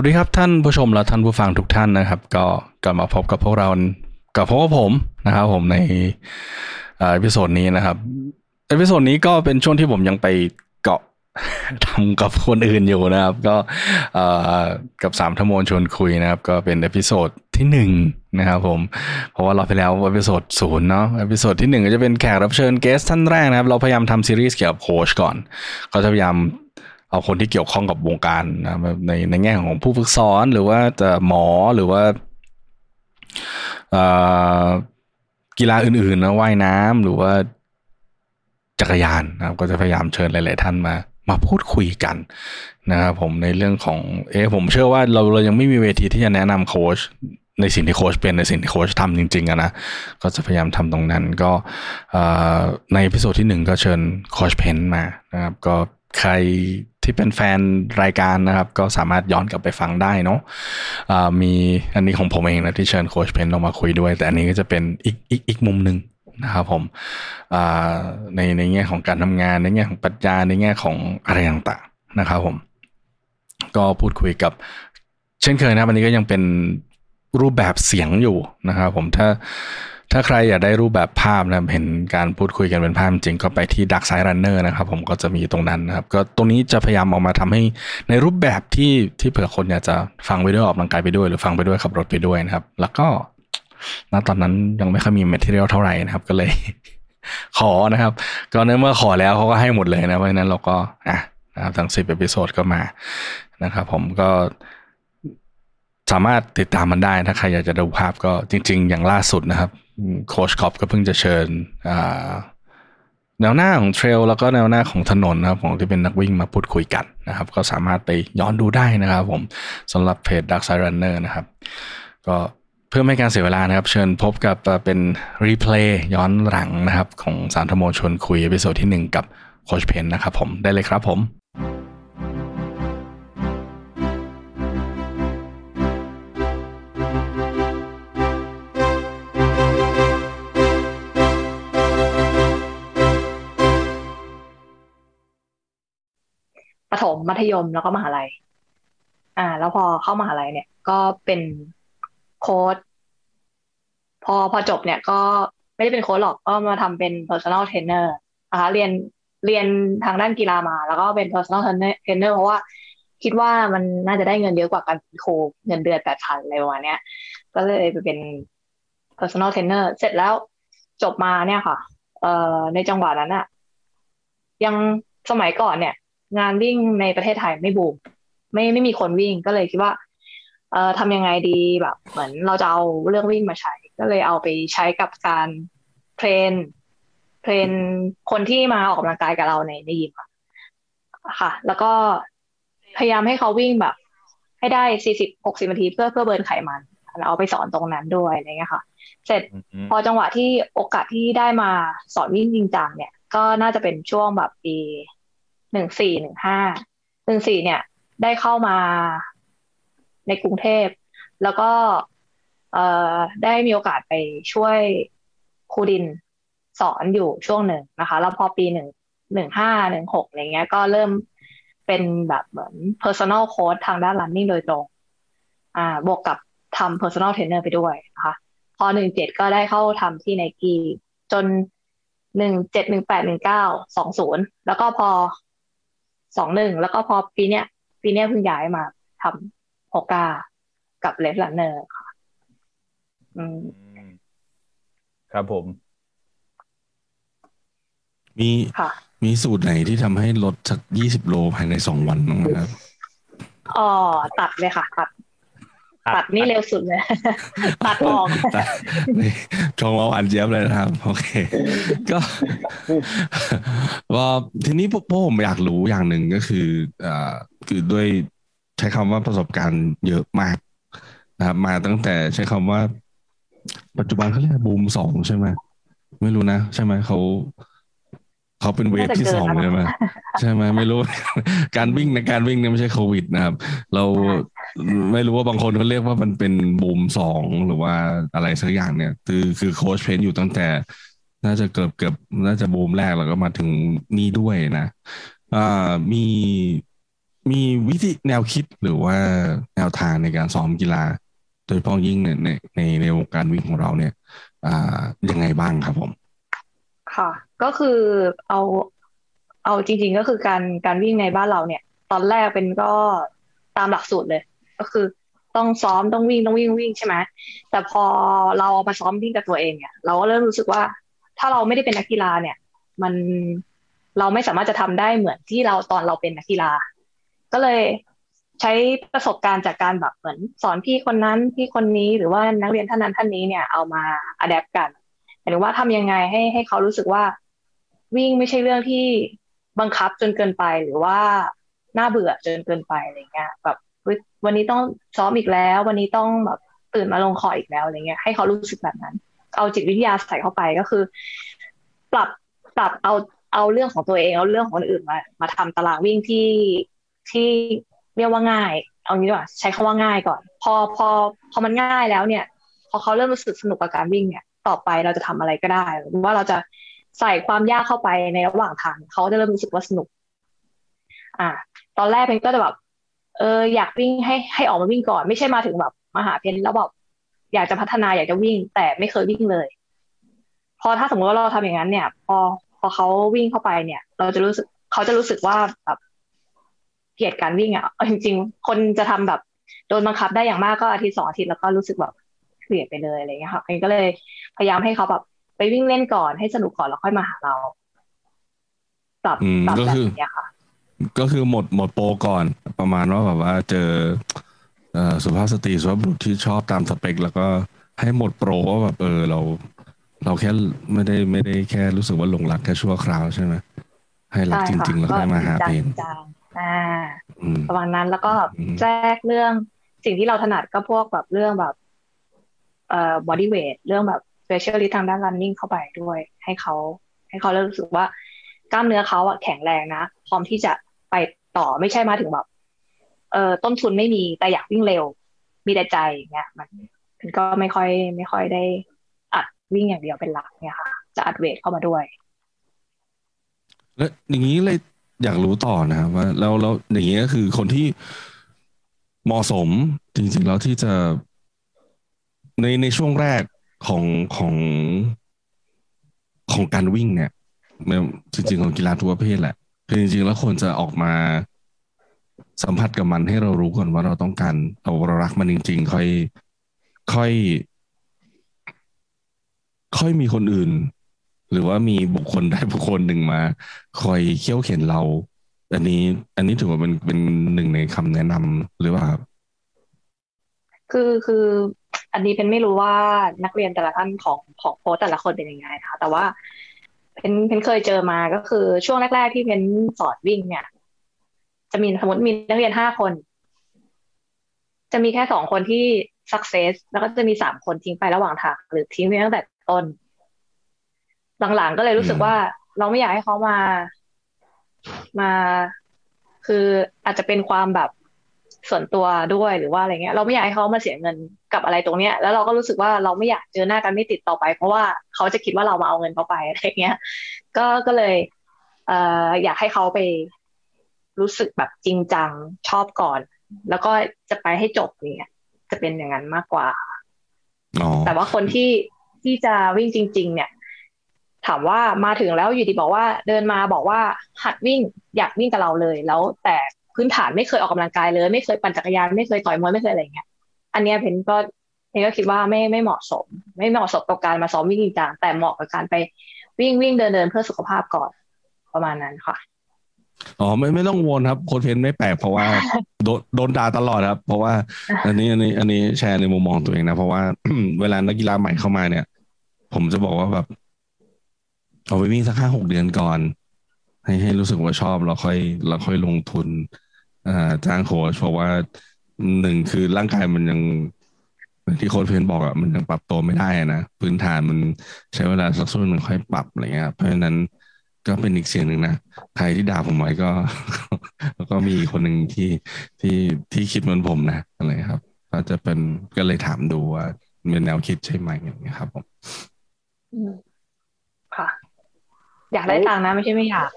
สวัสดีครับท่านผู้ชมและท่านผู้ฟังทุกท่านนะครับ ก็กลับมาพบกับพวกเรากับพวกผมนะครับ ผมใน episode นี้นะครับ episode นี้ก็เป็นช่วงที่ผมยังไปเกาะทำกับคนอื่นอยู่นะครับ ก็กับสามทโมนชวนคุยนะครับ ก็เป็น episode ที่หนึ่งนะครับผมเพราะว่าเราไปแล้ว episode ศูนย์เนาะ episode ที่หนึ่งก็จะเป็นแขกรับเชิญ guest ท่านแรกนะครับ เราพยายามทำซีรีส์เกี่ยวกับโค้ชก่อน ก็จะพยายาม เอาคนที่เกี่ยวข้องกับวงการนะในในแง่ของผู้ฝึกสอนหรือว่าจะหมอหรือว่ากีฬาอื่นๆนะว่ายน้ำหรือว่าจักรยานนะครับก็จะพยายามเชิญหลาย ๆ ท่านมามาพูดคุยกันนะครับผมในเรื่องของเอ๊ผมเชื่อว่าเราเรายังไม่มีเวทีที่จะแนะนำโค้ชในสิ่งที่โค้ชเป็นในสิ่งที่โค้ชทำจริงๆอะนะก็จะพยายามทำตรงนั้นก็ใน episode ที่หนึ่งก็เชิญโค้ชเพนมานะครับก็ใคร ที่เป็นแฟนรายการนะครับ ก็สามารถย้อนกลับไปฟังได้เนาะะมีอันนี้ของผมเองนะที่เชิญโค้ชเพนลงมาคุยด้วย แต่อันนี้ก็จะเป็นอีกอีกอีกมุมหนึ่งนะครับผมในในแง่ของการทำงานในแง่ของปัญญาในแง่ของอะไรต่างๆนะครับผม ก็พูดคุยกับ เช่นเคยนะวันนี้ก็ยังเป็นรูปแบบเสียงอยู่นะครับผมถ้า ถ้าใครอยากได้รูปแบบภาพนะเห็นการพูดคุยกันเป็นภาพจริงก็ไปที่ Dark Side Runner นะครับ ผมก็จะมีตรงนั้นนะครับ ก็ตรงนี้จะพยายามออกมาทำให้ในรูปแบบที่ที่เผื่อคนอยากจะฟังไปด้วยออกกำลังกายไปด้วย หรือฟังไปด้วยขับรถไปด้วยนะครับ แล้วก็ณตอนนั้นยังไม่ค่อยมี material เท่าไหร่นะครับ ก็เลย ขอนะครับ ก็ในเมื่อขอแล้วเขาก็ให้หมดเลยนะเพราะฉะนั้นเราก็อะนะครับทั้งสิบ episode ก็มานะครับ ผมก็สามารถติดตามมันได้ถ้าใครอยากจะดูภาพก็จริง ๆ อย่างล่าสุดนะครับ โค้ชคอปก็เพิ่งจะเชิญแนวหน้าของ trail แล้วก็แนวหน้าของถนนนะครับของที่เป็นนักวิ่งมาพูดคุยกันนะครับ ก็สามารถไปย้อนดูได้นะครับผมสำหรับเพจ Dark Side Runner นะครับ ก็เพื่อไม่การเสียเวลานะครับ เชิญพบกับเป็น replay ย้อนหลังนะครับ ของสามทโมนชวนคุย episode ที่ 1 กับโค้ชเพนนะครับผมได้เลยครับผม ถมมัธยมแล้วก็มหาลัย อ่า แล้วพอเข้ามหาลัยเนี่ย ก็เป็นโค้ดพอพอจบเนี่ยก็ไม่ได้เป็นโค้ดหรอกก็มาทำเป็น personal trainer นะคะเรียนเรียนทางด้านกีฬามา แล้วก็เป็น personal trainer เพราะว่าคิดว่ามันน่าจะได้เงินเยอะกว่าการเป็นโค้เงินเดือนแปดพันอะไรประมาณนี้ย ก็เลยไปเป็น personal trainer เสร็จแล้วจบมาเนี่ยค่ะ เอ่อในจังหวะนั้นอะยังสมัยก่อนเนี่ย งานวิ่งในประเทศไทยไม่บูมไม่ไม่มีคนวิ่งก็เลยคิดว่า เอ่อทำยังไงดีแบบ เหมือนเราจะเอาเรื่องวิ่งมาใช้ ก็เลยเอาไปใช้กับการ train train คนที่มาออกกำลังกายกับเราในในยิมค่ะ แล้วก็พยายามให้เขาวิ่งแบบ ให้ได้สี่สิบหกสิบนาทีเพื่อเพื่อ burn ไขมันเอาไปสอนตรงนั้นด้วยอะไรเงี้ยค่ะ เสร็จพอจังหวะที่โอกาสที่ได้มาสอนวิ่งจริงจังเนี่ย ก็น่าจะเป็นช่วงแบบปี หนึ่งสี่หนึ่งห้าหนึ่งสี่เนี่ย ได้เข้ามาในกรุงเทพ แล้วก็เอได้มีโอกาสไปช่วยครูดินสอนอยู่ช่วงหนึ่งนะคะ แล้วพอปีหนึ่งหนึ่งห้าหนึ่งหกอะไรเงี้ย ก็เริ่มเป็นแบบเหมือน personal coach ทางด้าน running โดยตรง อ่า บวกกับทำ personal trainer ไปด้วยนะคะ พอหนึ่งเจ็ดก็ได้เข้าทำที่ไนกี้จนหนึ่งเจ็ดหนึ่งแปดหนึ่งเก้าสองศูนย์แล้วก็พอ สองหนึ่งแล้วก็พอปีเนี้ยปีเนี้ยเพิ่งย้ายมาทำฮอกกากับเลฟลันเนอร์ค่ะ อืมครับผม มีมีสูตรไหนที่ทำให้ลดสักยี่สิบโลภายในสองวันบ้างครับอ๋อตัดเลยค่ะ ตัด ตัดนี่เร็วสุดเลย ตัดออกชงเอาอันเจี๊ยบเลยนะครับโอเค ก็ว่าทีนี้พวกผมอยากรู้อย่างหนึ่งก็คืออ่าคือด้วยใช้คำว่าประสบการณ์เยอะมากนะครับ มาตั้งแต่ใช้คำว่า ปัจจุบันเขาเรียกบูมสองใช่ไหมไม่รู้นะ ใช่ไหมเขาเขาเป็นเวฟที่สองใช่ไหมใช่ไหมไม่รู้ การวิ่งในการวิ่งเนี่ยไม่ใช่โควิดนะครับ เรา ไม่รู้ว่าบางคนเขาเรียกว่ามันเป็นบูมสองหรือว่าอะไรสักอย่างเนี่ย คือคือโค้ชเพนอยู่ตั้งแต่ น่าจะเกือบเกือบน่าจะบูมแรกแล้วก็มาถึงนี่ด้วยนะอ่ามีมีวิธีแนวคิดหรือว่าแนวทางในการซ้อมกีฬา โดยเฉพาะยิ่งในในในในวงการวิ่งของเราเนี่ย อ่ายังไงบ้างครับผม ค่ะ ก็คือเอาเอาจริง ๆ ก็คือการการวิ่งในบ้านเราเนี่ย ตอนแรกเป็นก็ตามหลักสูตรเลย ก็คือต้องซ้อมต้องวิ่งต้องวิ่งวิ่งใช่ไหมแต่พอเราเอามาซ้อมวิ่งกับตัวเองเนี่ยเราก็เริ่มรู้สึกว่า ถ้าเราไม่ได้เป็นนักกีฬาเนี่ย มันเราไม่สามารถจะทำได้เหมือนที่เราตอนเราเป็นนักกีฬา ก็เลยใช้ประสบการณ์จากการแบบเหมือน สอนพี่คนนั้นพี่คนนี้หรือว่านักเรียนท่านนั้นท่านนี้เนี่ยเอามาอัดแอปกันหรือว่าทำยังไงให้ให้เขารู้สึกว่า วิ่งไม่ใช่เรื่องที่บังคับจนเกินไปหรือว่าน่าเบื่อจนเกินไปอะไรเงี้ยแบบ วันนี้ต้องซ้อมอีกแล้ว วันนี้ต้องแบบตื่นมาลงคออีกแล้วอะไรเงี้ยให้เขารู้สึกแบบนั้น เอาจิตวิทยาใส่เข้าไปก็คือ ปรับปรับเอาเอาเรื่องของตัวเองเอาเรื่องของคนอื่นมา มาทำตารางวิ่งที่ที่เรียกว่าง่าย เอางี้ดีกว่าใช้คาว่าง่ายก่อน พอพอพอมันง่ายแล้วเนี่ย พอเขาเริ่มรู้สึกสนุกกับการวิ่งเนี่ย ต่อไปเราจะทำอะไรก็ได้หรือว่าเราจะใส่ความยากเข้าไปในระหว่างทางเขาจะเริ่มรู้สึกว่าสนุก อ่า ตอนแรกเพนก็จะแบบ เอออยากวิ่งให้ให้ออกมาวิ่งก่อน ไม่ใช่มาถึงแบบมาหาเพนแล้วแบบอยากจะพัฒนาอยากจะวิ่ง แต่ไม่เคยวิ่งเลย พอถ้าสมมติว่าเราทำอย่างนั้นเนี่ย พอพอเขาวิ่งเข้าไปเนี่ย เราจะรู้สึกเขาจะรู้สึกว่าแบบเกลียดการวิ่งอะจริง ๆ คนจะทำแบบโดนบังคับได้อย่างมากก็อาทิตย์สองอาทิตย์แล้วก็รู้สึกแบบเกลียดไปเลยอะไรเงี้ยค่ะเองก็เลยพยายามให้เขาแบบไปวิ่งเล่นก่อนให้สนุกก่อนแล้วค่อยมาหาเราปรับปรับแบบนี้ค่ะ ก็คือหมดหมดโปรก่อน ประมาณว่าแบบว่าเจอสุภาพสตรีสุภาพบุรุษที่ชอบตามสเปค แล้วก็ให้หมดโปรว่าแบบเออเรา เราแค่ไม่ได้ไม่ได้แค่รู้สึกว่าหลงรักแค่ชั่วคราวใช่ไหมให้รักจริง ๆ แล้วค่อยมาหาเพนอ่าประมาณนั้นแล้วก็แทรกเรื่องสิ่งที่เราถนัดก็พวกแบบเรื่องแบบเอ่อ bodyweight เรื่องแบบ specialist ทางด้าน running เข้าไปด้วย ให้เขาให้เขารู้สึกว่ากล้ามเนื้อเขาอะแข็งแรงนะ พร้อมที่จะ ไปต่อไม่ใช่มาถึงแบบ เออต้นทุนไม่มีแต่อยากวิ่งเร็ว มีแต่ใจเงี้ย มันมันก็ไม่ค่อย ไม่ค่อยได้อัดวิ่งอย่างเดียวเป็นหลักเนี่ยค่ะ จะอัดเวทเข้ามาด้วย แล้วอย่างนี้เลยอยากรู้ต่อนะครับว่าแล้วแล้วอย่างเงี้ยคือคนที่เหมาะสมจริงๆแล้วที่จะในในช่วงแรกของของของการวิ่งเนี่ยจริงๆของกีฬาทุกประเภทแหละ คือจริงๆแล้วคนจะออกมาสัมผัสกับมันให้เรารู้ก่อนว่าเราต้องการเราเรารักมันจริง ๆ ค่อย ค่อย ค่อยมีคนอื่น หรือว่ามีบุคคลได้บุคคลหนึ่งมา คอยเขี่ยวเข็นเรา อันนี้ อันนี้ถือว่าเป็นเป็นหนึ่งในคำแนะนำหรือเปล่าครับคือคืออันนี้เป็นไม่รู้ว่านักเรียนแต่ละท่านของของโค้ชแต่ละคนเป็นยังไงนะคะแต่ว่า เพนเพนเคยเจอมาก็คือช่วงแรก ๆ ที่เพนสอนวิ่งเนี่ย จะมีสมมติมีนักเรียนห้าคน จะมีแค่สองคนที่สักเซสแล้วก็จะมีสามคนทิ้งไประหว่างทางหรือทิ้งไปตั้งแต่ต้น หลังๆก็เลยรู้สึกว่าเราไม่อยากให้เขามา มา คืออาจจะเป็นความแบบ ส่วนตัวด้วยหรือว่าอะไรเงี้ย เราไม่อยากให้เขามาเสียเงินกับอะไรตรงเนี้ย แล้วเราก็รู้สึกว่าเราไม่อยากเจอหน้ากันไม่ติดต่อไป เพราะว่าเขาจะคิดว่าเรามาเอาเงินเขาไปอะไรเงี้ย ก็ก็เลยเอ่ออยากให้เขาไปรู้สึกแบบจริงจังชอบก่อน แล้วก็จะไปให้จบเนี่ยจะเป็นอย่างนั้นมากกว่าแต่ว่าคนที่ที่จะวิ่งจริง ๆ เนี่ย ถามว่ามาถึงแล้วอยู่ดีบอกว่า เดินมาบอกว่าหัดวิ่งอยากวิ่งกับเราเลย แล้วแต่ พื้นฐานไม่เคยออกกำลังกายเลย ไม่เคยปั่นจักรยานไม่เคยต่อยมวยไม่เคยอะไรเงี้ย อันนี้เพนก็เพนก็คิดว่าไม่ไม่เหมาะสม ไม่เหมาะสมกับการมาซ้อมวิ่งจริงจังแต่เหมาะกับการไปวิ่งวิ่งเดินเดินเพื่อสุขภาพก่อนประมาณนั้นค่ะอ๋อไม่ไม่ต้องวนครับโค้ดเพนไม่แปลกเพราะว่าโดนโดนด่าตลอดครับ เพราะว่า อันนี้อันนี้ อันนี้แชร์ในมุมมองตัวเองนะ เพราะว่าเวลานักกีฬาใหม่เข้ามาเนี่ย ผมจะบอกว่าแบบเอาไปวิ่งสักห้าหกเดือนก่อน ให้ให้รู้สึกว่าชอบแล้วค่อยแล้วค่อยลงทุนอ่า จ้างโค้ชเพราะว่าหนึ่งคือร่างกายมันยังที่โค้ชเพนบอกอะมันยังปรับตัวไม่ได้นะพื้นฐานมันใช้เวลาสักส่วนหนึ่งค่อยปรับอะไรเงี้ยเพราะฉะนั้นก็เป็นอีกเสียงหนึ่งนะใครที่ด่าผมไว้ก็ แล้วก็มีคนหนึ่งที่ที่ที่คิดเหมือนผมนะอะไรครับ ก็จะเป็นก็เลยถามดูว่าเป็นแนวคิดใช่ไหมอย่างเงี้ยครับผม อยากได้ตังค์นะไม่ใช่ไม่อยาก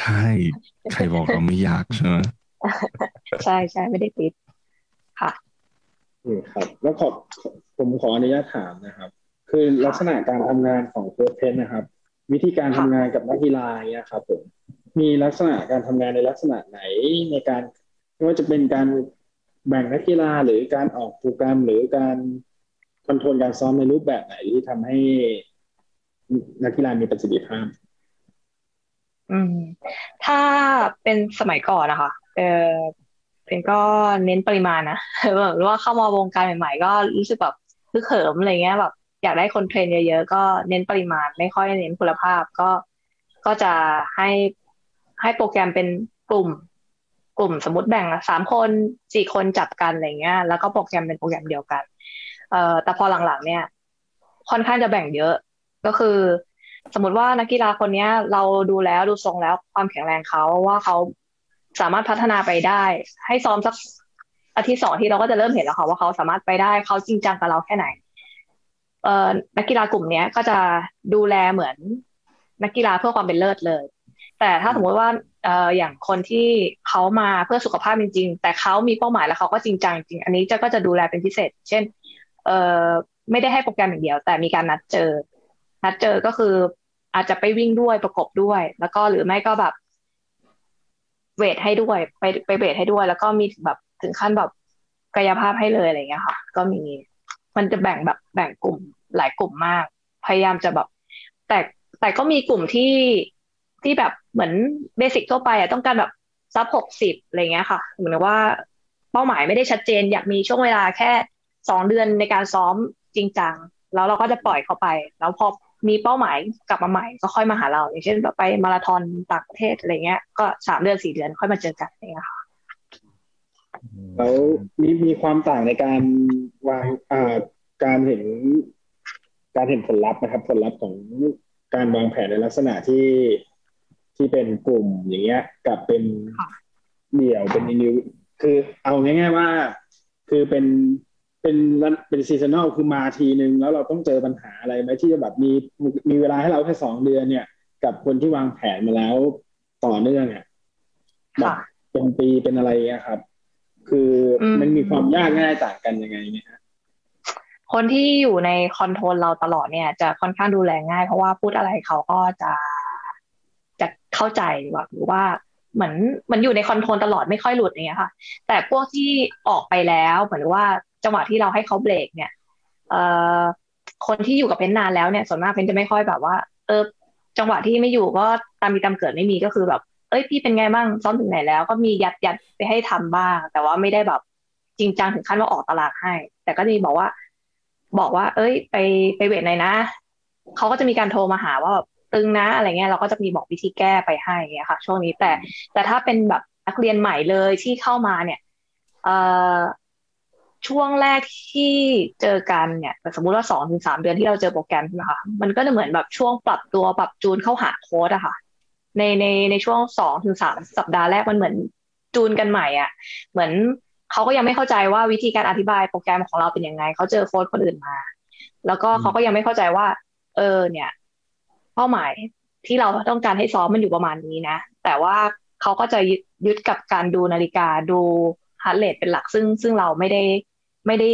ใช่ ใครบอกเราไม่อยากใช่ไหมใช่ใช่ไม่ได้ติดค่ะอืมครับ แล้วขอผมขออนุญาตถามนะครับ คือลักษณะการทำงานของโค้ชเพนนะครับ วิธีการทำงานกับนักกีฬาเนี่ยครับผมมีลักษณะการทำงานในลักษณะไหนในการไม่ว่าจะเป็นการแบ่งนักกีฬาหรือการออกโปรแกรมหรือการ control การซ้อมในรูปแบบไหนที่ทำให้ นักกีฬามีประสิทธิภาพ อืม ถ้าเป็นสมัยก่อนนะคะเออเป็นก็เน้นปริมาณนะหรือว่าเข้ามาวงการใหม่ ๆ ก็รู้สึกแบบฮึกเหิมอะไรเงี้ยแบบอยากได้คน train เยอะๆก็เน้นปริมาณ ไม่ค่อยเน้นคุณภาพ ก็ก็จะให้ให้โปรแกรมเป็นกลุ่ม กลุ่มสมมติแบ่งสามคนสี่คนจับกันอะไรเงี้ย แล้วก็โปรแกรมเป็นโปรแกรมเดียวกัน เอ่อแต่พอหลังๆ เนี่ย ค่อนข้างจะแบ่งเยอะ ก็คือ สมมติว่านักกีฬาคนนี้เราดูแล้วดูทรงแล้วความแข็งแรงเขาว่าเขาสามารถพัฒนาไปได้ ให้ซ้อมสักอาทิตย์สองที่เราก็จะเริ่มเห็นแล้วค่ะว่าเขาสามารถไปได้เขาจริงจังกับเราแค่ไหน เอ่อนักกีฬากลุ่มนี้ก็จะดูแลเหมือนนักกีฬาเพื่อความเป็นเลิศเลย แต่ถ้าสมมติว่าเอ่ออย่างคนที่เขามาเพื่อสุขภาพจริง ๆ แต่เขามีเป้าหมายแล้วเขาก็จริงจังจริง อันนี้จะก็จะดูแลเป็นพิเศษ เช่น เอ่อไม่ได้ให้โปรแกรมอย่างเดียว แต่มีการนัดเจอ นัดเจอก็คือ อาจจะไปวิ่งด้วยประกบด้วย แล้วก็หรือไม่ก็แบบ เวทให้ด้วย ไปไปเวทให้ด้วย แล้วก็มีแบบถึงขั้นแบบกายภาพให้เลยอะไรเงี้ยค่ะ ก็มี มันจะแบ่งแบบแบ่งกลุ่มหลายกลุ่มมาก พยายามจะแบบ แต่แต่ก็มีกลุ่มที่ที่แบบเหมือนเบสิกทั่วไปอะต้องการแบบซับหกสิบอะไรเงี้ยค่ะเหมือนว่าเป้าหมายไม่ได้ชัดเจน อยากมีช่วงเวลาแค่สองเดือนในการซ้อมจริงจัง แล้วเราก็จะปล่อยเขาไป แล้วพอ มีเป้าหมายกลับมาใหม่ก็ค่อยมาหาเรา อย่างเช่นไปมาราธอนต่างประเทศอะไรเงี้ย ก็สามเดือนสี่เดือนค่อยมาเจอกันเนี่ยค่ะแล้วมีมีความต่างในการวางอ่าการเห็น การเห็นผลลัพธ์นะครับ ผลลัพธ์ของการวางแผนในลักษณะที่ที่เป็นกลุ่มอย่างเงี้ย กับเป็นเดี่ยวเป็น indiv คือเอาง่ายๆว่า คือเป็น เป็นเป็น seasonal คือมาทีหนึ่งแล้วเราต้องเจอปัญหาอะไรไหมที่จะแบบมีมีเวลาให้เราแค่สองเดือนเนี่ย กับคนที่วางแผนมาแล้วต่อเนื่องเนี่ยแบบเป็นปีเป็นอะไรเงี้ยครับ คือมันมีความยากง่ายต่างกันยังไงเนี่ยฮะคนที่อยู่ใน control เราตลอดเนี่ย จะค่อนข้างดูแลง่าย เพราะว่าพูดอะไรเขาก็จะจะเข้าใจว่าหรือว่าเหมือนมันอยู่ใน control ตลอดไม่ค่อยหลุดอย่างเงี้ยค่ะ แต่พวกที่ออกไปแล้วเหมือนว่า จังหวะที่เราให้เขาเบรกเนี่ยเอ่อคนที่อยู่กับเพนนานแล้วเนี่ยส่วนมากเพนจะไม่ค่อยแบบว่า เออ จังหวะที่ไม่อยู่ก็ตามมีตามเกิดไม่มีก็คือแบบ เอ้ยพี่เป็นไงบ้างซ้อมถึงไหนแล้ว ก็มียัดยัดไปให้ทำบ้าง แต่ว่าไม่ได้แบบจริงจังถึงขั้นว่าออกตลาดให้ แต่ก็จะมีบอกว่า บอกว่า เอ้ย ไปไปเวทไหนนะเขาก็จะมีการโทรมาหาว่าแบบตึงนะอะไรเงี้ยเราก็จะมีบอกวิธีแก้ไปให้เงี้ยค่ะ ช่วงนี้แต่แต่ถ้าเป็นแบบนักเรียนใหม่เลยที่เข้ามาเนี่ย เอ่อ ช่วงแรกที่เจอกันเนี่ยสมมุติว่าสองถึงสามเดือนที่เราเจอโปรแกรมใช่ไหมคะมันก็จะเหมือนแบบช่วงปรับตัวปรับจูนเข้าหาโค้ดอะค่ะ ในในในช่วงสองถึงสามสัปดาห์แรกมันเหมือนจูนกันใหม่อะเหมือนเขาก็ยังไม่เข้าใจว่าวิธีการอธิบายโปรแกรมของเราเป็นยังไงเขาเจอโค้ดคนอื่นมา แล้วก็เขาก็ยังไม่เข้าใจว่า เออ เนี่ยเป้าหมายที่เราต้องการให้ซ้อมมันอยู่ประมาณนี้นะ แต่ว่าเขาก็จะยึดกับการดูนาฬิกาดูheart rate เป็นหลักซึ่งซึ่งเราไม่ได้ ไม่ได้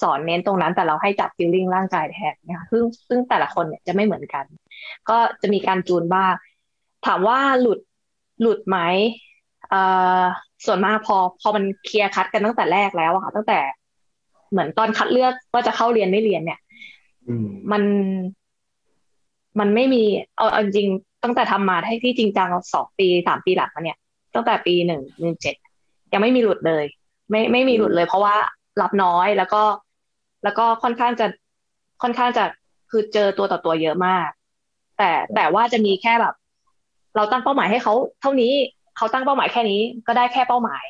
สอนเน้นตรงนั้น แต่เราให้จับ feeling ร่างกายแทนนะคะซึ่งซึ่งแต่ละคนเนี่ยจะไม่เหมือนกัน ก็จะมีการจูนบ้างถามว่าหลุดหลุดไหมเอ่อส่วนมากพอ พอมัน clear cut กันตั้งแต่แรกแล้วอะค่ะ ตั้งแต่เหมือนตอนคัดเลือกว่าจะเข้าเรียนไม่เรียนเนี่ยมันมันไม่มีเอาจริงตั้งแต่ทำมาให้ที่จริงจังสองปีสามปีหลังมาเนี่ย ตั้งแต่ปีหนึ่งหนึ่งเจ็ดยังไม่มีหลุดเลย ไม่ไม่มีหลุดเลย เพราะว่า รับน้อยแล้วก็ แล้วก็ค่อนข้างจะค่อนข้างจะคือเจอตัวต่อตัวเยอะมาก แต่แต่ว่าจะมีแค่แบบ เราตั้งเป้าหมายให้เขาเท่านี้เขาตั้งเป้าหมายแค่นี้ ก็ได้แค่เป้าหมาย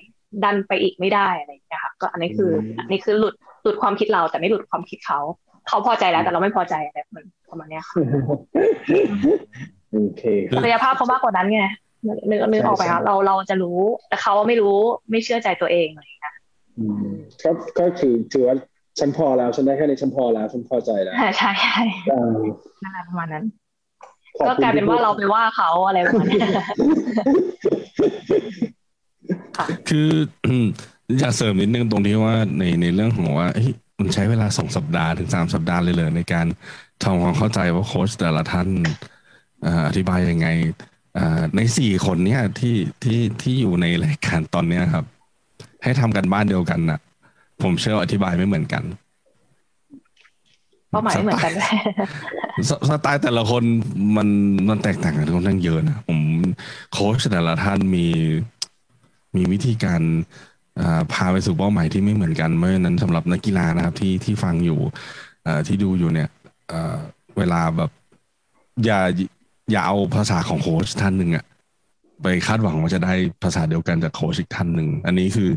ดันไปอีกไม่ได้อะไรอย่างเงี้ยค่ะก็อันนี้คือ อันนี้คือหลุดหลุดความคิดเรา แต่ไม่หลุดความคิดเขาเขาพอใจแล้วแต่เราไม่พอใจอะไรมันประมาณเนี้ยค่ะโอเคศักยภาพเขามากกว่านั้นไงนึกนึกออกไปครับเราเราจะรู้ แต่เขาไม่รู้ไม่เชื่อใจตัวเองอะไรอย่างเงี้ย ก็ก็คือถือว่าฉันพอแล้วฉันได้แค่นี้ฉันพอแล้วฉันพอใจแล้วใช่ใช่ใช่นั่นแหละประมาณนั้น ก็กลายเป็นว่าเราไปว่าเขาอะไรประมาณนี้คืออยากเสริมนิดนึงตรงที่ว่าในในเรื่องของว่ามันใช้เวลาสองสัปดาห์ถึงสามสัปดาห์เลยเลยในการทำความเข้าใจว่าโค้ชแต่ละท่านอธิบายยังไงในสี่คนเนี้ยที่ที่ที่อยู่ในรายการตอนเนี้ยครับ ให้ทำกันบ้านเดียวกันนะผมเชื่ออธิบายไม่เหมือนกันเป้าหมายเหมือนกันสไตล์แต่ละคนมันมันแตกต่างกันค่อนข้างเยอะนะผมโค้ชแต่ละท่านมีมีวิธีการพาไปสู่เป้าหมายที่ไม่เหมือนกัน เมื่อนั้นสำหรับนักกีฬานะครับที่ที่ฟังอยู่ที่ดูอยู่เนี่ยเวลาแบบ อย่าอย่าเอาภาษาของโค้ชท่านหนึ่งอะ ไปคาดหวังว่าจะได้ภาษาเดียวกันจากโค้ชอีกท่านหนึ่ง อันนี้คือ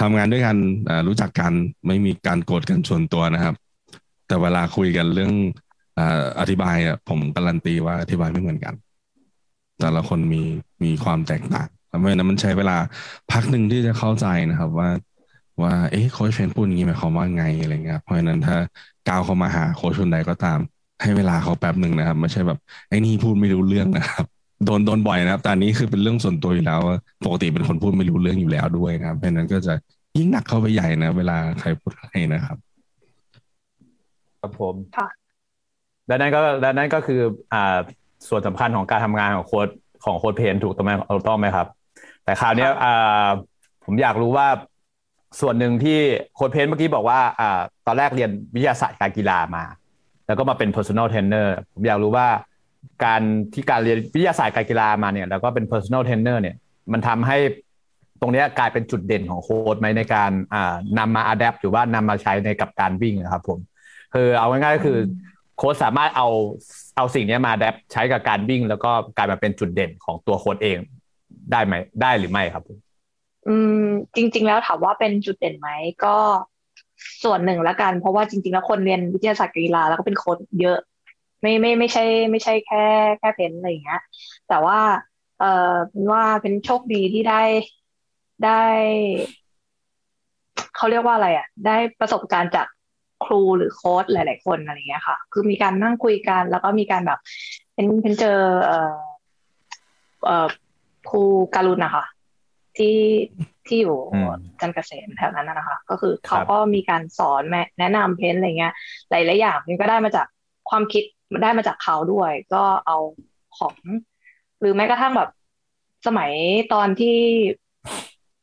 ทำงานด้วยกันรู้จักกันไม่มีการโกรธกันส่วนตัวนะครับ แต่เวลาคุยกันเรื่องอธิบายอะผมการันตีว่าอธิบายไม่เหมือนกัน แต่ละคนมีมีความแตกต่างเพราะฉะนั้นมันใช้เวลาพักหนึ่งที่จะเข้าใจนะครับว่าว่าเอ๊ะโค้ชเฟนพูดอย่างนี้หมายความว่าไงอะไรเงี้ยเพราะฉะนั้นถ้าก้าวเข้ามาหาโค้ชคนใดก็ตาม ให้เวลาเขาแป๊บหนึ่งนะครับ ไม่ใช่แบบไอ้นี่พูดไม่รู้เรื่องนะครับ โดนโดนบ่อยนะครับแต่นี้คือเป็นเรื่องส่วนตัวอยู่แล้วปกติเป็นคนพูดไม่รู้เรื่องอยู่แล้วด้วยนะครับเพราะนั้นก็จะยิ่งหนักเข้าไปใหญ่นะ เวลาใครพูดอะไรนะครับ ครับผมค่ะและนั่นก็และนั่นก็คืออ่าส่วนสำคัญของการทำงานของโค้ดของโค้ดเพนถูกต้องไหมต้องไหมครับ แต่คราวนี้อ่าผมอยากรู้ว่าส่วนหนึ่งที่โค้ดเพนเมื่อกี้บอกว่าอ่าตอนแรกเรียนวิทยาศาสตร์การกีฬามา แล้วก็มาเป็น personal trainer ผมอยากรู้ว่า การที่การเรียนวิทยาศาสตร์การกีฬามาเนี่ยแล้วก็เป็น personal trainer เนี่ยมันทำให้ตรงนี้กลายเป็นจุดเด่นของโค้ดไหมในการอ่านำมาอัดแอปหรือว่านำมาใช้ในกับการวิ่งนะครับผมคือเอาง่ายๆก็คือโค้ดสามารถเอาเอาสิ่งนี้มาอัดแอปใช้กับการวิ่ง แล้วก็กลายมาเป็นจุดเด่นของตัวโค้ดเองได้ไหมได้หรือไม่ครับอืมจริง ๆ แล้วถามว่าเป็นจุดเด่นไหมก็ส่วนหนึ่งล้วกัน เพราะว่าจริง ๆ แล้วคนเรียนวิทยาศาสตร์กีฬาแล้วก็เป็นโค้ดเยอะ ไม่ไม่ไม่ใช่ ไม่ใช่แค่ แค่เพนอะไรอย่างเงี้ย แต่ว่า เออเป็นว่าเป็นโชคดีที่ได้ได้เขาเรียกว่าอะไรอะ ได้ประสบการณ์จากครูหรือโค้ชหลาย ๆ คนอะไรเงี้ยค่ะ คือมีการนั่งคุยกัน แล้วก็มีการแบบเป็นเป็นเจอ เอ่อเอ่อครูการุณนะคะที่ที่อยู่จันเกษมแถวนั้นนะคะ ก็คือเขาก็มีการสอนแนะนำเพนอะไรเงี้ย หลาย ๆ อย่างมันก็ได้มาจากความคิด ได้มาจากเขาด้วย ก็เอาของ หรือแม้กระทั่งแบบสมัยตอนที่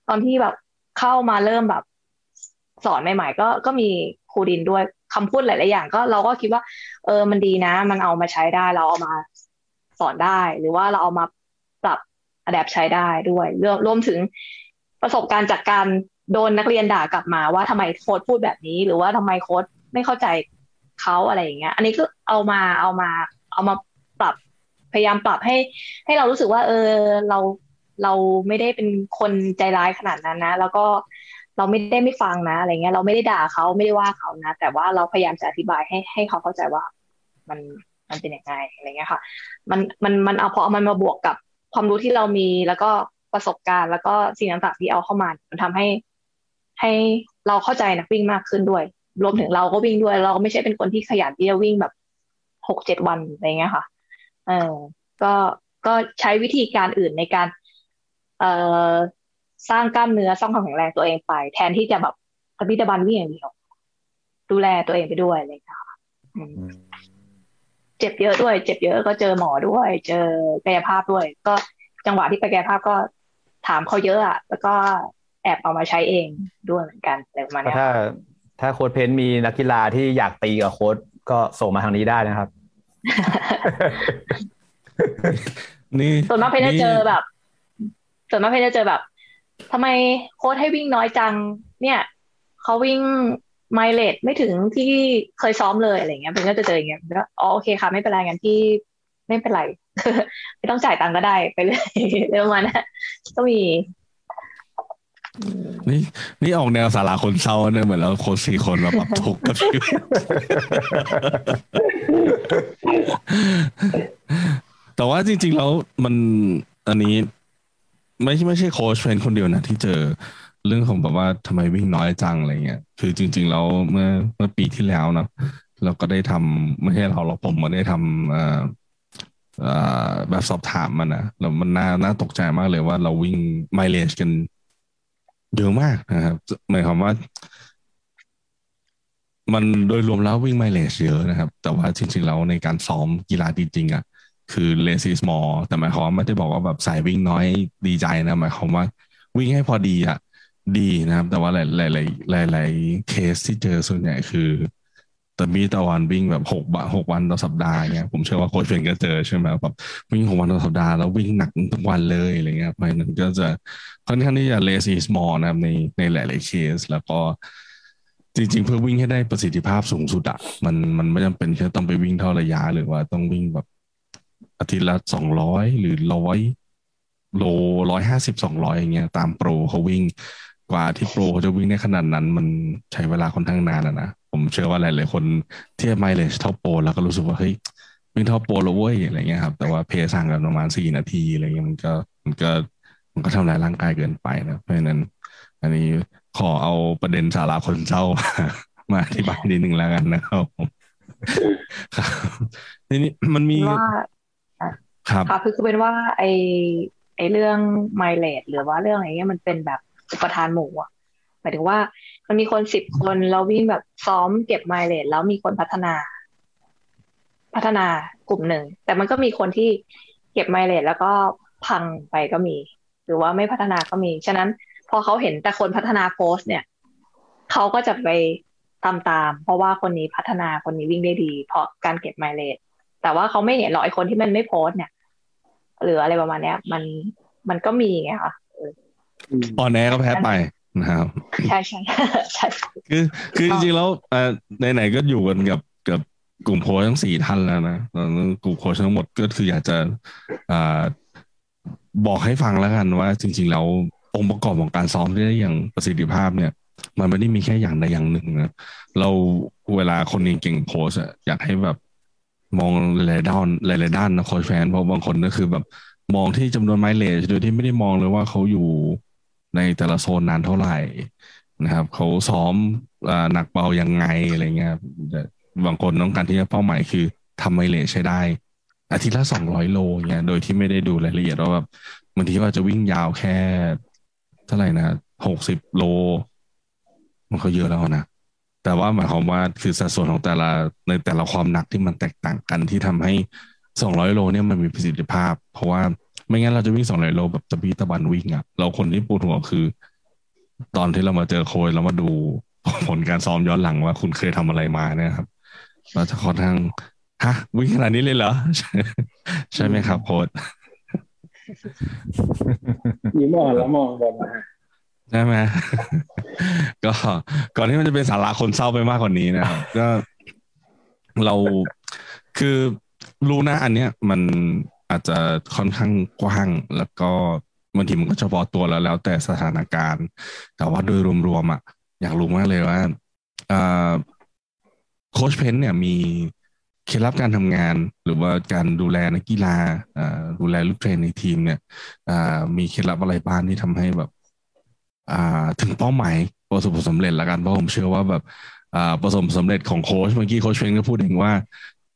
ตอนที่แบบเข้ามาเริ่มแบบสอนใหม่ ๆ ก็ก็มีครูดินด้วยคำพูดหลายๆอย่าง ก็เราก็คิดว่า เออมันดีนะ มันเอามาใช้ได้เราเอามาสอนได้ หรือว่าเราเอามาปรับอัดแอปใช้ได้ด้วยรวมรวมถึงประสบการณ์จากการโดนนักเรียนด่ากลับมาว่าทำไมโค้ดพูดแบบนี้ หรือว่าทำไมโค้ดไม่เข้าใจ เขาอะไรอย่างเงี้ย อันนี้ก็เอามาเอามาเอามาปรับพยายามปรับให้ ให้เรารู้สึกว่า เออเราเราไม่ได้เป็นคนใจร้ายขนาดนั้นนะ แล้วก็เราไม่ได้ไม่ฟังนะอะไรเงี้ย เราไม่ได้ด่าเขาไม่ได้ว่าเขานะ แต่ว่าเราพยายามจะอธิบายให้ให้เขาเข้าใจว่า มันมันเป็นยังไงอะไรเงี้ยค่ะ มันมันมันเอาพอเอามันมาบวกกับความรู้ที่เรามีแล้วก็ประสบการณ์ แล้วก็สิ่งต่างๆที่เอาเข้ามา มันทำให้ให้เราเข้าใจนักวิ่งมากขึ้นด้วย รวมถึงเราก็วิ่งด้วย เราก็ไม่ใช่เป็นคนที่ขยันที่จะวิ่งแบบหกเจ็ดวันอะไรเงี้ยค่ะ เออก็ก็ใช้วิธีการอื่นในการ เอ่อสร้างกล้ามเนื้อสร้างความแข็งแรงตัวเองไป แทนที่จะแบบกระพิบันวิ่งอย่างเดียวดูแลตัวเองไปด้วยอะไรเลยค่ะเจ็บเยอะด้วย เจ็บเยอะก็เจอหมอด้วย เจอกายภาพด้วย ก็จังหวะที่ไปกายภาพก็ถามเขาเยอะอะแล้วก็แอบเอามาใช้เองด้วยเหมือนกันอะไรประมาณนี้ถ้า ถ้าโค้ดเพนมีนักกีฬาที่อยากตีกับโค้ดก็ส่งมาทางนี้ได้นะครับ นี่ส่วนมากเพนจะเจอแบบ ส่วนมากเพนจะเจอแบบทำไมโค้ดให้วิ่งน้อยจัง เนี่ยเขาวิ่งไมเลดไม่ถึงที่เคยซ้อมเลยอะไรเงี้ยเพนก็จะเจออย่างเงี้ยแล้วอ๋อโอเคค่ะไม่เป็นไรงั้นที่ไม่เป็นไร ไม่ต้องจ่ายตังก็ได้ไปเลยเรื่องมันนะก็มี นี่นี่ออกแนวสาระคนเศร้าเนี่ยเหมือนเราคนสี่คนมาปรับทุกข์กับชีวิตแต่ว่าจริง ๆ แล้วมันอันนี้ ไม่ใช่ไม่ใช่โค้ชเฟนคนเดียวนะที่เจอเรื่องของแบบว่าทำไมวิ่งน้อยจังอะไรเงี้ยคือจริง ๆ แล้วเมื่อเมื่อปีที่แล้วนะเราก็ได้ทำไม่ใช่เราเราผมมาได้ทำอ่อแบบสอบถามมันนะแล้วมันน่าน่าตกใจมากเลยว่าเราวิ่งไมเลจกัน เยอะมากนะครับหมายความว่า มันโดยรวมแล้ววิ่งไมเลจเยอะนะครับ แต่ว่าจริง ๆ แล้วในการซ้อมกีฬาจริงๆอะ คือเลซี่สมอลแต่หมายความว่าไม่ได้บอกว่าแบบสายวิ่งน้อยดีใจนะ หมายความว่าวิ่งให้พอดีอะดีนะครับ แต่ว่าหลายๆหลายๆเคสที่เจอส่วนใหญ่คือ แต่มีตารางวิ่งแบบหกบหกวันต่อสัปดาห์เงี้ยผมเชื่อว่าโค้ชเพนก็เจอใช่ไหมแบบวิ่งหกวันต่อสัปดาห์แล้ววิ่งหนักทุกวันเลยอะไรเงี้ยเพราะนั้นก็จะค่อนข้างที่จะ less is more นะครับในในหลายๆเคส แล้วก็จริง ๆ เพื่อวิ่งให้ได้ประสิทธิภาพสูงสุดอะมันมันไม่จำเป็นแค่ต้องไปวิ่งเท่าระยะหรือว่าต้องวิ่งแบบอาทิตย์ละสองร้อยหรือร้อยโลร้อยห้าสิบสองร้อยอย่างเงี้ยตามโปรเขาวิ่งกว่าที่โปรเขาจะวิ่งได้ขนาดนั้น มันใช้เวลาค่อนข้างนานแล้วนะ ผมเชื่อว่าหลายๆคนเทียบไมล์เลชเท่าโปรแล้วก็รู้สึกว่าเฮ้ยวิ่งเท่าโปรแล้วเว้ยอะไรเงี้ยครับ แต่ว่าเพย์สั่งกันประมาณสี่นาทีอะไรเงี้ยมันก็มันก็มันก็ทำลายร่างกายเกินไปนะเพราะฉะนั้น อันนี้ขอเอาประเด็นสาระคนเจ้ามาอธิบายนิดนึงแล้วกันนะครับผมครับทีนี้มันมีครับครับคือคือเป็นว่าไอไอเรื่องไมเลดหรือว่าเรื่องอะไรเงี้ยมันเป็นแบบอุปทานหมู่อะหมายถึงว่า มันมีคนสิบคนเราวิ่งแบบซ้อมเก็บไมล์เลดแล้วมีคนพัฒนา พัฒนากลุ่มหนึ่ง แต่มันก็มีคนที่เก็บไมล์เลดแล้วก็พังไปก็มี หรือว่าไม่พัฒนาก็มี ฉะนั้นพอเขาเห็นแต่คนพัฒนาโพสเนี่ยเขาก็จะไปตามตามเพราะว่าคนนี้พัฒนาคนนี้วิ่งได้ดี เพราะการเก็บไมล์เลดแต่ว่าเขาไม่เห็นหรอกไอคนที่มันไม่โพสเนี่ยหรืออะไรประมาณเนี้ย มันมันก็มีไงคะตอนแนก็แพ้ไป นะครับใช่ใช่ใช่คือคือจริงๆแล้วเอ่อไหนๆก็อยู่กันกับกับกลุ่มโค้ชทั้งสี่ท่านแล้วนะกลุ่มโค้ชทั้งหมดก็คืออยากจะอ่าบอกให้ฟังแล้วกันว่าจริง ๆ แล้วองค์ประกอบของการซ้อมได้อย่างประสิทธิภาพเนี่ย มันไม่ได้มีแค่อย่างใดอย่างหนึ่งนะเราเวลาคนเก่งโพสอยากให้แบบมองหลายด้านหลายๆด้านนะโค้ชแฟนเพราะบางคนก็คือแบบมองที่จำนวนไมล์เลจโดยที่ไม่ได้มองเลยว่าเขาอยู่ ในแต่ละโซนนานเท่าไหร่นะครับเขาซ้อมหนักเบายังไงอะไรเงี้ยบางคนต้องการที่จะเป้าหมายคือทำไมเลใช้ได้ อาทิตย์ละสองร้อยโลเงี้ยโดยที่ไม่ได้ดูรายละเอียดว่าแบบบางทีว่าจะวิ่งยาวแค่เท่าไหร่นะหกสิบโล มันก็เยอะแล้วนะแต่ว่าหมายความว่าคือสัดส่วนของแต่ละในแต่ละความหนักที่มันแตกต่างกันที่ทำให้สองร้อยโลเนี่ยมันมีประสิทธิภาพ เพราะว่า ไม่งั้นเราจะวิ่งสองร้อยโลแบบตะบีตะบันวิ่งอะเราคนที่ปวดหัวคือ ตอนที่เรามาเจอโคยเรามาดูผลการซ้อมย้อนหลังว่าคุณเคยทำอะไรมาเนี่ยครับ เราจะค่อนข้างฮะวิ่งขนาดนี้เลยเหรอ ใช่ไหมครับโค้ดยิ้มอ่อนแล้วมองบนมาใช่ไหมก็ก่อนที่มันจะเป็นสาระคนเศร้าไปมากกว่านี้นะครับก็เราคือรู้นะ อันเนี้ยมัน อาจจะค่อนข้างกว้าง แล้วก็บางทีมันก็เฉพาะตัวแล้วแล้วแต่สถานการณ์ แต่ว่าโดยรวมๆอะอยากรู้มากเลยว่าโค้ชเพนเนี่ยมีเคล็ดลับการทำงาน หรือว่าการดูแลนักกีฬาดูแลลูกเทรนในทีมเนี่ยมีเคล็ดลับอะไรบ้างที่ทำให้แบบถึงเป้าหมายประสบผลสำเร็จละกันเพราะผมเชื่อว่าแบบประสบสำเร็จของโค้ชเมื่อกี้โค้ชเพนก็พูดเองว่า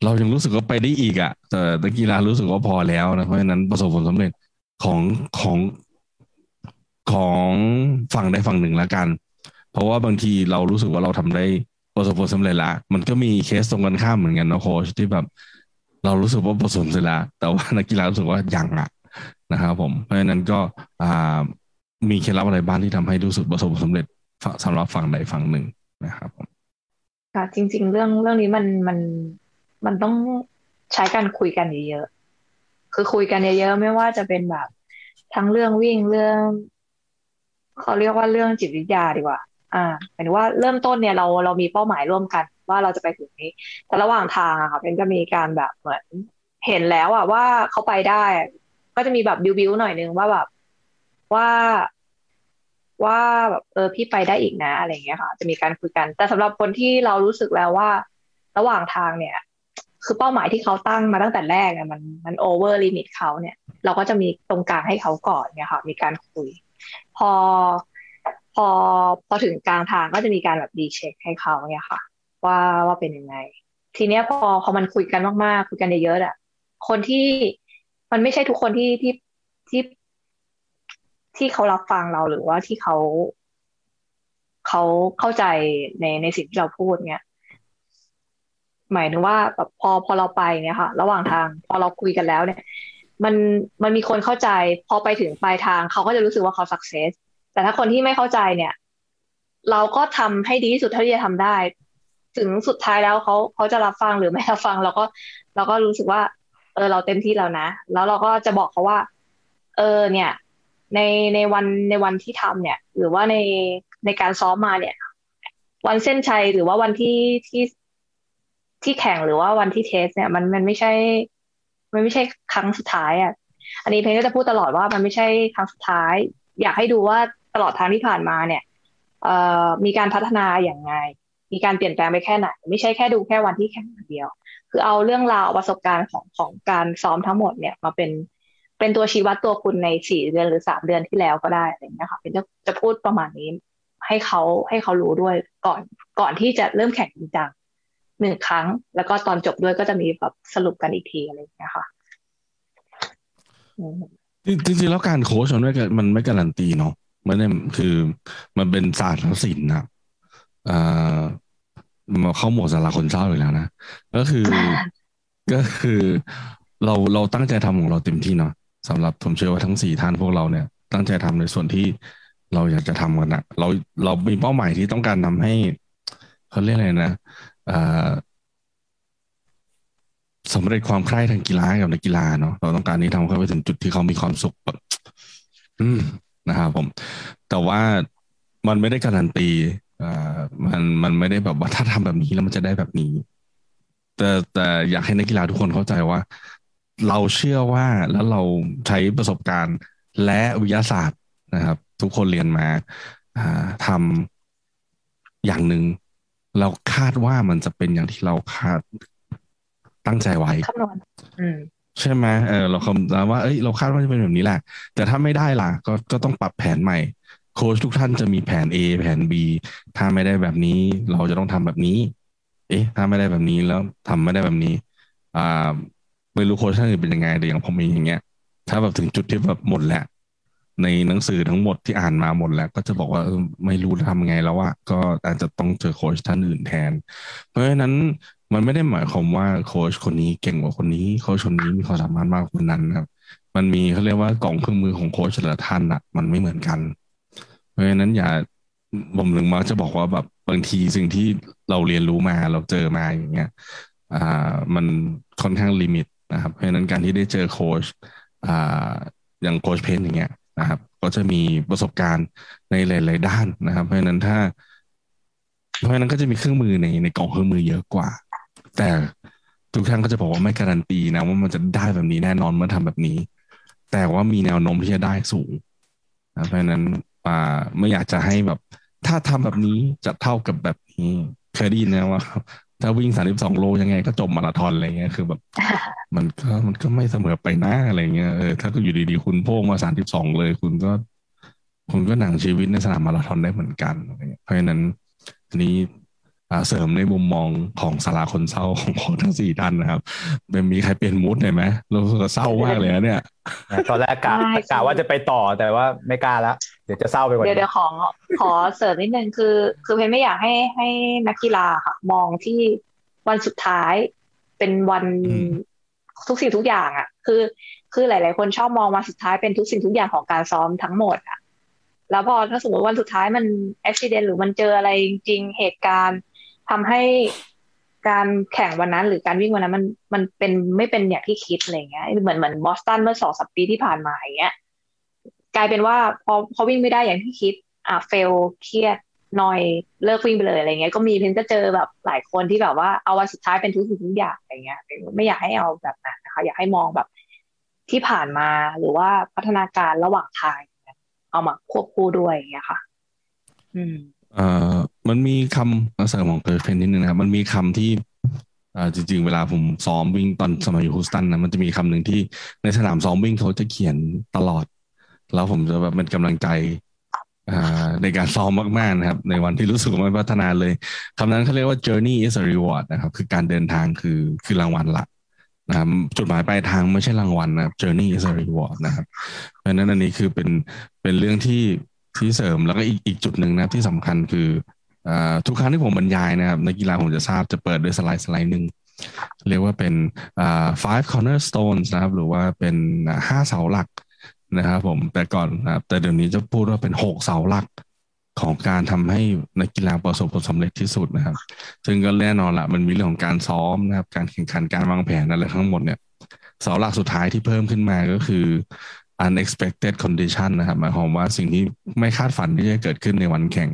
เรายังรู้สึกว่าไปได้อีกอะ่ะ แต่นักกีฬารู้สึกว่าพอแล้วนะ เพราะฉะนั้นประสบผลสำเร็จของของของฝั่งใดฝั่งหนึ่งแล้วกัน เพราะว่าบางทีเรารู้สึกว่าเราทำได้ประสบผลสำเร็จละ มันก็มีเคสตรงกันข้ามเหมือนกันนะโค้ชที่แบบ เรารู้สึกว่าประสบผลสำเร็จล้วแต่ว่านักกีฬารู้สึกว่ายังอะนะครับผม เพราะฉะนั้นก็อ่ามีเคล็ดลับอะไรบ้างที่ทำให้รู้สึกประสบผลสำเร็จสำหรับฝั่งใดฝั่งหนึ่งนะครับผมค่ะจริง ๆ เรื่องเรื่องนี้มันมัน มันต้องใช้การคุยกันเยอะๆคือคุยกันเยอะๆไม่ว่าจะเป็นแบบ ทั้งเรื่องวิ่งเรื่อง เขาเรียกว่าเรื่องจิตวิทยาดีกว่า อ่าหมายถึงว่าเริ่มต้นเนี่ยเราเรามีเป้าหมายร่วมกัน ว่าเราจะไปถึงนี้ แต่ระหว่างทางอะค่ะเป็นก็มีการแบบเหมือนเห็นแล้วอะว่าเขาไปได้ ก็จะมีแบบบิวบิวหน่อยนึงว่าแบบว่าว่าแบบเออพี่ไปได้อีกนะอะไรเงี้ยค่ะ จะมีการคุยกัน แต่สำหรับคนที่เรารู้สึกแล้วว่า ระหว่างทางเนี่ย คือเป้าหมายที่เขาตั้งมาตั้งแต่แรกเนี่ยมันมัน over limit เขาเนี่ย เราก็จะมีตรงกลางให้เขาก่อนเนี่ยค่ะมีการคุย พอพอพอถึงกลางทางก็จะมีการแบบ recheck ให้เขาเนี่ยค่ะ ว่าว่าเป็นยังไง ทีเนี้ยพอพอมันคุยกันมากๆคุยกันเยอะๆอะคนที่มันไม่ใช่ทุกคนที่ที่ที่ที่เขารับฟังเราหรือว่าที่เขาเขาเข้าใจในในสิ่งที่เราพูดเนี่ย หมายถึงว่าแบบพอพอเราไปเนี่ยค่ะ ระหว่างทางพอเราคุยกันแล้วเนี่ย มันมันมีคนเข้าใจ พอไปถึงปลายทางเขาก็จะรู้สึกว่าเขาสักเซสแต่ถ้าคนที่ไม่เข้าใจเนี่ย เราก็ทำให้ดีที่สุดเท่าที่จะทำได้ ถึงสุดท้ายแล้วเขาเขาจะรับฟังหรือไม่รับฟัง เราก็เราก็รู้สึกว่า เออเราเต็มที่แล้วนะ แล้วเราก็จะบอกเขาว่า เออเนี่ย ในในวันในวันที่ทำเนี่ย หรือว่าในในการซ้อมมาเนี่ย วันเส้นชัยหรือว่าวันที่ที่ ที่แข่งหรือว่าวันที่เทสเนี่ยมันมันไม่ใช่ มันไม่ใช่ครั้งสุดท้ายอะ อันนี้เพนก็จะพูดตลอดว่ามันไม่ใช่ครั้งสุดท้าย อยากให้ดูว่าตลอดทางที่ผ่านมาเนี่ยเอ่อมีการพัฒนาอย่างไง มีการเปลี่ยนแปลงไปแค่ไหน ไม่ใช่แค่ดูแค่วันที่แข่งเดียว คือเอาเรื่องราวประสบการณ์ของของการซ้อมทั้งหมดเนี่ยมาเป็นเป็นตัวชี้วัดตัวคุณในสี่เดือนหรือสามเดือนที่แล้วก็ได้อะไรเงี้ยค่ะเป็นจะจะพูดประมาณนี้ให้เขาให้เขารู้ด้วยก่อนก่อนที่จะเริ่มแข่งจริงจัง หนึ่งครั้ง แล้วก็ตอนจบด้วยก็จะมีแบบสรุปกันอีกทีอะไรอย่างเงี้ยค่ะจริงๆแล้วการโค้ชมันไม่มันไม่การันตีเนาะมันเนี่ยคือมันเป็นศาสตร์ทั้งศิลป์นะอ่ามาเข้าหมวดสาระคนเศร้าอยู่แล้วนะ ก็คือก็คือเราเราตั้งใจทำของเราเต็มที่เนาะสำหรับผมเชื่อว่าทั้งสี่ท่านพวกเราเนี่ย ตั้งใจทำในส่วนที่เราอยากจะทำกันนะเราเรามีเป้าหมายที่ต้องการทำให้เขาเรียกอะไรนะอ่า สำเร็จความใคร่ทางกีฬากับนักกีฬาเนาะเราต้องการที่ทำเขาไปถึงจุดที่เขามีความสุขแบบนะครับผม แต่ว่ามันไม่ได้การันตีมันมันไม่ได้แบบว่าถ้าทำแบบนี้แล้วมันจะได้แบบนี้ แต่แต่อยากให้นักกีฬาทุกคนเข้าใจว่า เราเชื่อว่าแล้วเราใช้ประสบการณ์และวิทยาศาสตร์นะครับ ทุกคนเรียนมาอ่าทำอย่างหนึ่ง เราคาดว่ามันจะเป็นอย่างที่เราคาดตั้งใจไว้คำนวณใช่ไหมเออเราคำนวณว่าเอ้ยเราคาดว่าจะเป็นแบบนี้แหละ แต่ถ้าไม่ได้ล่ะ ก็ก็ต้องปรับแผนใหม่ โค้ชทุกท่านจะมีแผน A แผน B ถ้าไม่ได้แบบนี้ เราจะต้องทำแบบนี้ เอ๊ะ ถ้าไม่ได้แบบนี้แล้วทำไม่ได้แบบนี้ อ่าไม่รู้โค้ชท่านอื่นเป็นยังไงแต่อย่างผมเองอย่างเงี้ย ถ้าแบบถึงจุดที่แบบหมดแล้ว ในหนังสือทั้งหมดที่อ่านมาหมดแล้ว ก็จะบอกว่าไม่รู้ทำไงแล้วว่าก็อาจจะต้องเจอโค้ชท่านอื่นแทน เพราะฉะนั้นมันไม่ได้หมายความว่าโค้ชคนนี้เก่งกว่าคนนี้โค้ชคนนี้มีความสามารถมากกว่าคนนั้นครับ มันมีเขาเรียกว่ากล่องเครื่องมือของโค้ชแต่ละท่านอะมันไม่เหมือนกัน เพราะฉะนั้นอย่าผมถึงมาจะบอกว่าแบบบางทีสิ่งที่เราเรียนรู้มาเราเจอมาอย่างเงี้ยอ่ามันค่อนข้าง limit นะครับเพราะฉะนั้นการที่ได้เจอโค้ชอ่าอย่างโค้ชเพนอย่างเงี้ย นะครับ ก็จะมีประสบการณ์ในหลาย ๆ ด้านนะครับ เพราะฉะนั้นถ้า เพราะฉะนั้นก็จะมีเครื่องมือในในกล่องเครื่องมือเยอะกว่า แต่ทุกท่านก็จะบอกว่าไม่การันตีนะว่ามันจะได้แบบนี้แน่นอนเมื่อทำแบบนี้ แต่ว่ามีแนวโน้มที่จะได้สูงนะเพราะฉะนั้นอ่าไม่อยากจะให้แบบ ถ้าทำแบบนี้จะเท่ากับแบบนี้เคยได้ยินนะว่า ถ้าวิ่งสามสิบสองโลยังไงก็จบมาราธอนอะไรเงี้ยคือแบบ มันก็มันก็ไม่เสมอไปนะอะไรเงี้ยเออถ้าก็อยู่ดีๆคุณโพ่งมาสามสิบสองเลย คุณก็ คุณก็หนังชีวิตในสนามมาราธอนได้เหมือนกันเพราะฉะนั้นทีนี้เสริมในมุมมองของสาราคนเศร้าของคนทั้งสี่ท่านนะครับเป็นมีใครเปลี่ยนมูดหน่อยไหมเราเศร้ามากเลยนะเนี่ยตอนแรกกะกะว่าจะไปต่อแต่ว่าไม่กล้าแล้วเดี๋ยวจะเศร้าไปกว่าเดี๋ยวเดี๋ยวขอขอเสริมนิดนึงคือ คือเพนไม่อยากให้ให้นักกีฬาค่ะ มองที่วันสุดท้ายเป็นวันทุกสิ่งทุกอย่างอะ คือ คือหลาย ๆ คนชอบมองวันสุดท้ายเป็นทุกสิ่งทุกอย่างของการซ้อมทั้งหมดอะ แล้วพอถ้าสมมติวันสุดท้ายมันอุบิเหตุหรือมันเจออะไรจริงๆเหตุการณ์ทำให้การแข่งวันนั้น หรือการวิ่งวันนั้นมันมันเป็นไม่เป็นอย่างที่คิดอะไรเงี้ยเหมือนเหมือนบอสตันเมื่อสองสัปปีที่ผ่านมาอย่างเงี้ย กลายเป็นว่าพอเขาวิ่งไม่ได้อย่างที่คิด อ่าเฟลเครียดนอยเลิกวิ่งไปเลยอะไรเงี้ยก็มีเพนก็เจอแบบหลายคนที่แบบว่าเอาวันสุดท้ายเป็นทุกสิ่งทุกอย่างอะไรเงี้ย ไม่อยากให้เอาแบบนั้นนะคะ อยากให้มองแบบที่ผ่านมาหรือว่าพัฒนาการระหว่างทางเอามาควบคู่ด้วยอย่างเงี้ยค่ะ อืมเอ่อมันมีคำเสริมของเพอร์เฟนนิดนึงนะครับมันมีคำที่อ่าจริง ๆ เวลาผมซ้อมวิ่งตอนสมัยอยู่ฮูสตันนะมันจะมีคำหนึ่งที่ในสนามซ้อมวิ่งเขาจะเขียนตลอด แล้วผมจะแบบเป็นกำลังใจในการซ้อมมากๆนะครับ ในวันที่รู้สึกไม่พัฒนาเลยคำนั้นเขาเรียกว่า journey is a reward นะครับ คือการเดินทางคือคือรางวัลละนะครับจุดหมายปลายทางไม่ใช่รางวัลนะครับ journey is a reward นะครับเพราะนั้นอันนี้คือเป็นเป็นเรื่องที่ที่เสริมแล้วก็อีกอีกจุดหนึ่งนะที่สำคัญคือทุกครั้งที่ผมบรรยายนะครับในกีฬาผมจะทราบจะเปิดด้วยสไลด์สไลด์หนึ่งเรียกว่าเป็น five cornerstones นะครับ หรือว่าเป็นห้าเสาหลัก นะครับผมแต่ก่อนนะครับแต่เดี๋ยวนี้จะพูดว่าเป็นหกเสาหลักของการทำให้นักกีฬาประสบผลสำเร็จที่สุดนะครับ ซึ่งก็แน่นอนละมันมีเรื่องของการซ้อมนะครับ การแข่งขันการวางแผนอะไรทั้งหมดเนี่ยเสาหลักสุดท้ายที่เพิ่มขึ้นมาก็คือ unexpected condition นะครับหมายความว่าสิ่งที่ไม่คาดฝันที่จะเกิดขึ้นในวันแข่ง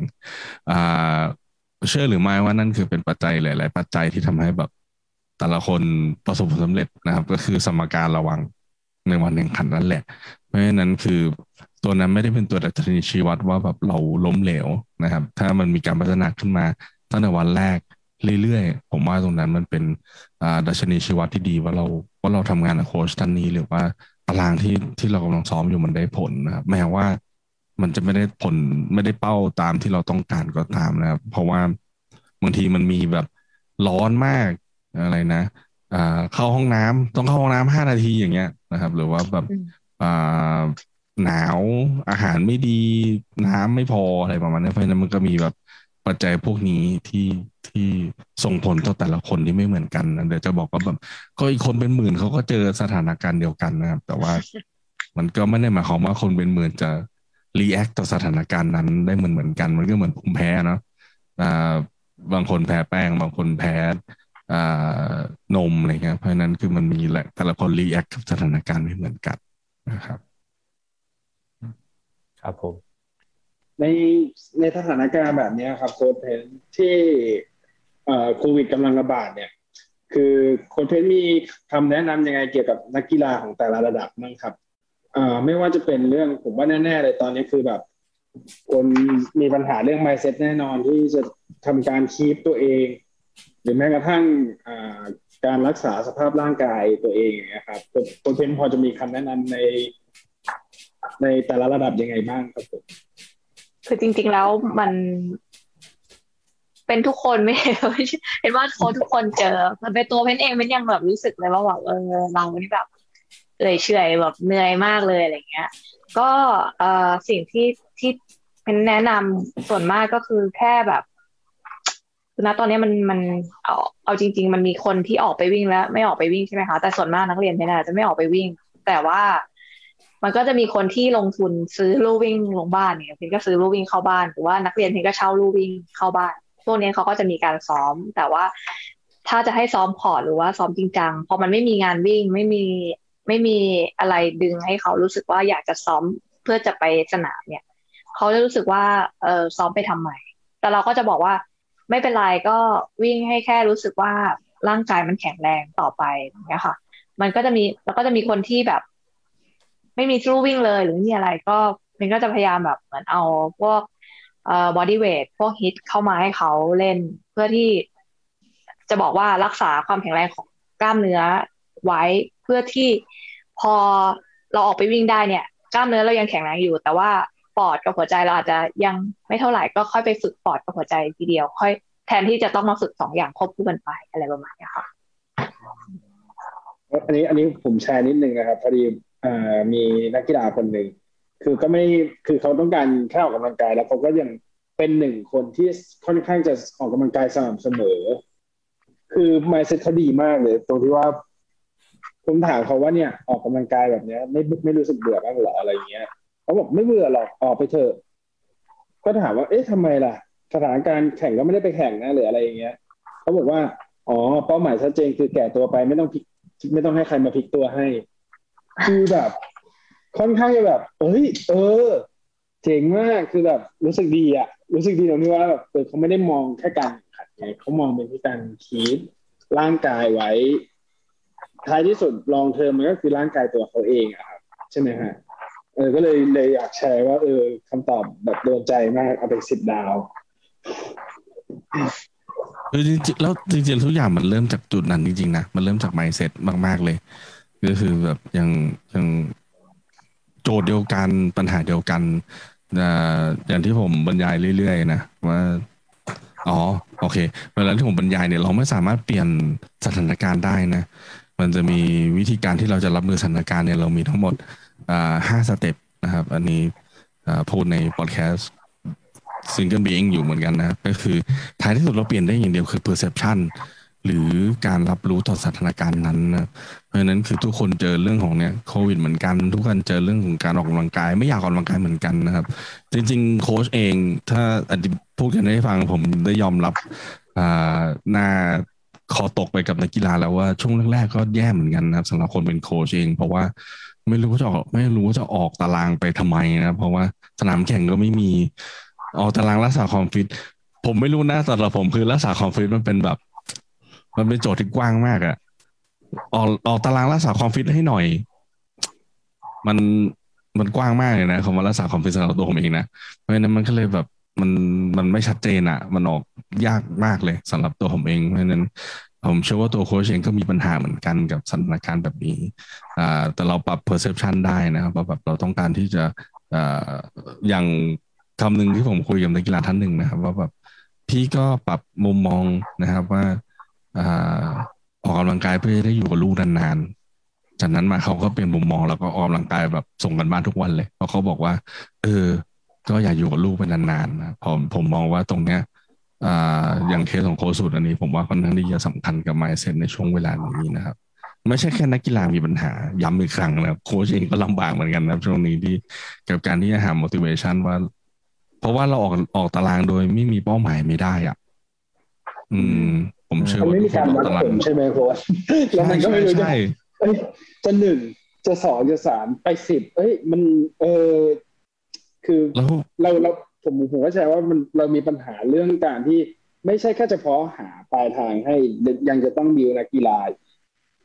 เชื่อหรือไม่ว่านั่นคือเป็นปัจจัยหลาย ๆ ปัจจัยที่ทำให้แบบแต่ละคนประสบผลสำเร็จนะครับ ก็คือสมการระวังในวันแข่งขันนั่นแหละ เพราะฉะนั้นคือตัวนั้นไม่ได้เป็นตัวดัชนีชี้วัดว่าแบบเราล้มเหลวนะครับ ถ้ามันมีการพัฒนาขึ้นมาตั้งแต่วันแรกเรื่อยๆ ผมว่าตรงนั้นมันเป็นดัชนีชี้วัดที่ดีว่าเราว่าเราทำงานกับโค้ชท่านนี้ หรือว่าตารางที่ที่เรากำลังซ้อมอยู่มันได้ผลนะครับ แม้ว่ามันจะไม่ได้ผลไม่ได้เป้าตามที่เราต้องการก็ตามนะครับ เพราะว่าบางทีมันมีแบบร้อนมากอะไรนะอ่าเข้าห้องน้ำต้องเข้าห้องน้ำห้านาทีอย่างเงี้ยนะครับ หรือว่าแบบ หนาวอาหารไม่ดีน้ำไม่พออะไรประมาณนี้เพราะฉะนั้นมันก็มีแบบปัจจัยพวกนี้ที่ที่ส่งผลต่อแต่ละคนที่ไม่เหมือนกันเดี๋ยวจะบอกว่าแบบก็อีกคนเป็นหมื่นเขาก็เจอสถานการณ์เดียวกันนะครับ แต่ว่ามันก็ไม่ได้หมายความว่าคนเป็นหมื่นจะ react ต่อสถานการณ์นั้นได้เหมือนเหมือนกัน มันก็เหมือนภูมิแพ้เนาะอ่าบางคนแพ้แป้ง บางคนแพ้อ่านมอะไรเงี้ยเพราะฉะนั้นคือมันมีแหละแต่ละคน react กับสถานการณ์ไม่เหมือนกัน นะครับ ครับผม ในในสถานการณ์แบบนี้ครับโค้ชเพนที่โควิดกำลังระบาดเนี่ย คือโค้ชเพนมีคำแนะนำยังไงเกี่ยวกับนักกีฬาของแต่ละระดับบ้างครับไม่ว่าจะเป็นเรื่องผมว่าแน่ๆเลยตอนนี้คือแบบคนมีปัญหาเรื่อง mindset แน่นอนที่จะทำการคีปตัวเอง หรือแม้กระทั่ง การรักษาสภาพร่างกายตัวเองอย่างเงี้ยครับโค้ชเพนพอจะมีคำแนะนำใน ในแต่ละระดับยังไงบ้างครับผมคือจริง ๆแล้วมันเป็นทุกคนไม่เห็นว่าโค้ทุกคนเจอมันเป็นตัวเพนเองเป็นยังแบบรู้สึกเลยว่าแบบเออเรานี่แบบเอยเฉยแบบเหนื่อยมากเลยอะไรเงี้ย ก็เออสิ่งที่ที่เป็นแนะนำส่วนมากก็คือแค่แบบ ณตอนนี้มันมันเอาเอาจริง ๆ มันมีคนที่ออกไปวิ่งแล้ว ไม่ออกไปวิ่งใช่ไหมคะแต่ส่วนมากนักเรียนเพนอาจจะไม่ออกไปวิ่ง แต่ว่ามันก็จะมีคนที่ลงทุนซื้อลู่วิ่งลงบ้านเนี่ยเพียงก็ซื้อลู่วิ่งเข้าบ้านหรือว่านักเรียนเพียงก็เช่าลู่วิ่งเข้าบ้านพวกนี้เขาก็จะมีการซ้อม แต่ว่าถ้าจะให้ซ้อมพอร์ตหรือว่าซ้อมจริงจังพอมันไม่มีงานวิ่งไม่มีไม่มีอะไรดึงให้เขารู้สึกว่าอยากจะซ้อมเพื่อจะไปสนามเนี่ย เขาจะรู้สึกว่าเออซ้อมไปทำไมแต่เราก็จะบอกว่า ไม่เป็นไรก็วิ่งให้แค่รู้สึกว่าร่างกายมันแข็งแรงต่อไปอย่างเงี้ยค่ะ มันก็จะมีแล้วก็จะมีคนที่แบบ ไม่มีลู่วิ่งเลยหรือมีอะไรก็มันก็จะพยายามแบบเหมือนเอาพวกเอ่อ bodyweight พวก HIIT เข้ามาให้เขาเล่น เพื่อที่จะบอกว่ารักษาความแข็งแรงของกล้ามเนื้อไว้เพื่อที่พอเราออกไปวิ่งได้เนี่ย กล้ามเนื้อเรายังแข็งแรงอยู่ แต่ว่า ปอดกับหัวใจเราอาจจะยังไม่เท่าไหร่ก็ค่อยไปฝึกปอดกับหัวใจทีเดียว ค่อยแทนที่จะต้องมาฝึกสองอย่างควบคู่กันไปอะไรประมาณนี้ค่ะอันนี้อันนี้ผมแชร์นิดนึงนะครับพอดีมีนักกีฬาคนหนึ่งคือก็ไม่คือเขาต้องการแค่ออกกำลังกาย แล้วเขาก็ยังเป็นหนึ่งคนที่ค่อนข้างจะออกกำลังกายสม่ำเสมอ คือไมเซ็ตเขาดีมากเลย ตรงที่ว่าผมถามเขาว่าเนี่ยออกกำลังกายแบบเนี้ย ไม่ไม่รู้สึกเบื่อบ้างหรออะไรเงี้ย เขาบอกไม่เบื่อหรอกออกไปเถอะ ก็ถามว่า เอ๊ะทำไมล่ะ สถานการณ์แข่งก็ไม่ได้ไปแข่งนะหรืออะไรอย่างเงี้ยเขาบอกว่า อ๋อ เป้าหมายชัดเจนคือแก่ตัวไปไม่ต้องพิกไม่ต้องให้ใครมาพลิกตัวให้ คือแบบ ค่อนข้างจะแบบ เอ้ย เออ เจ๋งมากคือแบบ รู้สึกดีอะรู้สึกดีตรงที่ว่าแบบเออเขาไม่ได้มองแค่การขัดไงเขามองเป็นที่การคีดร่างกายไว้ท้ายที่สุดลองเทอมมันก็คือร่างกายตัวเขาเองอะครับใช่ไหมฮะ เออก็เลยเลยอยากแชร์ว่า เออคำตอบแบบโดนใจมากเอาไปสิบดาวคือจริงๆแล้วจริงๆทุกอย่างมันเริ่มจากจุดนั้นจริงๆนะมันเริ่มจากไมเซ็ตมากๆเลย ก็คือแบบย่างย่างโจทย์เดียวกันปัญหาเดียวกันอย่างที่ผมบรรยายเรื่อยๆนะว่าอ๋อโอเค เวลาที่ผมบรรยายเนี่ยเราไม่สามารถเปลี่ยนสถานการณ์ได้นะ มันจะมีวิธีการที่เราจะรับมือสถานการณ์เนี่ยเรามีทั้งหมด ห้า step นะครับ อันนี้พูดในพอดแคสต์ Single Being อยู่เหมือนกันนะก็คือท้ายที่สุดเราเปลี่ยนได้อย่างเดียวคือ perception หรือการรับรู้ต่อสถานการณ์นั้นนะเพราะฉะนั้นคือทุกคนเจอเรื่องของเนี้ยโควิดเหมือนกัน ทุกคนเจอเรื่องของการออกกำลังกาย ไม่อยากออกกำลังกายเหมือนกันนะครับ จริง ๆ โค้ชเอง ถ้าพูดกันได้ฟังผมได้ยอมรับหน้าคอตกไปกับนักกีฬาแล้วว่าช่วงแรกๆก็แย่เหมือนกันนะครับสำหรับคนเป็นโค้ชเอง เพราะว่า ไม่รู้ว่าจะออก ไม่รู้ว่าจะออกตารางไปทำไมนะเพราะว่าสนามแข่งก็ไม่มีออกตารางรักษาความฟิต ผมไม่รู้นะสำหรับผมคือรักษาความฟิตมันเป็นแบบ มันเป็นโจทย์ที่กว้างมากอะออกออกตารางรักษาความฟิตให้หน่อย มันมันกว้างมากเลยนะคำว่ารักษาความฟิตสำหรับตัวผมเองนะเพราะฉะนั้นมันก็เลยแบบมันมันไม่ชัดเจนอะมันออกยากมากเลยสำหรับตัวผมเองเพราะฉะนั้น ผมเชื่อว่าตัวโค้ชเองก็มีปัญหาเหมือนกันกับสถานการณ์แบบนี้ แต่เราปรับ perception ได้นะครับว่าแบบเราต้องการที่จะอย่างคำหนึ่งที่ผมคุยกับนักกีฬาท่านหนึ่งนะครับ ว่าแบบพี่ก็ปรับมุมมองนะครับว่าออกกำลังกายเพื่อได้อยู่กับลูกนานๆ จากนั้นมาเขาก็เปลี่ยนมุมมองแล้วก็ออกกำลังกายแบบส่งกันบ้านทุกวันเลยเพราะเขาบอกว่า เออ ก็อยากอยู่กับลูกไปนานๆนะผมผมมองว่าตรงเนี้ย อ่าอย่างเคสของโค้ชสุดอันนี้ผมว่าค่อนข้างที่จะสำคัญกับไมเซ็ตในช่วงเวลานี้นะครับ ไม่ใช่แค่นักกีฬามีปัญหา ย้ำอีกครั้งนะโค้ชเองก็ลำบากเหมือนกันนะช่วงนี้ที่กับการที่จะหา motivation ว่า เพราะว่าเราออกออกตารางโดยไม่มีเป้าหมายไม่ได้อะอืม ผมเชื่อว่าไม่มีการวัดผลใช่ไหมโค้ชแล้วมันก็ไม่รู้จะเอ้ยจะหนึ่งจะสองจะสามไปสิบเอ้ย มัน เออคือเราเรา ผมผมก็ใช้ว่ามันเรามีปัญหาเรื่องการที่ไม่ใช่แค่เฉพาะหาปลายทางให้ยังจะต้องบิวนักกีฬา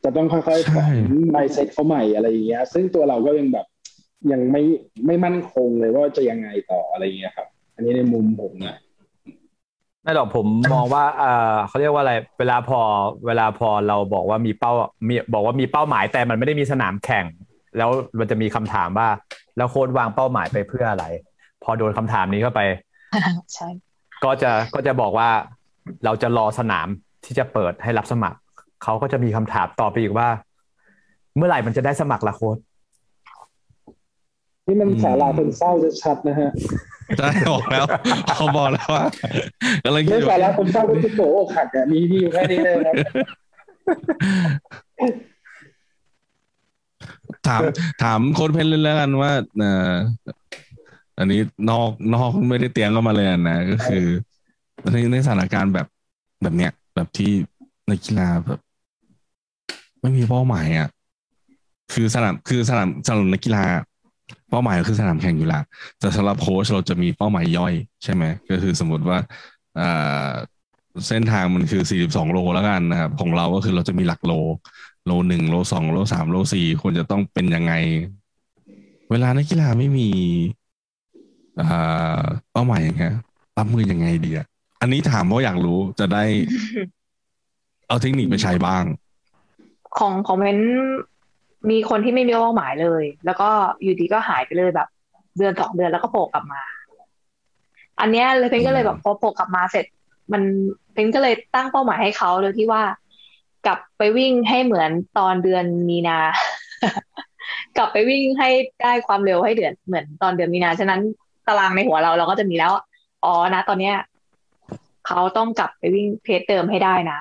จะต้องค่อยๆสอนไมเซ็ตเขาใหม่อะไรอย่างเงี้ย ซึ่งตัวเราก็ยังแบบยังไม่ไม่มั่นคงเลยว่าจะยังไงต่ออะไรอย่างเงี้ยครับ อันนี้ในมุมผมนะไม่หรอกผมมองว่าเออเขาเรียกว่าอะไร เวลาพอเวลาพอเราบอกว่ามีเป้ามีบอกว่ามีเป้าหมายแต่มันไม่ได้มีสนามแข่ง แล้วมันจะมีคำถามว่า แล้วโค้ดวางเป้าหมายไปเพื่ออะไร พอโดนคำถามนี้เข้าไปใช่ก็จะก็จะบอกว่าเราจะรอสนามที่จะเปิดให้รับสมัคร เขาก็จะมีคำถามต่อไปอีกว่า เมื่อไหร่มันจะได้สมัครละโค้ดนี่มันสาราเป็นเศร้าจะชัดนะฮะใช่บอกแล้วเขาบอกแล้วว่ากำลังคิดสาระเป็นเศร้าที่โตอกหักอะมีมีอยู่แค่นี้เลยครับถามถามโค้ดเพนเล่นๆกันว่าเอ่อ อันนี้นอกนอกไม่ได้เตียงก็มาเลยนะก็คือในในสถานการณ์แบบแบบเนี้ยแบบที่ในกีฬาแบบ ไม่มีเป้าหมายอะคือสนามคือสนามสำหรับนักกีฬา เป้าหมายคือสนามแข่งอยู่ละแต่สำหรับโค้ชเราจะมีเป้าหมายย่อยใช่ไหมก็คือสมมติว่าเส้นทางมันคือ 42 โลแล้วกันนะครับ ของเราก็คือเราจะมีหลักโล โลหนึ่งโลสองโลสามโลสี่ควรจะต้องเป็นยังไง เวลานักกีฬาไม่มี เป้าหมายยังไงรับมือยังไงดีอะอันนี้ถามเพราะอยากรู้จะได้ เอาเทคนิคไปใช้บ้าง ของของเมนมีคนที่ไม่มีเป้าหมายเลย แล้วก็อยู่ดีก็หายไปเลยแบบ เดือนสองเดือนแล้วก็โผล่กลับมา อันเนี้ยเลยเพนก็เลยแบบพอโผล่กลับมาเสร็จ มันเพนก็เลยตั้งเป้าหมายให้เขาเลยที่ว่ากลับไปวิ่งให้เหมือนตอนเดือนมีนา กลับไปวิ่งให้ได้ความเร็วให้เดือนเหมือนตอนเดือนมีนาฉะนั้น ตารางในหัวเราเราก็จะมีแล้วอ๋อนะ ตอนเนี้ยเขาต้องกลับไปวิ่งเพจเดิมให้ได้นะ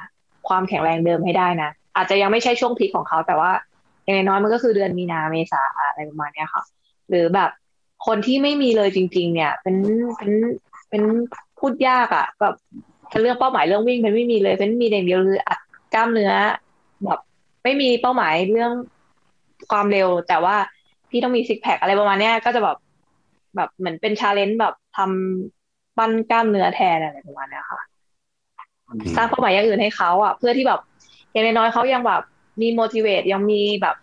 ความแข็งแรงเดิมให้ได้นะ อาจจะยังไม่ใช่ช่วงพีคของเขา แต่ว่าอย่างน้อยมันก็คือเดือนมีนาเมษาอะไรประมาณนี้ค่ะ หรือแบบคนที่ไม่มีเลยจริง ๆ เนี่ย เป็นเป็นเป็นพูดยากอะ่ะแบบเรื่องเป้าหมายเรื่องวิ่งเป็นไม่มีเลยเป็นมีอย่างเดียวคืออัดกล้ามเนื้อแบบไม่มีเป้าหมายเรื่องความเร็ว แต่ว่าพี่ต้องมี six pack อะไรประมาณเนี้ยก็จะแบบ แบบเหมือนเป็น challenge แบบทำปั้นกล้ามเนื้อแทนอะไรประมาณเนี้ยค่ะ สร้างเป้าหมายอย่างอื่นให้เขาอะ เพื่อที่แบบอย่างน้อยๆเขายังแบบมี motivate ยังมีแบบ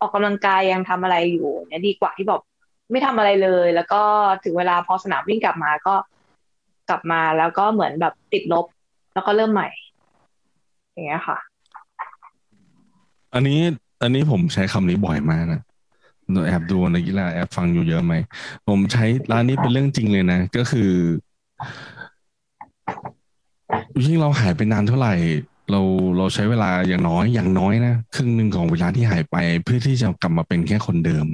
ออกกำลังกายยังทำอะไรอยู่เนี่ยดีกว่าที่แบบไม่ทำอะไรเลย แล้วก็ถึงเวลาพอสนามวิ่งกลับมาก็กลับมาแล้วก็เหมือนแบบติดลบ แล้วก็เริ่มใหม่ อย่างเงี้ยค่ะ อันนี้อันนี้ผมใช้คำนี้บ่อยมากนะ แอบดูในกีฬาแอบฟังอยู่เยอะไหม ผมใช้ร้านนี้เป็นเรื่องจริงเลยนะ ก็คือยิ่งเราหายไปนานเท่าไหร่ เราเราใช้เวลาอย่างน้อยอย่างน้อยนะครึ่งหนึ่งของเวลาที่หายไป เพื่อที่จะกลับมาเป็นแค่คนเดิม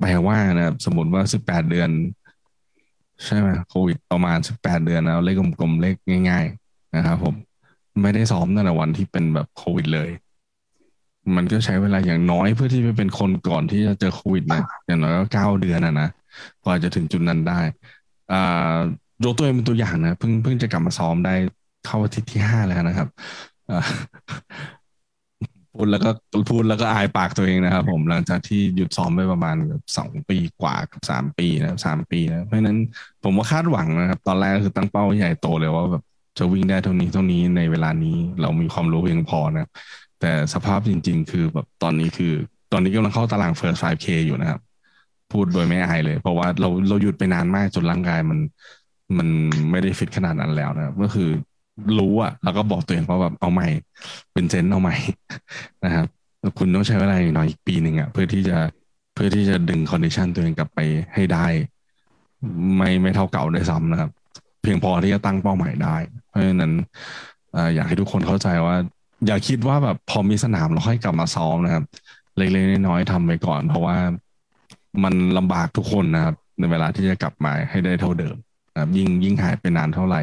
แปลว่านะสมมติว่าสิบแปดเดือน ใช่ไหมโควิดประมาณสิบแปดเดือนนะเลขกลมๆเลขง่าย ๆ นะครับผมไม่ได้ซ้อมตั้งแต่วันที่เป็นแบบโควิดเลย มันก็ใช้เวลาอย่างน้อยเพื่อที่จะเป็นคนก่อนที่จะเจอโควิดนะอย่างน้อยก็เก้าเดือนนะนะกว่าจะถึงจุดนั้นได้อ่ายกตัวเองเป็นตัวอย่างนะเพิ่งเพิ่งจะกลับมาซ้อมได้เข้าอาทิตย์ที่ห้าแล้วนะครับพูดแล้วก็พูดแล้วก็อายปากตัวเองนะครับ ผมหลังจากที่หยุดซ้อมไปประมาณสองปีกว่ากับสามปีนะสามปีนะเพราะนั้นผมว่าคาดหวังนะครับ ตอนแรกคือตั้งเป้าใหญ่โตเลยว่าแบบจะวิ่งได้เท่านี้เท่านี้ในเวลานี้เรามีความรู้เพียงพอนะ แต่สภาพจริง ๆ คือแบบตอนนี้คือ ตอนนี้กำลังเข้าตาราง first 5K อยู่นะครับ พูดโดยไม่อายเลย เพราะว่าเราเราหยุดไปนานมากจนร่างกายมัน มันไม่ได้ฟิตขนาดนั้นแล้วนะก็คือรู้อะแล้วก็บอกตัวเองว่าแบบเอาใหม่ เป็นเซนเอาใหม่นะครับคุณต้องใช้เวลาหน่อยอีกปีหนึ่งอะเพื่อที่จะเพื่อที่จะดึง condition ตัวเองกลับไปให้ได้ ไม่ไม่เท่าเก่าด้วยซ้ำนะครับ เพียงพอที่จะตั้งเป้าหมายได้ เพราะฉะนั้นอยากให้ทุกคนเข้าใจว่า อย่าคิดว่าแบบพอมีสนามเราค่อยกลับมาซ้อมนะครับ เล็กๆน้อยๆทำไปก่อน เพราะว่ามันลำบากทุกคนนะครับ ในเวลาที่จะกลับมาให้ได้เท่าเดิมนะครับยิ่งยิ่งหายไปนานเท่าไหร่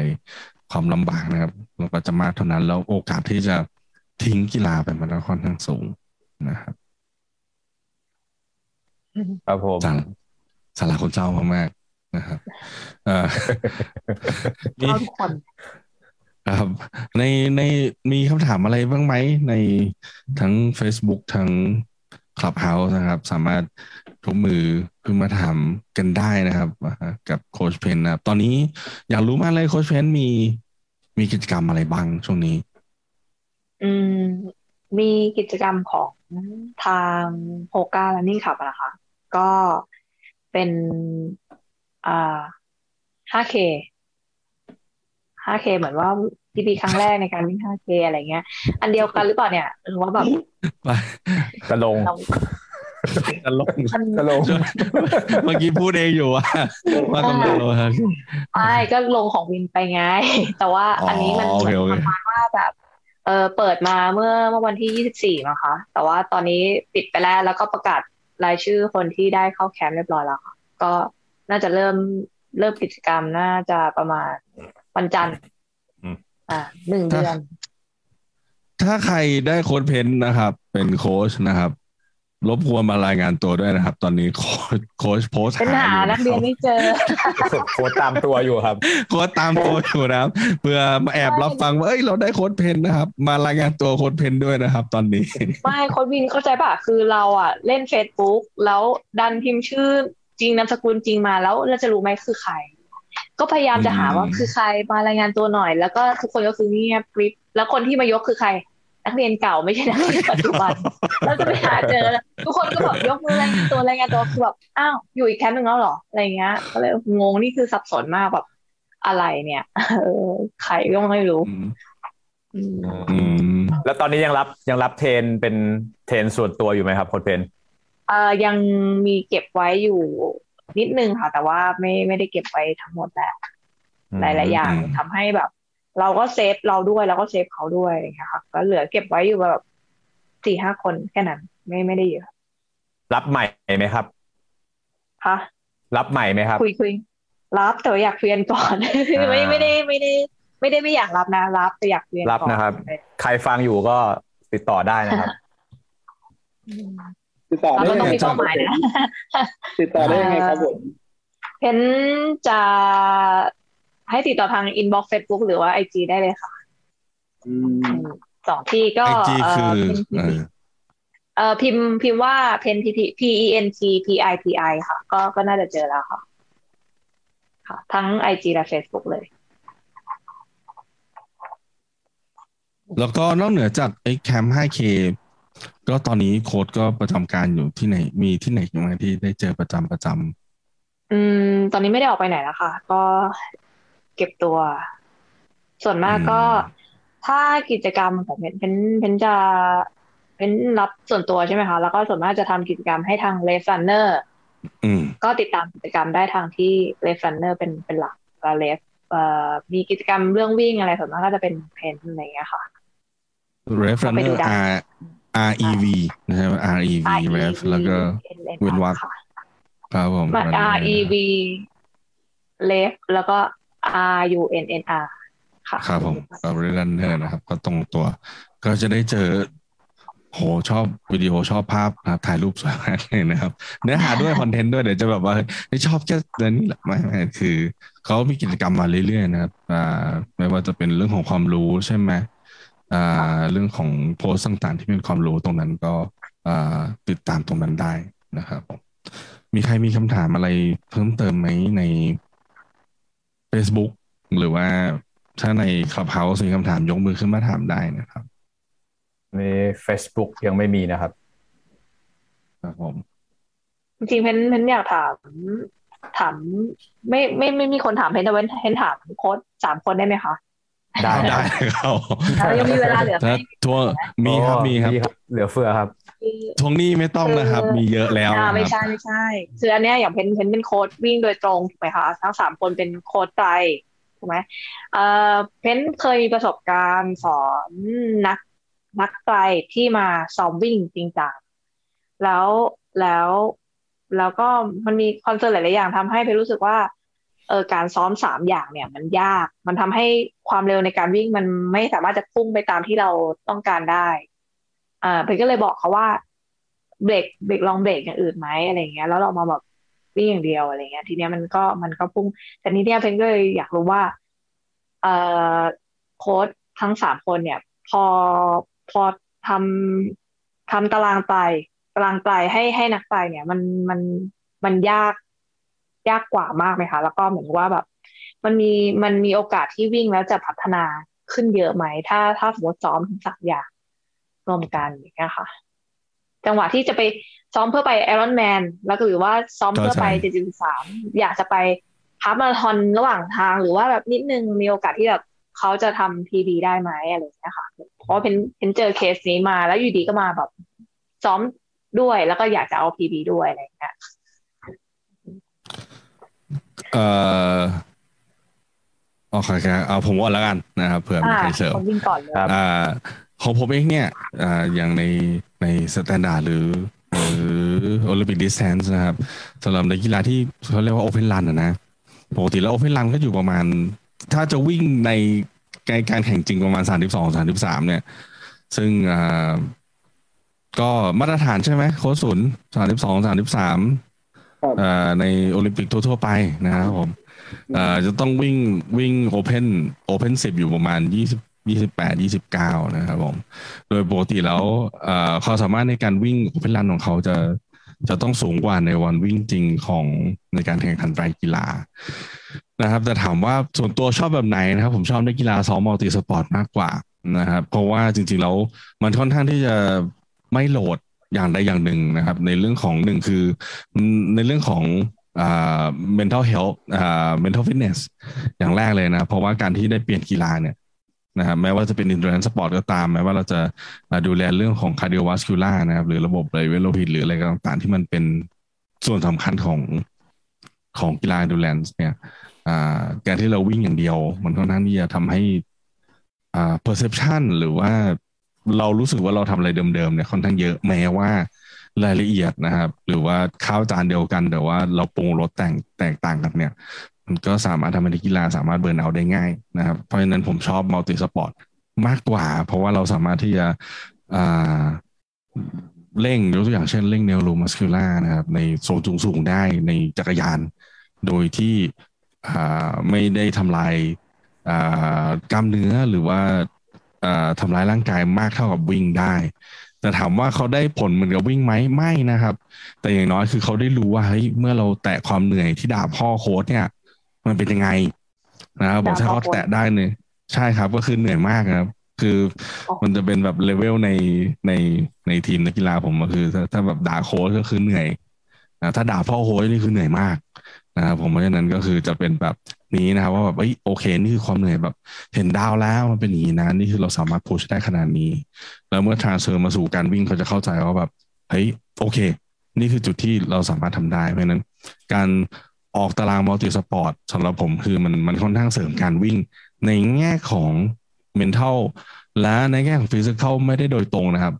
ความลำบากนะครับเราก็จะมากเท่านั้น แล้วโอกาสที่จะทิ้งกีฬาไปมันก็ค่อนข้างสูงนะครับครับผมสาสาระคนเจ้ามากๆนะครับเออมี ครับ ในในมีคำถามอะไรบ้างไหมในทั้ง Facebook ทั้ง Clubhouse นะครับ สามารถทุกมือขึ้นมาถามกันได้นะครับกับโคชเพนนะครับ ตอนนี้อยากรู้มากเลยโคชเพนมีมีกิจกรรมอะไรบ้างช่วงนี้ อืม มีกิจกรรมของทางโฮก้าและนิ่งขับนะคะ ก็เป็นอ่า 5K 5K เหมือนว่าที่ปีครั้งแรกในการวิ่ง 5K อะไรเงี้ย อันเดียวกันหรือเปล่าเนี่ยหรือว่าแบบกระลงตลกตลกเมื่อกี้พูดเองอยู่ว่าว่ากำลังลงไม่ก็ลงของวินไปไง แต่ว่าอันนี้มันประมาณว่าแบบเออเปิดมาเมื่อเมื่อวันที่ยี่สิบสี่นะคะ แต่ว่าตอนนี้ปิดไปแล้วแล้วก็ประกาศรายชื่อคนที่ได้เข้าแคมป์เรียบร้อยแล้วค่ะก็น่าจะเริ่มเริ่มกิจกรรมน่าจะประมาณ วันจันทร์อ่าหนึ่งเดือน ถ้าใครได้โค้ชเพนนะครับ เป็นโค้ชนะครับ รบกวนมารายงานตัวด้วยนะครับ ตอนนี้โค้ชโค้ชโพสเป็นหานักเรียนไม่เจอ โค้ชตามตัวอยู่ครับ โค้ชตามตัวอยู่นะครับเพื่อมาแอบรับฟังว่าเอ้ยเราได้โค้ชเพนนะครับ มารายงานตัวโค้ชเพนด้วยนะครับ ตอนนี้ ไม่โค้ชวินเข้าใจป่ะคือเราอะ เล่นเฟซบุ๊กแล้วดันพิมพ์ชื่อจริงนามสกุลจริงมาแล้วเราจะรู้ไหมคือใคร ก็พยายามจะหาว่าคือใครมารายงานตัวหน่อย แล้วก็ทุกคนก็คือเงียบกริบแล้วคนที่มายกคือใคร นักเรียนเก่าไม่ใช่นักเรียนปัจจุบันเราจะไปหาเจอ ทุกคนก็แบบยกมือรายงานตัวรายงานตัวคือแบบอ้าวอยู่อีกแคมป์หนึ่งแล้วหรออะไรเงี้ยก็เลยงงนี่คือสับสนมากแบบอะไรเนี่ยเออใครก็ไม่รู้แล้วตอนนี้ยังรับยังรับเทรนเป็นเทรนส่วนตัวอยู่ไหมครับโค้ดเพนเอ่อยังมีเก็บไว้อยู่ นิดนึงค่ะ แต่ว่าไม่ไม่ได้เก็บไว้ทั้งหมดแหละหลายๆอย่างทำให้แบบ เราก็เซฟเราด้วยแล้วก็เซฟเขาด้วยนะคะก็เหลือเก็บไว้อยู่แบบสี่ห้าคนแค่นั้นไม่ไม่ได้เยอะรับใหม่ไหมครับคะรับใหม่ไหมครับ คุยคุยรับแต่อยากเรียนก่อนไม่ไม่ได้ไม่ได้ ไม่ได้ไม่อยากรับนะ รับแต่อยากเรียนรับนะครับ ใครฟังอยู่ก็ติดต่อได้นะครับ ติดต่อได้ยังไงครับติดต่อได้ยังไงครับผมเห็นจะให้ติดต่อทางอินบ็อกซ์เฟซบุ๊กหรือว่าไอจีได้เลยค่ะสองที่ก็ไอจีคือเออพิมพ์พิมพ์ว่า pen p p e n t p i p i ค่ะ ก็ก็น่าจะเจอแล้วค่ะ ค่ะ ทั้งไอจีและ Facebook เลย แล้วก็นอกเหนือจากไอ้แคมป์ 5K ก็ตอนนี้โค้ชก็ประจำการอยู่ที่ไหน มีที่ไหนอยู่ไหมที่ได้เจอประจำประจำอืม ตอนนี้ไม่ได้ออกไปไหนแล้วค่ะ ก็เก็บตัว ส่วนมากก็ถ้ากิจกรรมของเพนเพนเพนจะเพนรับส่วนตัวใช่ไหมคะ แล้วก็ส่วนมากจะทำกิจกรรมให้ทางเลฟ r นเนอร์ก็ติดตามกิจกรรมได้ทางที่ Rev Runnr เป็นเป็นหลักก็ Rev เอ่อมีกิจกรรมเรื่องวิ่งอะไรส่วนมากก็จะเป็นเพนอะไรเงี้ยค่ะ Rev Runnr R R E V นะครับ R E V Rev แล้วก็เว้นวรรคครับผม R E V Rev แล้วก็ R U N N R ค่ะครับผมกับ Runnr นะครับ ก็ตรงตัว ก็จะได้เจอ โหชอบวิดีโอชอบภาพนะถ่ายรูปสวยมากเลยนะครับ เนื้อหาด้วยคอนเทนต์ด้วยเดี๋ยวจะแบบว่าไม่ชอบแค่เรื่องนี้แหละไม่ไม่คือเขามีกิจกรรมมาเรื่อยๆนะครับ อ่า ไม่ว่าจะเป็นเรื่องของความรู้ใช่ไหมอ่า เรื่องของโพสต์ต่างๆ ที่เป็นความรู้ตรงนั้นก็อ่าติดตามตรงนั้นได้นะครับผมมีใครมีคำถามอะไรเพิ่มเติมไหมใน Facebook หรือว่าถ้าใน Clubhouse มีคำถามยกมือขึ้นมาถามได้นะครับ ใน Facebook ยังไม่มีนะครับ ครับผม จริงๆเพนเพนอยากถาม ถาม ไม่ไม่ไม่มีคนถามเพนแต่เพนเพนถามโค้ชสามคนได้ไหมคะ ได้ได้ครับยังมีเวลาเหลือไหมทัวมีครับมีครับ เหลือเฟือครับช่วงนี้ไม่ต้องนะครับ มีเยอะแล้วไม่ใช่ไม่ใช่คืออันเนี้ยอย่างเพนเพนเป็นโค้ชวิ่งโดยตรงถูกไหมคะทั้งสามคนเป็นโค้ชไตรถูกไหมเอ่อเพนเคยมีประสบการณ์สอนนักนักไตรที่มาซ้อมวิ่งจริงจังแล้วแล้วแล้วก็มันมีคอนเสิร์ตหลาย ๆ อย่างทำให้เพนรู้สึกว่า เออการซ้อมสามอย่างเนี่ย มันยาก มันทำให้ความเร็วในการวิ่งมันไม่สามารถจะพุ่งไปตามที่เราต้องการได้ อ่าเพนก็เลยบอกเขาว่าเบรกเบรกลองเบรกอย่างอื่นไหมอะไรเงี้ย แล้วเรามาแบบวิ่งอย่างเดียวอะไรเงี้ย ทีเนี้ยมันก็มันก็พุ่ง แต่นี้เนี่ยเพนก็เลยอยากรู้ว่า เอ่อโค้ดทั้งสามคนเนี่ย พอพอทำทำตารางไตตารางไตให้ให้นักไตเนี่ย มันมันมันยาก ยากกว่ามากไหมคะ แล้วก็เหมือนว่าแบบ มันมีมันมีโอกาสที่วิ่งแล้วจะพัฒนาขึ้นเยอะไหม ถ้าถ้าสมมติซ้อมทั้งสามอย่างรวมกันอย่างเงี้ยค่ะ จังหวะที่จะไปซ้อมเพื่อไปไอรอนแมนแล้วก็หรือว่าซ้อมเพื่อไปเจ็ดจุดสามอยากจะไป half มาราธอนระหว่างทางหรือว่าแบบนิดนึงมีโอกาสที่แบบเขาจะทำ PB ได้ไหมอะไรอย่างเงี้ยค่ะ เพราะเป็นเป็นเจอเคสนี้มาแล้วอยู่ดีก็มาแบบซ้อมด้วยแล้วก็อยากจะเอา PB ด้วยอะไรอย่างเงี้ย เอ่อโอเคครับเอาผมว่าแล้วกันนะครับเผื่อมีใครเสริมวิ่งก่อนเลยอ่าของผมเองเนี่ยอ่าอย่างในใน standard หรือหรือ Olympic distance นะครับสำหรับในกีฬาที่เขาเรียกว่า open run นะ ปกติแล้ว open run ก็อยู่ประมาณ ถ้าจะวิ่งในการแข่งจริงประมาณสามสิบสองสามสิบสามเนี่ย ซึ่งอ่าก็มาตรฐานใช่ไหมโค้ดศูนย์สามสิบสองสามสิบสาม ในโอลิมปิกทั่ว ๆ ไปนะครับผมจะต้องวิ่งวิ่ง open open สิบอยู่ประมาณยี่สิบยี่สิบแปดยี่สิบเก้านะครับผม โดยปกติแล้วความสามารถในการวิ่ง open run ของเขาจะจะต้องสูงกว่าในวันวิ่งจริงของในการแข่งขันไตรกีฬานะครับ แต่ถามว่าส่วนตัวชอบแบบไหนนะครับ ผมชอบในกีฬาซ้อม multisport มากกว่านะครับ เพราะว่าจริงๆแล้วมันค่อนข้างที่จะไม่ load อย่างใดอย่างหนึ่งนะครับ ในเรื่องของหนึ่งคือในเรื่องของอ่า mental health อ่า mental fitness อย่างแรกเลยนะเพราะว่าการที่ได้เปลี่ยนกีฬาเนี่ยนะครับแม้ว่าจะเป็น endurance sport ก็ตามแม้ว่าเราจะดูแลเรื่องของ cardiovascular นะครับ หรือระบบไหลเวียนโลหิตหรืออะไรต่างๆ ที่มันเป็นส่วนสำคัญของของกีฬา endurance เนี่ยการที่เราวิ่งอย่างเดียว มันค่อนข้างที่จะทำให้อ่า perception หรือว่า เรารู้สึกว่าเราทำอะไรเดิมๆเนี่ยค่อนข้างเยอะแม้ว่ารายละเอียดนะครับ หรือว่าข้าวจานเดียวกัน แต่ว่าเราปรุงรสแต่งแตกต่างกันเนี่ย มันก็สามารถทำให้นักกีฬาสามารถ burnout ได้ง่ายนะครับ เพราะฉะนั้นผมชอบ multisport มากกว่า เพราะว่าเราสามารถที่จะเร่งยกตัวอย่างเช่นเร่ง neuromuscular นะครับ ในโซนสูงๆได้ในจักรยาน โดยที่ไม่ได้ทำลายกล้ามเนื้อหรือว่า ทำร้ายร่างกายมากเท่ากับวิ่งได้ แต่ถามว่าเขาได้ผลเหมือนกับวิ่งไหมไม่นะครับ แต่อย่างน้อยคือเขาได้รู้ว่าเฮ้ยเมื่อเราแตะความเหนื่อยที่ด่าพ่อโค้ดเนี่ย มันเป็นยังไงนะครับบอกถ้าเขาแตะได้เนี่ยใช่ครับ ก็คือเหนื่อยมากครับ คือมันจะเป็นแบบเลเวลในในในทีมนักกีฬาผมก็คือ ถ้าถ้าแบบด่าโค้ชก็คือเหนื่อยนะถ้าด่าพ่อโค้ชนี่คือเหนื่อยมาก นะครับผมเพราะฉะนั้นก็คือจะเป็นแบบนี้นะครับ ว่าแบบเอ้ยโอเคนี่คือความเหนื่อยแบบ เห็นดาวแล้วมันเป็นอย่างนี้นะนี่คือเราสามารถ push ได้ขนาดนี้ แล้วเมื่อ transfer มาสู่การวิ่งเขาจะเข้าใจว่าแบบเฮ้ยโอเค นี่คือจุดที่เราสามารถทำได้ เพราะฉะนั้น การออกตาราง multisport สำหรับผมคือมันมันค่อนข้างเสริมการวิ่ง ในแง่ของ mental และในแง่ของ physical ไม่ได้โดยตรงนะครับ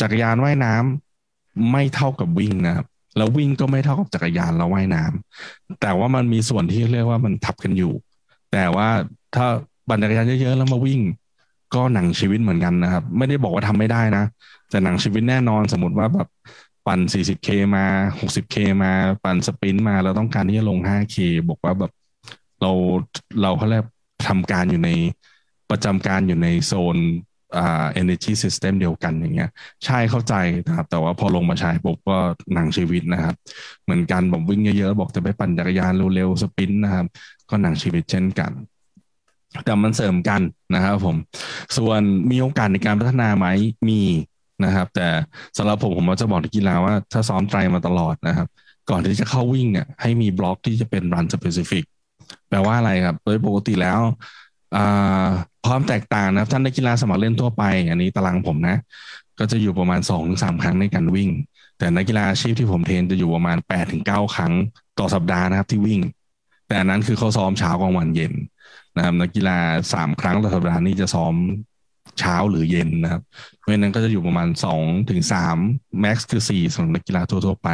จักรยานว่ายน้ำไม่เท่ากับวิ่งนะครับ แล้ววิ่งก็ไม่เท่ากับจักรยานแล้วว่ายน้ำแต่ว่ามันมีส่วนที่เรียกว่ามันทับกันอยู่ แต่ว่าถ้าปั่นจักรยานเยอะๆแล้วมาวิ่ง ก็หนังชีวิตเหมือนกันนะครับ ไม่ได้บอกว่าทำไม่ได้นะแต่หนังชีวิตแน่นอนสมมติว่าแบบปั่น 40K มา 60K มาปั่นสปรินต์มาเราต้องการที่จะลง 5K บอกว่าแบบเราเราเขาเรียกทำการอยู่ในประจำการอยู่ในโซน อ่า energy system เดียวกันอย่างเงี้ย ใช่เข้าใจนะครับ แต่ว่าพอลงมาใช้ปุ๊บก็หนังชีวิตนะครับ เหมือนกันบอกวิ่งเยอะๆ บอกจะไปปั่นจักรยานเร็วๆสปรินต์นะครับ ก็หนังชีวิตเช่นกัน แต่มันเสริมกันนะครับผม ส่วนมีโอกาสในการพัฒนาไหมมีนะครับ แต่สำหรับผมผมจะบอกนักกีฬาว่าถ้าซ้อมไตรมาตลอดนะครับ ก่อนที่จะเข้าวิ่งเนี่ยให้มีบล็อกที่จะเป็น run specific แปลว่าอะไรครับ โดยปกติแล้วอ่า ความแตกต่างนะท่านนักกีฬาสมัครเล่นทั่วไป อันนี้ตารางผมนะ ก็จะอยู่ประมาณสองถึงสามครั้งในการวิ่ง แต่นักกีฬาอาชีพที่ผมเทรนจะอยู่ประมาณแปดถึงเก้าครั้งต่อสัปดาห์นะครับที่วิ่ง แต่อันนั้นคือเขาซ้อมเช้ากลางวันเย็นนะครับนักกีฬาสามครั้งต่อสัปดาห์นี้จะซ้อมเช้าหรือเย็นนะครับ เพราะนั้นก็จะอยู่ประมาณสองถึงสามแม็กซ์คือสี่สำหรับนักกีฬาทั่วๆไป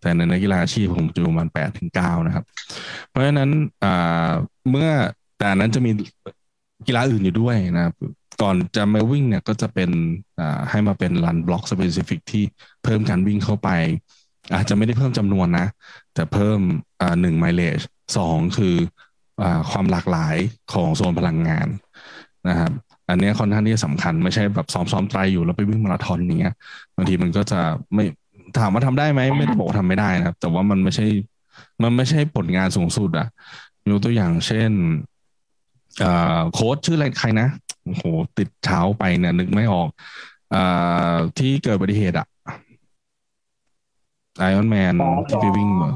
แต่ในนักกีฬาอาชีพผมจะประมาณแปดถึงเก้านะครับ เพราะฉะนั้นเมื่อแต่นั้นจะมี กีฬาอื่นอยู่ด้วยนะครับก่อนจะมาวิ่งเนี่ยก็จะเป็นให้มาเป็น run block specific ที่เพิ่มการวิ่งเข้าไป อาจจะไม่ได้เพิ่มจำนวนนะ แต่เพิ่มหนึ่ง mileage สองคืออความหลากหลายของโซนพลังงานนะครับอันนี้ค่อนข้างที่สำคัญไม่ใช่แบบซ้อมซ้อมไตรอยู่แล้วไปวิ่งมาราธอนอย่างเงี้ยบางทีมันก็จะไม่ถามว่าทำได้ไหมไม่ได้บอกทำไม่ได้นะครับ แต่ว่ามันไม่ใช่ มันไม่ใช่ผลงานสูงสุดอะยกตัวอย่างเช่น โค้ชชื่ออะไรใครนะโอ้โหติดเช้าไปเนี่ยนึกไม่ออกอที่เกิดอุบัติเหตุอะไอออนแมนที่ไปวิ่งมา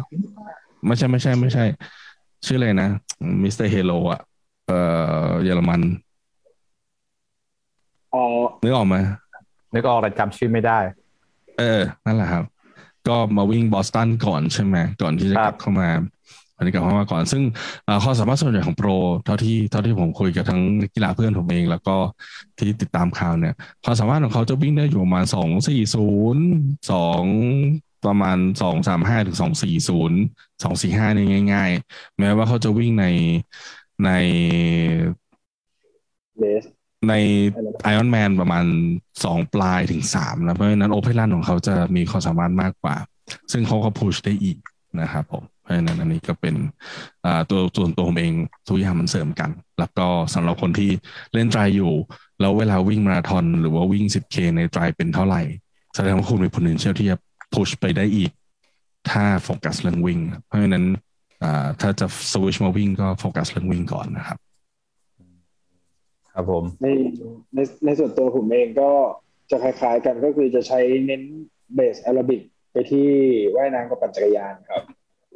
ไม่ใช่ไม่ใช่ ไม่ใช่ ชื่ออะไรนะมิสเตอร์เฮโลอะเอ่อเยอรมันอ๋อนึกออกไหมนึกออกแต่จำชื่อไม่ได้ เออ นั่นแหละครับ ก็มาวิ่งบอสตันก่อนใช่ไหมก่อนที่จะกลับเข้ามา อันนี้กลับเข้ามาก่อน ซึ่งข้อสามารถส่วนใหญ่ของโปร เท่าที่เท่าที่ผมคุยกับทั้งกีฬาเพื่อนผมเอง แล้วก็ที่ติดตามข่าวเนี่ยความสามารถของเขาจะวิ่งได้อยู่ประมาณสองสี่ศูนย์สองประมาณสองสามห้าถึงสองสี่ศูนย์สองสี่ห้านี่ง่าย ๆ แม้ว่าเขาจะวิ่งในในในไอออนแมนประมาณสองปลายถึงสามนะเพราะฉะนั้น open run ของเขาจะมีความสามารถมากกว่า ซึ่งเขาก็ push ได้อีกนะครับผม เพราะฉะนั้นอันนี้ก็เป็นตัวส่วนตัวผมเองทุกอย่างมันเสริมกัน แล้วก็สำหรับคนที่เล่นไตรอยู่ แล้วเวลาวิ่งมาราธอนหรือว่าวิ่ง 10K ในไตรเป็นเท่าไหร่ แสดงว่าคุณมี potential ที่จะ push ไปได้อีก ถ้าโฟกัสเรื่องวิ่ง เพราะฉะนั้นถ้าจะสวิชมาวิ่งก็โฟกัสเรื่องวิ่งก่อนนะครับ ครับผมในในในส่วนตัวผมเองก็จะคล้ายๆกันก็คือจะใช้เน้น base aerobic ไปที่ว่ายน้ำกับปั่นจักรยานครับ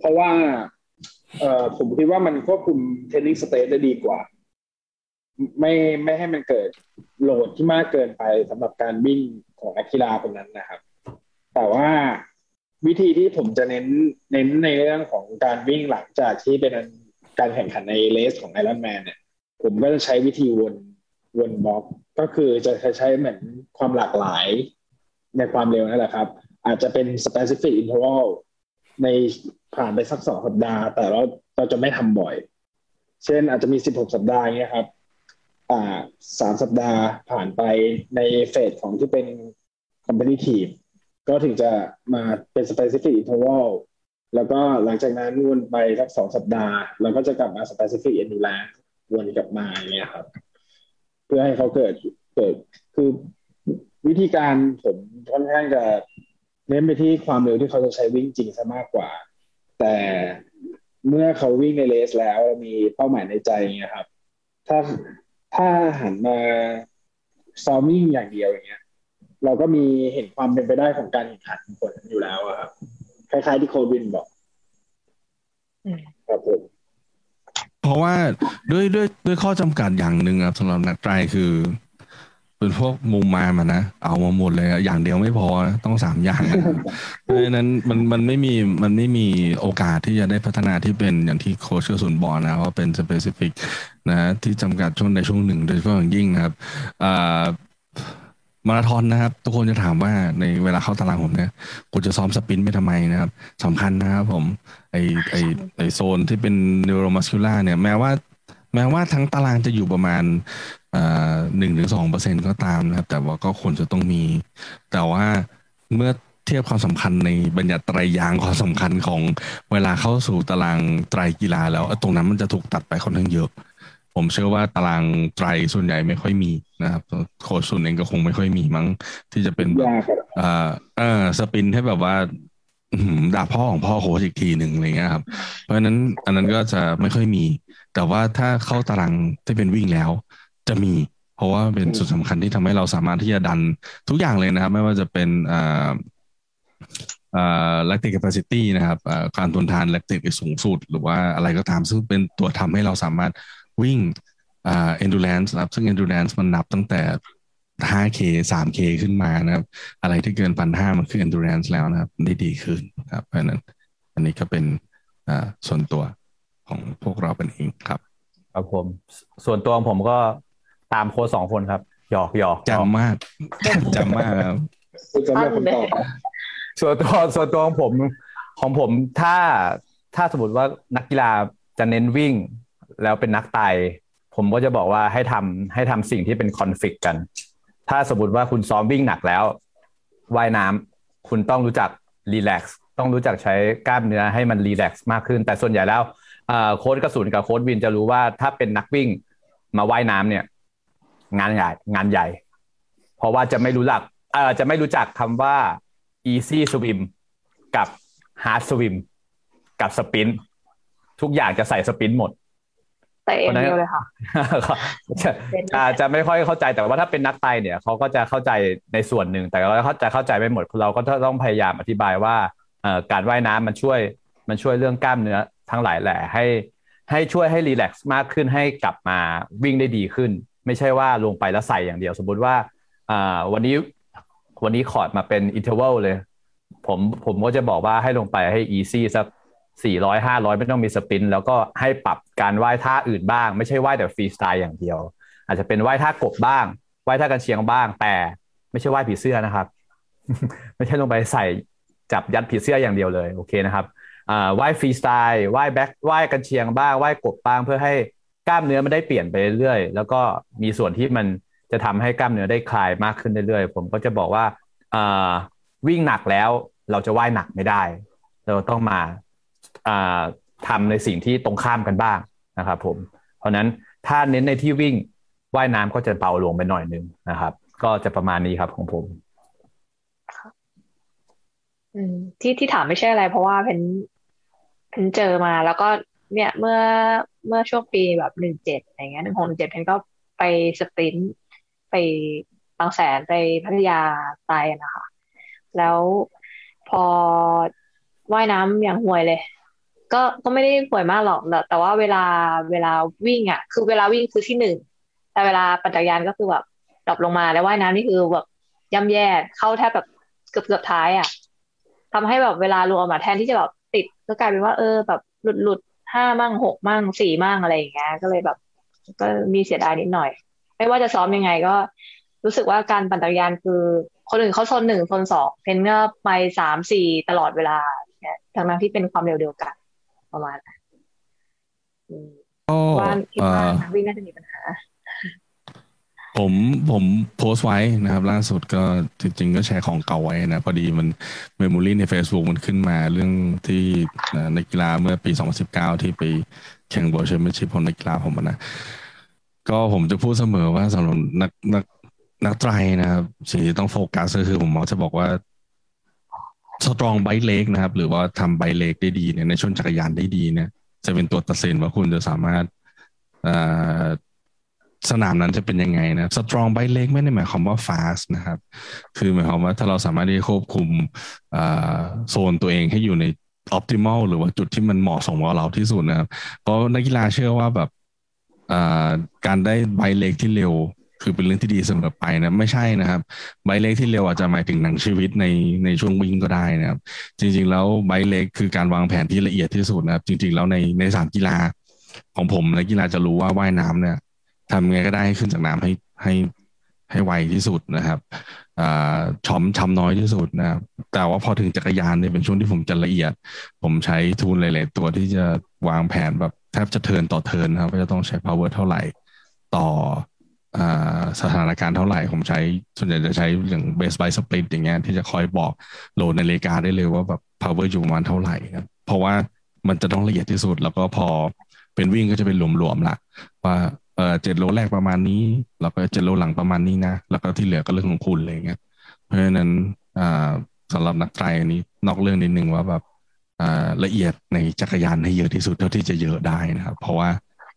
เพราะว่าเอ่อผมคิดว่ามันควบคุมเทนนิสสเตทได้ดีกว่า ไม่ไม่ให้มันเกิด load ที่มากเกินไปสำหรับการวิ่งของนักกีฬาคนนั้นนะครับ แต่ว่าวิธีที่ผมจะเน้นเน้นในเรื่องของการวิ่งหลังจากที่เป็นการแข่งขันในเลสของไอรอนแมนเนี่ย ผมก็จะใช้วิธีวนวนบล็อกก็คือจะใช้เหมือนความหลากหลายในความเร็วนั่นแหละครับ อาจจะเป็น specific interval ในผ่านไปสักสองสัปดาห์ แต่เราเราจะไม่ทำบ่อย เช่นอาจจะมีสิบหกสัปดาห์เงี้ยครับ อ่าสามสัปดาห์ผ่านไปในเฟสของที่เป็น competitive ก็ถึงจะมาเป็น specific interval แล้วก็หลังจากนั้นวนไปสักสองสัปดาห์แล้วก็จะกลับมา specific endurance วนกลับมาอย่างเงี้ยครับ เพื่อให้เขาเกิดเกิดคือวิธีการผมค่อนข้างจะ เน้นไปที่ความเร็วที่เขาจะใช้วิ่งจริงซะมากกว่า แต่เมื่อเขาวิ่งในเลสแล้วมีเป้าหมายในใจเงี้ยครับ ถ้าถ้าหันมาซ้อมวิ่งอย่างเดียวอย่างเงี้ย เราก็มีเห็นความเป็นไปได้ของการแข่งขันผลอยู่แล้วครับ คล้ายๆที่โควินบอกครับผมเพราะว่าด้วยด้วยด้วยข้อจำกัดอย่างหนึ่งครับสำหรับนักไตรคือ เป็นพวกมุมมามานะเอามาหมดเลยอย่างเดียวไม่พอต้องสามอย่างเพราะฉะนั้นมันมันไม่มีมันไม่มีโอกาสที่จะได้พัฒนาที่เป็นอย่างที่โค้ชกระสุนบอกนะว่าเป็น specific นะที่จำกัดช่วงในช่วงหนึ่งโดยเฉพาะอย่างยิ่งนะครับอ่ามาราธอนนะครับ ทุกคนจะถามว่าในเวลาเข้าตารางผมเนี่ยกูจะซ้อม sprint ไปทำไมนะครับสำคัญนะครับผมไอไอไอโซนที่เป็น neuromuscular เนี่ยแม้ว่า แม้ว่าทั้งตารางจะอยู่ประมาณ หนึ่งถึงสองเปอร์เซ็นก็ตามนะครับ แต่ว่าก็ควรจะต้องมี แต่ว่าเมื่อเทียบความสำคัญในบัญญัติไตรยางความสำคัญของเวลาเข้าสู่ตารางไตรกีฬาแล้วตรงนั้นมันจะถูกตัดไปค่อนข้างเยอะ ผมเชื่อว่าตารางไตรส่วนใหญ่ไม่ค่อยมีนะครับโค้ชส่วนเองก็คงไม่ค่อยมีมั้งที่จะเป็นแบบอ่าเออสปินให้แบบว่าด่าพ่อของพ่อโค้ชอีกทีหนึ่งอะไรเงี้ยครับ เพราะฉะนั้นอันนั้นก็จะไม่ค่อยมี แต่ว่าถ้าเข้าตารางที่เป็นวิ่งแล้ว จะมี เพราะว่าเป็นสุดสำคัญที่ทำให้เราสามารถที่จะดันทุกอย่างเลยนะครับ ไม่ว่าจะเป็นอ่าอ่า lactic capacity นะครับการทนทาน lactic สูงสุด หรือว่าอะไรก็ตามซึ่งเป็นตัวทำให้เราสามารถวิ่งอ่า endurance ครับซึ่ง endurance มันนับตั้งแต่ 5K 3K ขึ้นมานะครับ อะไรที่เกินพันห้ามันคือ endurance แล้วนะครับได้ดีขึ้นครับเพราะนั้น อันนี้ก็เป็นอ่าส่วนตัวของพวกเราเป็นเองครับ ครับผม ส่วนตัวของผมก็ ตามโค้ชสองคนครับหยอกหยอกจำมากจำมากครับจำได้คนตอบส่วนตัวส่วนตัวของผมของผมถ้าถ้าสมมติว่านักกีฬาจะเน้นวิ่ง แล้วเป็นนักไตผมก็จะบอกว่าให้ทำให้ทำสิ่งที่เป็นคอนฟ lict กัน ถ้าสมมติว่าคุณซ้อมวิ่งหนักแล้วว่ายน้ำคุณต้องรู้จักรีแลกซ์ต้องรู้จักใช้กล้ามเนื้อให้มันรีแลกซ์มากขึ้น แต่ส่วนใหญ่แล้วโค้ดกระสุนกับโค้ดวินจะรู้ว่าถ้าเป็นนักวิ่งมาว่ายน้ำเนี่ย งานใหญ่งานใหญ่ เพราะว่าจะไม่รู้หลักเอ่อจะไม่รู้จักคำว่า easy swim กับ hard swim กับสปินทุกอย่างจะใส่สปินหมดแต่เองเดียวเลยค่ะจะจะไม่ค่อยเข้าใจแต่ว่าถ้าเป็นนักไตเนี่ยเขาก็จะเข้าใจในส่วนหนึ่ง แต่เราจะเข้าใจไม่หมดเราก็ต้องพยายามอธิบายว่าการว่ายน้ำมันช่วยมันช่วยเรื่องกล้ามเนื้อทั้งหลายแหละให้ ให้ช่วยให้ relax มากขึ้นให้กลับมาวิ่งได้ดีขึ้น ไม่ใช่ว่าลงไปแล้วใส่อย่างเดียว สมมติว่าวันนี้วันนี้คอร์สมาเป็น interval เลย ผมผมก็จะบอกว่าให้ลงไปให้ easy สักสี่ร้อยห้าร้อยไม่ต้องมี sprint แล้วก็ให้ปรับการว่ายท่าอื่นบ้าง ไม่ใช่ว่ายแต่ฟรีสไตล์อย่างเดียว อาจจะเป็นว่ายท่ากบบ้างว่ายท่ากันเชียงบ้าง แต่ไม่ใช่ว่ายผีเสื้อนะครับ ไม่ใช่ลงไปใส่จับยัดผีเสื้ออย่างเดียวเลยโอเคนะครับว่ายฟรีสไตล์ว่ายแบ็คว่ายกันเชียงบ้างว่ายกบบ้างเพื่อให้ กล้ามเนื้อมันได้เปลี่ยนไปเรื่อยๆแล้วก็มีส่วนที่มันจะทำให้กล้ามเนื้อได้คลายมากขึ้นเรื่อยๆผมก็จะบอกว่าวิ่งหนักแล้วเราจะว่ายหนักไม่ได้ เราต้องมาทำในสิ่งที่ตรงข้ามกันบ้างนะครับผมเพราะนั้นถ้าเน้นในที่วิ่งว่ายน้ำก็จะเบาลงไปหน่อยนึงนะครับ ก็จะประมาณนี้ครับของผมที่ที่ถามไม่ใช่อะไร เพราะว่าเพนเพนเจอมาแล้วก็ เนี่ยเมื่อเมื่อช่วงปีแบบหนึ่งเจ็ดอย่างเงี้ยหนึ่งหกหนึ่งเจ็ดเพนก็ไป sprint ไปบางแสนไปพัทยาตายนะคะ แล้วพอว่ายน้ำอย่างห่วยเลย ก็ก็ไม่ได้ป่วยมากหรอกแต่ว่าเวลาเวลาวิ่งอะ คือเวลาวิ่งคือที่หนึ่งแต่เวลาปั่นจักรยานก็คือแบบ drop ลงมาแล้วว่ายน้ำนี่คือแบบย่ำแย่เข้าแทบแบบเกือบเกือบท้ายอะทำให้แบบเวลารวมมาแทนที่จะแบบติดก็กลายเป็นว่าเออแบบหลุดหลุด ห้ามั่งหกมั่งสี่มั่งอะไรอย่างเงี้ยก็เลยแบบ ก็มีเสียดายนิดหน่อย ไม่ว่าจะซ้อมยังไงก็ รู้สึกว่าการปั่นจักรยานคือ คนอื่นเขาโซนหนึ่งโซนสองเพนก็ไปสามสี่ตลอดเวลาเนี่ยทั้งนั้นที่เป็นความเร็วเดียวกันประมาณว่าคิดว่าวิ่งน่าจะมีปัญหา ผมผมโพสต์ไว้นะครับ ล่าสุดก็จริง ๆ ก็แชร์ของเก่าไว้นะ พอดีมัน memory ใน Facebook มันขึ้นมาเรื่องที่ในกีฬาเมื่อปี 2019 ที่ไปแข่ง World Championship ของนักกีฬาผมนะ ก็ผมจะพูดเสมอว่าสำหรับนักนักนักไตรนะครับ สิ่งที่ต้องโฟกัสก็คือผมมักจะบอกว่าสตรองไบเล็กนะครับ หรือว่าทำไบเล็กได้ดีเนี่ยในชนจักรยานได้ดีเนี่ยจะเป็นตัวตัดสินว่าคุณจะสามารถ สนามนั้นจะเป็นยังไงนะสตรองไบเล็กไม่ได้หมายความว่าฟาสนะครับ คือหมายความว่าถ้าเราสามารถที่ควบคุมโซนตัวเองให้อยู่ในออพติมอลหรือว่าจุดที่มันเหมาะสมกับเราที่สุดนะครับ เพราะนักกีฬาเชื่อว่าแบบการได้ใบเล็กที่เร็วคือเป็นเรื่องที่ดีเสมอไปนะไม่ใช่นะครับใบเล็กที่เร็วอาจจะหมายถึงหนังชีวิตในในช่วงวิ่งก็ได้นะครับ จริง ๆ แล้วใบเล็กคือการวางแผนที่ละเอียดที่สุดนะครับ จริง ๆ แล้วในในสามกีฬาของผมนักกีฬาจะรู้ว่าว่ายน้ำเนี่ย ทำไงก็ได้ให้ขึ้นจากน้ำให้ให้ให้ไวที่สุดนะครับช้อมช้ำน้อยที่สุดนะครับ แต่ว่าพอถึงจักรยานเนี่ยเป็นช่วงที่ผมจะละเอียด ผมใช้ทูลหลาย ๆ ตัวที่จะวางแผนแบบแทบจะเทินต่อเทินครับว่าจะต้องใช้ power เท่าไหร่ต่อสถานการณ์เท่าไหร่ ผมใช้ส่วนใหญ่จะใช้อย่าง base by split อย่างเงี้ยที่จะคอยบอกโหลดในเลกาได้เลยว่าแบบ power อยู่ประมาณเท่าไหร่ครับเพราะว่ามันจะต้องละเอียดที่สุด แล้วก็พอเป็นวิ่งก็จะเป็นรวมๆละว่า เออเจ็ดโลแรกประมาณนี้ แล้วก็เจ็ดโลหลังประมาณนี้นะ แล้วก็ที่เหลือก็เรื่องของคุณเลยเงี้ย เพราะฉะนั้นอ่าสำหรับนักไตรนี้นอกเรื่องนิดนึงว่าแบบละเอียดในจักรยานให้เยอะที่สุดเท่าที่จะเยอะได้นะครับ เพราะว่า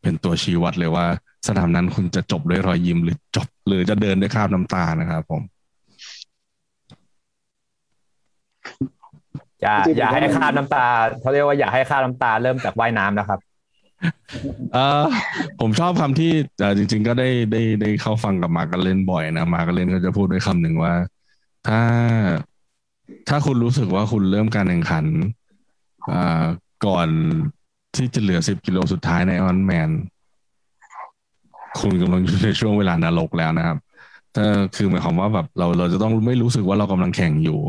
เป็นตัวชี้วัดเลยว่า สนามนั้นคุณจะจบด้วยรอยยิ้มหรือจบ หรือจะเดินด้วยคราบน้ำตานะครับผมอย่าอย่าให้ค่าน้ำตาเขาเรียกว่าอย่าให้ค่าน้ำตาเริ่มจากว่ายน้ำนะครับ เออ ผมชอบคำที่จริง ๆ ก็ได้ได้ได้เข้าฟังกับมากันเล่นบ่อยนะมากันเล่นก็จะพูดด้วยคำหนึ่งว่า ถ้าถ้าคุณรู้สึกว่าคุณเริ่มการแข่งขันอ่าก่อนที่จะเหลือสิบกิโลสุดท้ายในออนแมนคุณกำลังอยู่ในช่วงเวลานรกแล้วนะครับถ้าคือหมายความว่าแบบเราเราจะต้องไม่รู้สึกว่าเรากำลังแข่งอยู่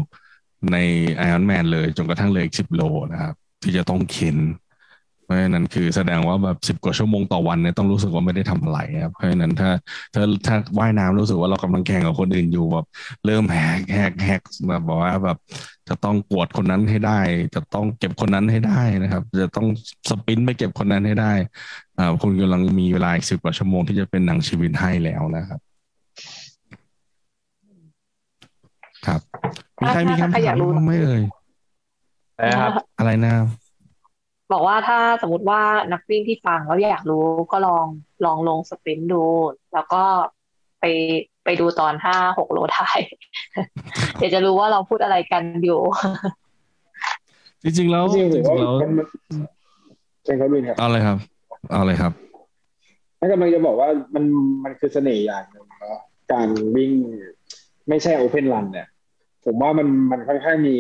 ในไอออนแมนเลยจนกระทั่งเหลืออีกสิบโลนะครับ ที่จะต้องเข็น เพราะฉะนั้นคือแสดงว่าแบบสิบกว่าชั่วโมงต่อวันเนี่ยต้องรู้สึกว่าไม่ได้ทำอะไรครับเพราะฉะนั้นถ้าถ้าถ้าว่ายน้ำรู้สึกว่าเรากำลังแข่งกับคนอื่นอยู่แบบเริ่มแหกแหกแหกแบบบอกว่าแบบจะต้องกวดคนนั้นให้ได้ จะต้องเก็บคนนั้นให้ได้นะครับ จะต้องสปินไปเก็บคนนั้นให้ได้อ่าคุณกำลังมีเวลาอีกสิบกว่าชั่วโมงที่จะเป็นหนังชีวิตให้แล้วนะครับ ครับมีใครมีคำถามไหมเอ่ยนะครับอะไรนะบ อกว่าถ้าสมมติว่านักวิ่งที่ฟังแล้วอยากรู้ก็ลองลองลงสปรินต์ดู แล้วก็ไปไปดูตอนห้าหกโลท้ายเดี๋ยวจะรู้ว่าเราพูดอะไรกันอยู่ จริงๆแล้วจริงๆแล้วเชิญครับวินครับเอาเลยครับ เอาเลยครับนั่นกำลังจะบอกว่ามันมันคือเสน่ห์อย่างหนึ่งเนาะการวิ่งไม่ใช่โอเพนรันเนี่ย ผมว่ามันมันค่อนข้างมี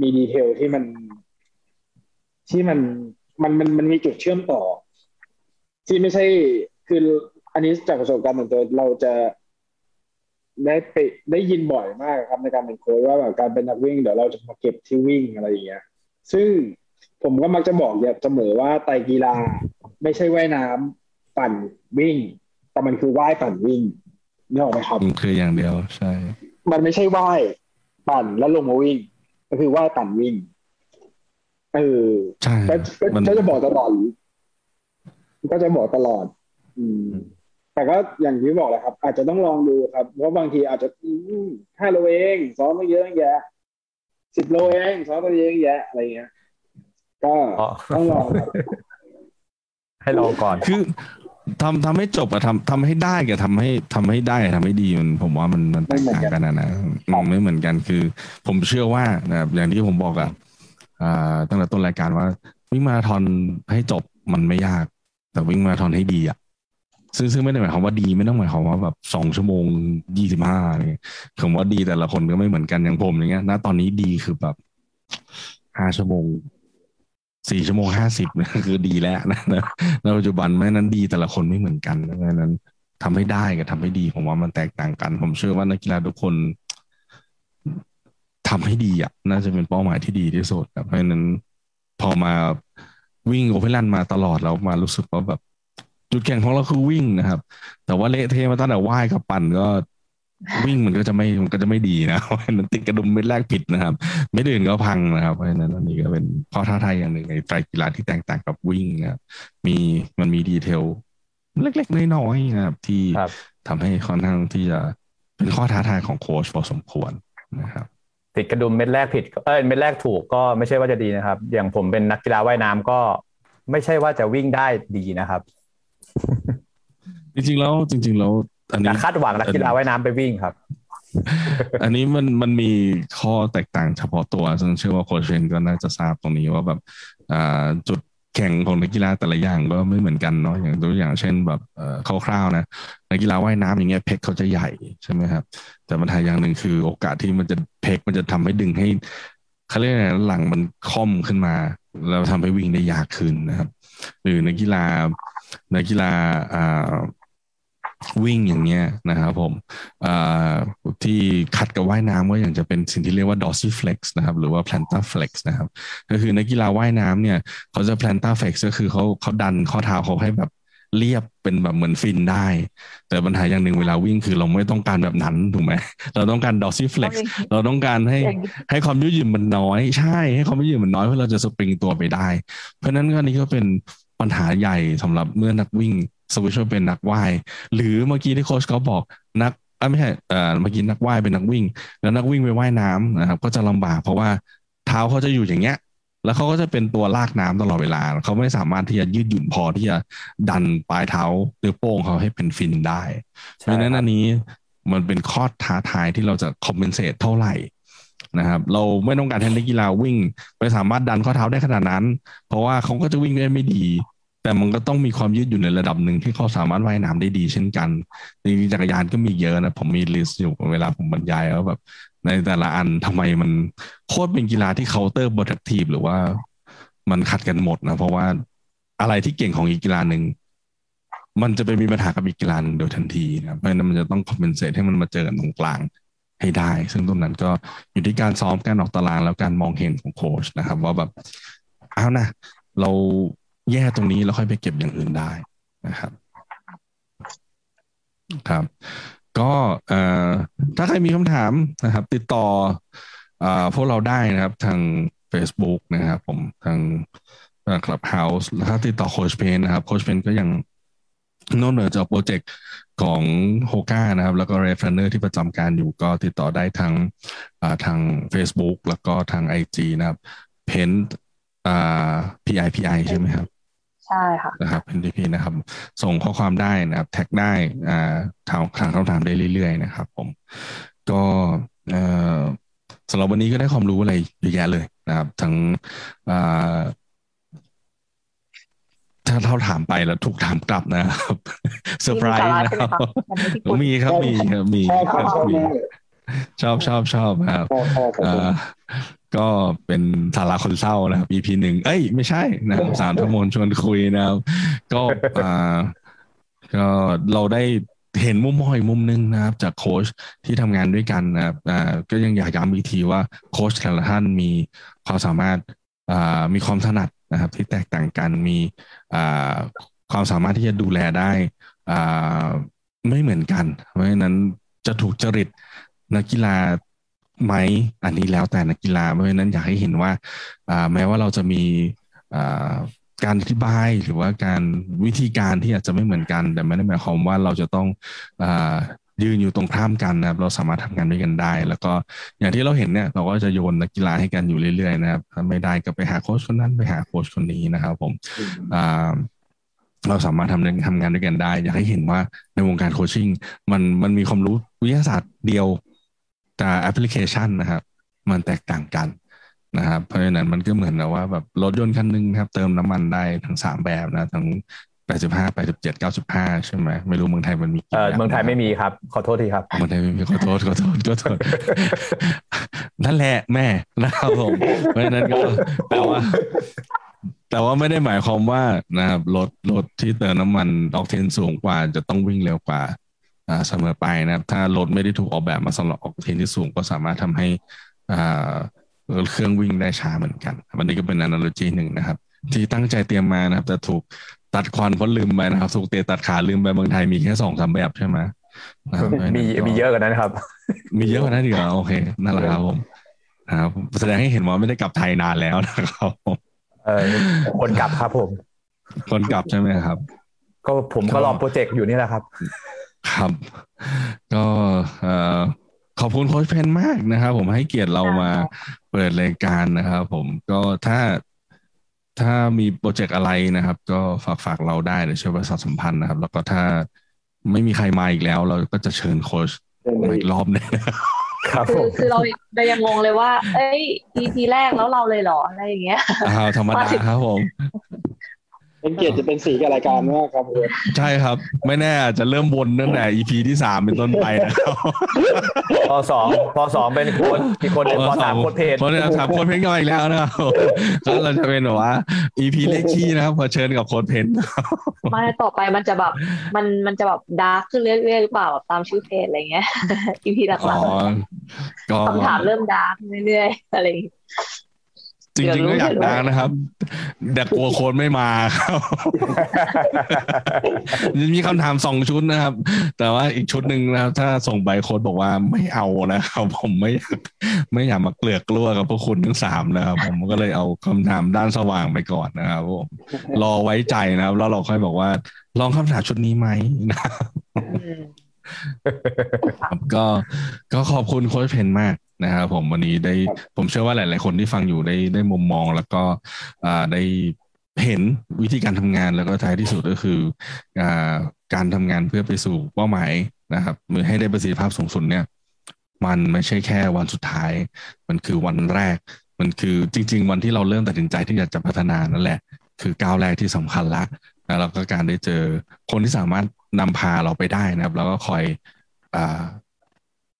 มีดีเทลที่มัน ที่มันมันมันมันมีจุดเชื่อมต่อ ที่ไม่ใช่คืออันนี้จากประสบการณ์ของตัวเราจะได้ไปได้ยินบ่อยมากครับในการเป็นโค้ชว่าแบบการเป็นนักวิ่งเดี๋ยวเราจะมาเก็บที่วิ่งอะไรอย่างเงี้ย ซึ่งผมก็มักจะบอกอย่าเสมอว่าไตกีฬาไม่ใช่ว่ายน้ำปั่นวิ่ง แต่มันคือว่ายปั่นวิ่งนี่ออกไหมครับคืออย่างเดียวใช่ มันไม่ใช่ว่ายปั่นแล้วลงมาวิ่ง ก็คือว่ายปั่นวิ่ง เออใช่ก็จะบอกตลอดก็จะบอกตลอด อืม แต่ก็อย่างที่บอกแหละครับ อาจจะต้องลองดูครับเพราะบางทีอาจจะห้าโลเองซ้อมมาเยอะแยะสิบโลเองซ้อมมาเยอะแยะอะไรเงี้ย ก็ต้องลองให้ลองก่อนคือทำทำให้จบอะทำทำให้ได้กับทำให้ทำให้ได้ทำให้ดีมันผมว่ามันมันแตกต่างกันนะนะไม่เหมือนกันคือ ผมเชื่อว่านะครับอย่างที่ผมบอกอะ ตั้งแต่ต้นรายการว่า วิ่งมาราธอนให้จบมันไม่ยาก แต่วิ่งมาราธอนให้ดีอะซึ่งซึ่งไม่ได้หมายความว่าดีไม่ต้องหมายความว่าแบบสองชั่วโมงยี่สิบห้าเนี่ยผมว่าดีแต่ละคนก็ไม่เหมือนกันอย่างผมอย่างเงี้ยณตอนนี้ดีคือแบบห้าชั่วโมงสี่ชั่วโมงห้าสิบนี่คือดีแล้วนะในปัจจุบันแม้นั้นดีแต่ละคนไม่เหมือนกันดังนั้นทำให้ได้กับทำให้ดีผมว่ามันแตกต่างกัน ผมเชื่อว่านักกีฬาทุกคน ทำให้ดีอะน่าจะเป็นเป้าหมายที่ดีที่สุดเพราะฉะนั้นพอมาวิ่งโอเพนลันมาตลอดเรามารู้สึกว่าแบบ จุดแข่งของเราคือวิ่งนะครับ แต่ว่าเละเทะมาตั้งแต่ว่ายกับปั่นก็วิ่งมันก็จะไม่มันก็จะไม่ดีนะเพราะฉะนั้นติดกระดุมเม็ดแรกผิดนะครับไม่ดื่นก็พังนะครับเพราะฉะนั้นอันนี้ก็เป็นข้อท้าทายอย่างหนึ่งในไตรกีฬาที่แตกต่างกับวิ่งนะครับมีมันมีดีเทลเล็กๆน้อยๆนะครับ ที่ทำให้ค่อนข้างที่จะเป็นข้อท้าทายของโค้ชพอสมควรนะครับ ติดกระดุมเม็ดแรกผิดเออเม็ดแรกถูกก็ไม่ใช่ว่าจะดีนะครับ อย่างผมเป็นนักกีฬาว่ายน้ำก็ไม่ใช่ว่าจะวิ่งได้ดีนะครับ จริงๆแล้วจริง ๆ แล้ว อันนี้คาดหวังนักกีฬาว่ายน้ำไปวิ่งครับ อันนี้มันมันมีข้อแตกต่างเฉพาะตัว ซึ่งเชื่อว่าโค้ชเชนก็น่าจะทราบตรงนี้ว่าแบบจุด แข่งของนักกีฬาแต่ละอย่างก็ไม่เหมือนกันเนาะอย่างตัวอย่างเช่นแบบคร่าวๆนะนักกีฬาว่ายน้ำอย่างเงี้ยเพกเขาจะใหญ่ใช่ไหมครับ แต่ปัญหาอย่างหนึ่งคือโอกาสที่มันจะเพกมันจะทำให้ดึงให้เขาเรียกหลังมันค่อมขึ้นมา แล้วทำให้วิ่งได้ยากขึ้นนะครับ หรือนักกีฬานักกีฬาอ่า วิ่งอย่างเงี้ยนะครับผมที่ขัดกับว่ายน้ำก็อย่างจะเป็นสิ่งที่เรียกว่า dorsiflex นะครับหรือว่า plantar flex นะครับ ก็คือนักกีฬาว่ายน้ำเนี่ยเขาจะ plantar flex ก็คือเขาเขาดันข้อเท้าเขาให้แบบเรียบเป็นแบบเหมือนฟินได้ แต่ปัญหาอย่างหนึ่งเวลาวิ่งคือเราไม่ต้องการแบบนั้นถูกไหมเราต้องการ dorsiflex เราต้องการให้ให้ความยืดหยุ่นมันน้อยใช่ให้ความยืดหยุ่นมันน้อยเพื่อเราจะสปริงตัวไปได้ เพราะนั้นก็นี้ก็เป็นปัญหาใหญ่สำหรับเมื่อนักวิ่ง สวิชเป็นนักว่าย หรือเมื่อกี้ที่โค้ชเขาบอกนักไม่ใช่เอ่อเมื่อกี้นักว่ายเป็นนักวิ่ง แล้วนักวิ่งไปว่ายน้ำนะครับ ก็จะลำบากเพราะว่าเท้าเขาจะอยู่อย่างเงี้ย แล้วเขาก็จะเป็นตัวลากน้ำตลอดเวลา เขาไม่สามารถที่จะยืดหยุ่นพอที่จะดันปลายเท้าหรือโป้งเขาให้เป็นฟินได้ เพราะนั้นอันนี้มันเป็นข้อท้าทายที่เราจะ compensate เท่าไหร่นะครับ เราไม่ต้องการให้นักกีฬาวิ่ง ไปสามารถดันข้อเท้าได้ขนาดนั้น เพราะว่าเขาก็จะวิ่งได้ไม่ดี แต่มันก็ต้องมีความยืดอยู่ในระดับหนึ่งที่เขาสามารถว่ายน้ำได้ดีเช่นกันจริงๆจักรยานก็มีเยอะนะผมมี list อยู่เวลาผมบรรยายว่าแบบ ในแต่ละอันทำไมมันโคตรเป็นกีฬาที่ counterproductive หรือว่ามันขัดกันหมดนะ เพราะว่าอะไรที่เก่งของอีกกีฬาหนึ่งมันจะไปมีปัญหากับอีกกีฬาหนึ่งโดยทันทีนะเพราะนั้นมันจะต้อง compensate ให้มันมาเจอกันตรงกลางให้ได้ ซึ่งตรงนั้นก็อยู่ที่การซ้อมการออกตารางแล้วการมองเห็นของโค้ชนะครับ ว่าแบบเอานะเรา แย่ตรงนี้แล้วค่อยไปเก็บอย่างอื่นได้นะครับ ครับ ก็ถ้าใครมีคำถามนะครับ ติดต่ออพวกเราได้นะครับ ทาง Facebook นะครับ ผมทางคลับเฮาส์แล้วถ้าติดต่อโคชเพนนะครับโคชเพนก็ยังนอกเหนือจากโปรเจกต์ของ Hoka นะครับ แล้วก็ Rev Runnr ที่ประจำการอยู่ก็ติดต่อได้ทางทาง Facebook แล้วก็ทาง IG นะครับเพนอ่า PIPI ใช่ไหมครับ ใช่ค่ะนะครับเป็นทีพีนะครับ ส่งข้อความได้นะครับ tag ได้อ่าถามถามคำถามได้เรื่อยๆนะครับ ผม ก็เอ่อสำหรับวันนี้ก็ได้ความรู้อะไรเยอะแยะเลยนะครับ ทั้งอ่าถ้าเราถามไปแล้วถูกถามกลับนะครับเซอร์ไพรส์นะครับมีครับมีครับมีครับมีชอบชอบชอบครับ ก็เป็นศาลาคนเศร้านะครับ EP หนึ่งเอ้ย ไม่ใช่นะครับสามทโมนชวนคุยนะครับ ก็อ่าก็เราได้เห็นมุมมองอีกมุมนึงนะครับ จากโค้ชที่ทำงานด้วยกันนะครับอ่าก็ยังอยากย้ำอีกทีว่าโค้ชแต่ละท่านมีความสามารถอ่ามีความถนัดนะครับ ที่แตกต่างกันมีอ่าความสามารถที่จะดูแลได้อ่าไม่เหมือนกัน เพราะฉะนั้นจะถูกจริตนักกีฬา ไหมอันนี้แล้วแต่นักกีฬาเพราะฉะนั้นอยากให้เห็นว่าแม้ว่าเราจะมีการอธิบายหรือว่าการวิธีการที่อาจจะไม่เหมือนกัน แต่ไม่ได้หมายความว่าเราจะต้องอยืนอยู่ตรงข้ามกันนะครับ เราสามารถทำงานด้วยกันได้ แล้วก็อย่างที่เราเห็นเนี่ยเราก็จะโยนนักกีฬาให้กันอยู่เรื่อยๆนะครับไม่ได้ก็ไปหาโค้ชคนนั้นไปหาโค้ชคนนี้นะครับ ผมเราสามารถทำทำงานด้วยกันได้ อยากให้เห็นว่าในวงการโคชชิ่งมันมันมีความรู้วิทยาศาสตร์เดียว แต่แอปพลิเคชันนะครับมันแตกต่างกันนะครับเพราะฉะนั้นมันก็เหมือนนะว่าแบบรถยนต์คันนึงครับ เติมน้ำมันได้ทั้งสามแบบนะทั้งแปดสิบห้าแปดสิบเจ็ดเก้าสิบห้าใช่ไหมไม่รู้เมืองไทยมันมีเออเมืองไทยไม่มีครับ ขอโทษทีครับเมืองไทยไม่มีขอโทษขอโทษขอโทษนั่นแหละแม่นะครับผมเพราะฉะนั้นก็แต่ว่าแต่ว่าไม่ได้หมายความว่านะครับรถรถที่เติมน้ำมันออกเทนสูงกว่าจะต้องวิ่งเร็วกว่า เสมอไปนะครับ ถ้ารถไม่ได้ถูกออกแบบมาสำหรับออกเทนที่สูงก็สามารถทำให้เครื่องวิ่งได้ช้าเหมือนกันวันนี้ก็เป็นอนาลจีหนึ่งนะครับ ที่ตั้งใจเตรียมมานะครับ แต่ถูกตัดควันเพราะลืมไปนะครับ ถูกเตะตัดขาลืมไปเมืองไทยมีแค่สองสามแบบใช่ไหมมีมีเยอะกว่านั้นครับ มีเยอะกว่านั้นอีกเหรอโอเคนั่นแหละครับผมครับแสดงให้เห็นว่าไม่ได้กลับไทยนานแล้วนะครับเออคนกลับครับผม คนกลับใช่ไหมครับ ก็ผมก็รอโปรเจกต์อยู่นี่แหละครับ ครับ ก็เอ่อขอบคุณโค้ชเพนมากนะครับ ผมให้เกียรติเรามาเปิดรายการนะครับผมก็ถ้าถ้ามีโปรเจกต์อะไรนะครับ ก็ฝากฝากเราได้เดี๋ยวช่วยประชาสัมพันธ์นะครับ แล้วก็ถ้าไม่มีใครมาอีกแล้ว เราก็จะเชิญโค้ชมาอีกรอบนึงครับคือคือเราเรายังงงเลยว่า เอ้ย EP แรกแล้วเราเลยเหรออะไรอย่างเงี้ยอ้าวธรรมดาครับผม เป็นเกียรติจะเป็นสีกับรายการมากครับใช่ครับ ไม่แน่จะเริ่มวนตั้งแต่ EP ที่สามเป็นต้นไปนะครับพอสองพอสองเป็นคนอีกคนเป็นพอสามโคตรเพจพอสามโคตรเพจก็อีกแล้วนะครับก็เราจะเป็นแบบว่า EP เลขขี้นะครับพอเชิญกับโคตรเพจมาต่อไปมันจะแบบมันมันจะแบบดาร์กขึ้นเรื่อยๆหรือเปล่าตามชื่อเพจอะไรเงี้ย EP หลักๆคำถามเริ่มดาร์กเรื่อยๆอะไร จริงๆก็อยากดังนะครับ แต่กลัวโคนไม่มาครับมีคำถามสองชุดนะครับ แต่ว่าอีกชุดหนึ่งนะครับ ถ้าส่งใบโค้ดบอกว่าไม่เอานะครับผมไม่อยากไม่อยากมาเกลือกกลัวกับพวกคุณทั้งสามนะครับ ผมก็เลยเอาคำถามด้านสว่างไปก่อนนะครับผมรอไว้ใจนะครับ แล้วเราค่อยบอกว่า ลองคำถามชุดนี้ไหมนะครับก็ก็ขอบคุณโค้ชเพนมาก นะครับผมวันนี้ได้ผมเชื่อว่าหลาย ๆ คนที่ฟังอยู่ได้ได้มุมมองแล้วก็ได้เห็นวิธีการทำงานแล้วก็ท้ายที่สุดก็คืออการทำงานเพื่อไปสู่เป้าหมายนะครับมือให้ได้ประสิทธิภาพสูงสุดเนี่ย มันไม่ใช่แค่วันสุดท้าย มันคือวันแรก มันคือจริง ๆ วันที่เราเริ่มตัดสินใจที่อยากจะพัฒนานั่นแหละ คือก้าวแรกที่สำคัญละแล้วก็การได้เจอคนที่สามารถนำพาเราไปได้นะครับ แล้วก็คอยอ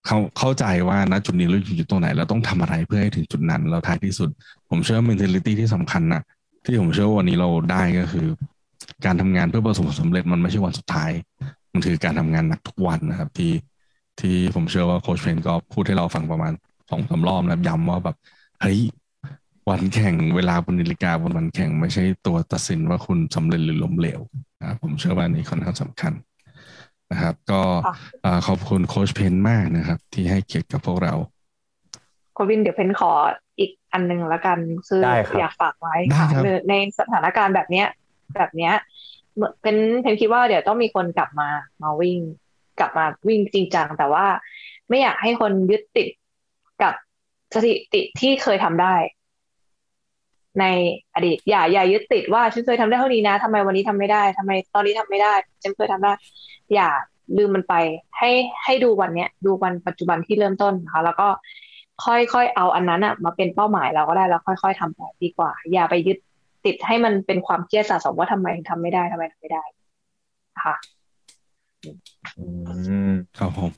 เขาเข้าใจว่าณจุดนี้เราอยู่จุดตรงไหนเราต้องทำอะไรเพื่อให้ถึงจุดนั้นแล้วท้ายที่สุด ผมเชื่อ mentality ที่สำคัญนะที่ผมเชื่อว่าวันนี้เราได้ก็คือ การทำงานเพื่อประสบความสำเร็จมันไม่ใช่วันสุดท้าย มันคือการทำงานหนักทุกวันนะครับ ที่ที่ผมเชื่อว่าโค้ชเพนก็พูดให้เราฟังประมาณสองสามรอบนะย้ำว่าแบบเฮ้ยวันแข่งเวลาบนนาฬิกาบนวันแข่งไม่ใช่ตัวตัดสินว่าคุณสำเร็จหรือล้มเหลวนะผมเชื่อว่านี้ค่อนข้างสำคัญ นะครับ ก็ขอบคุณโค้ชเพนมากนะครับ ที่ให้เกียรติกับพวกเราโควินเดี๋ยวเพนขออีกอันหนึ่งละกันคืออยากฝากไว้ค่ะในสถานการณ์แบบเนี้ย แบบเนี้ยเพนเพนคิดว่าเดี๋ยวต้องมีคนกลับมามาวิ่งกลับมาวิ่งจริงจัง แต่ว่าไม่อยากให้คนยึดติดกับสถิติที่เคยทำได้ ในอดีต อย่าอย่ายึดติดว่าฉันเคยทำได้เท่านี้นะทำไมวันนี้ทำไม่ได้ทำไมตอนนี้ทำไม่ได้ ฉันเคยทำได้ อย่าลืมมันไปให้ให้ดูวันเนี้ย ดูวันปัจจุบันที่เริ่มต้นนะคะแล้วก็ค่อยๆเอาอันนั้นอะมาเป็นเป้าหมายเราก็ได้แล้วค่อยๆทำไปดีกว่า อย่าไปยึดติดให้มันเป็นความเครียดสะสมว่าทำไมทำไม่ได้ทำไมทำไม่ได้ค่ะอืมครับผม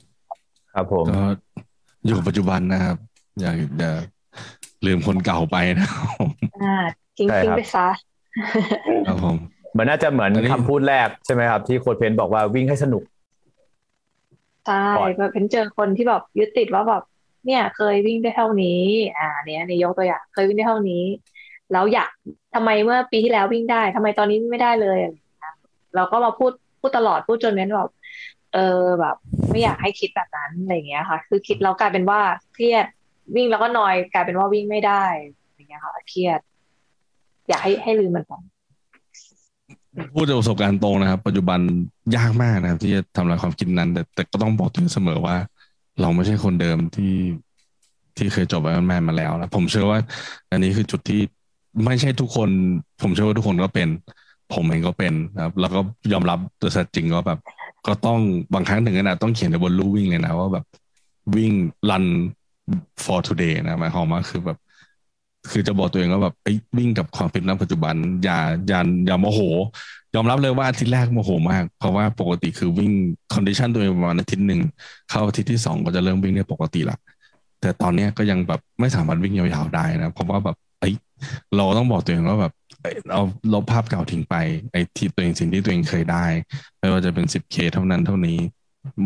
ครับผมก็อยู่ปัจจุบันนะครับ อย่าอย่า ลืมคนเก่าไปนะครับอ่าทิ้งทิ้งไปซะครับผมมันน่าจะเหมือนคำพูดแรกใช่ไหมครับ ที่โค้ดเพนบอกว่าวิ่งให้สนุกใช่แบบเพนเจอคนที่แบบยึดติดว่าแบบเนี่ย เคยวิ่งได้เท่านี้ อ่า เนี้ยนี่ยกตัวอย่างเคยวิ่งได้เท่านี้ แล้วอยากทำไมเมื่อปีที่แล้ววิ่งได้ทำไมตอนนี้ไม่ได้เลยเราก็มาพูดพูดตลอดพูดจนเน้นแบบเออแบบ ไม่อยากให้คิดแบบนั้นอะไรเงี้ยค่ะ คือคิดแล้วกลายเป็นว่าเครียด วิ่งแล้วก็นอยกลายเป็นว่าวิ่งไม่ได้อย่างเงี้ยค่ะเครียด อยากให้ให้ลืมมันไปพูดจากประสบการณ์ตรงนะครับ ปัจจุบันยากมากนะครับ ที่จะทำลายความคิดนั้น แต่แต่ก็ต้องบอกตัวเสมอว่า เราไม่ใช่คนเดิมที่ที่เคยจบไบแมนมาแล้วนะผมเชื่อว่า อันนี้คือจุดที่ไม่ใช่ทุกคน ผมเชื่อว่าทุกคนก็เป็น ผมเองก็เป็นนะครับ แล้วก็ยอมรับตัวสัจริงก็แบบ ก็ต้องบางครั้งถึงขนาดต้องเขียนในบนลู่วิ่งเลยนะว่าแบบวิ่ง run for today นะหมายความว่าคือแบบ คือจะบอกตัวเองว่าแบบวิ่งกับความฟิตณปัจจุบัน อย่าอย่าอย่าโมโห ยอมรับเลยว่าอาทิตย์แรกโมโหมาก เพราะว่าปกติคือวิ่ง condition ตัวเองประมาณอาทิตย์หนึ่งเข้าอาทิตย์ที่สองก็จะเริ่มวิ่งได้ปกติละแต่ตอนนี้ก็ยังแบบไม่สามารถวิ่งยาวๆได้นะ เพราะว่าแบบไอ้เราต้องบอกตัวเองว่าแบบเอาลบภาพเก่าทิ้งไปไอ้ที่ตัวเองสิ่งที่ตัวเองเคยได้ ไม่ว่าจะเป็นสิบเคเท่านั้นเท่านี้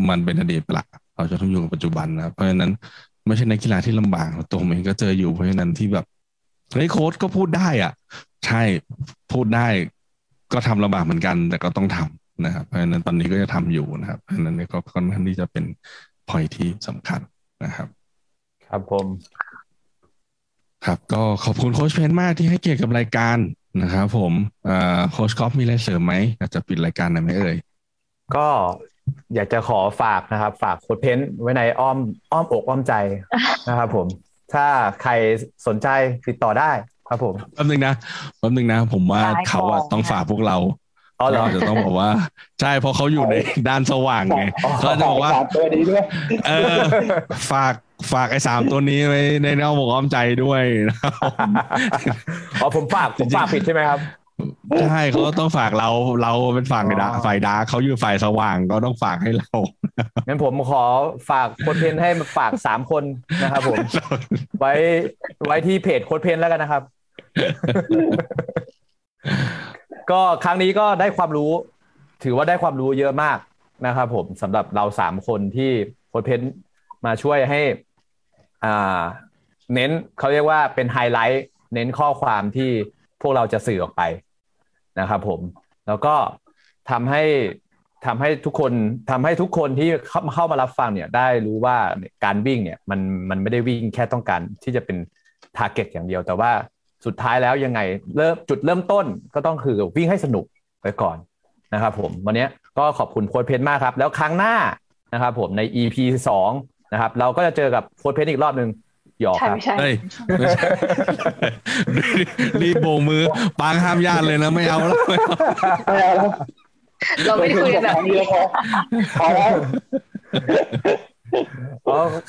มันเป็นอดีตไปละเราจะต้องอยู่กับปัจจุบันนะเพราะฉะนั้น ไม่ใช่ในกีฬาที่ลำบากตัวผมเองก็เจออยู่เพราะฉะนั้นที่แบบเฮ้ยโค้ดก็พูดได้อะ ใช่พูดได้ ก็ทำลำบากเหมือนกัน แต่ก็ต้องทำนะครับเพราะฉะนั้นตอนนี้ก็จะทำอยู่นะครับเพราะฉะนั้นก็ค่อนข้างที่จะเป็นพอยที่สำคัญนะครับ ครับผม ครับ ก็ขอบคุณโค้ชเพนมากที่ให้เกียรติกับรายการนะครับผมโค้ชกอฟมีอะไรเสริมไหมอยากจะปิดรายการหน่อยไหมเอ่ยก็ อยากจะขอฝากนะครับ ฝากโค้ดเพนไว้ในอ้อมอ้อมอกอ้อมใจนะครับผม ถ้าใครสนใจติดต่อได้ครับผมแป๊บนึงนะแป๊บนึงนะ ผมว่าเขาอะต้องฝากพวกเราเราจะต้องบอกว่า ใช่เพราะเขาอยู่ในด้านสว่างไงเขาจะบอกว่าตัวนี้ด้วยเออฝากฝากไอ้สามตัวนี้ไว้ในแนวบอกอ้อมใจด้วยอ๋อผมฝากผมฝากผิดใช่ไหมครับ ใช่เขาต้องฝากเราเราเป็นฝั่งดาฝ่ายดาเขาอยู่ฝ่ายสว่างก็ต้องฝากให้เรางั้นผมขอฝากโค้ดเพนให้ฝากสามคนนะครับผม ไว้ไว้ที่เพจโค้ดเพนแล้วกันนะครับ ก็ครั้งนี้ก็ได้ความรู้ ถือว่าได้ความรู้เยอะมากนะครับผมสำหรับเราสามคนที่โค้ชเพนมาช่วยให้อ่าเน้นเขาเรียกว่าเป็นไฮไลท์ เน้นข้อความที่พวกเราจะสื่อออกไป นะครับผมแล้วก็ทำให้ทำให้ทุกคนทำให้ทุกคนที่เข้าเข้ามารับฟังเนี่ยได้รู้ว่าการวิ่งเนี่ยมันมันไม่ได้วิ่งแค่ต้องการที่จะเป็น target อย่างเดียว แต่ว่าสุดท้ายแล้วยังไงเริ่มจุดเริ่มต้นก็ต้องคือวิ่งให้สนุกไปก่อนนะครับผมวันนี้ก็ขอบคุณโค้ดเพนมากครับ แล้วครั้งหน้านะครับผมใน EP สองนะครับเราก็จะเจอกับโค้ดเพนอีกรอบหนึ่ง หยอกครับใช่รีบโบกมือปางห้ามญาติเลยนะไม่เอาแล้วไม่เอาแล้วเราไม่คุยแบบนี้พอแล้ว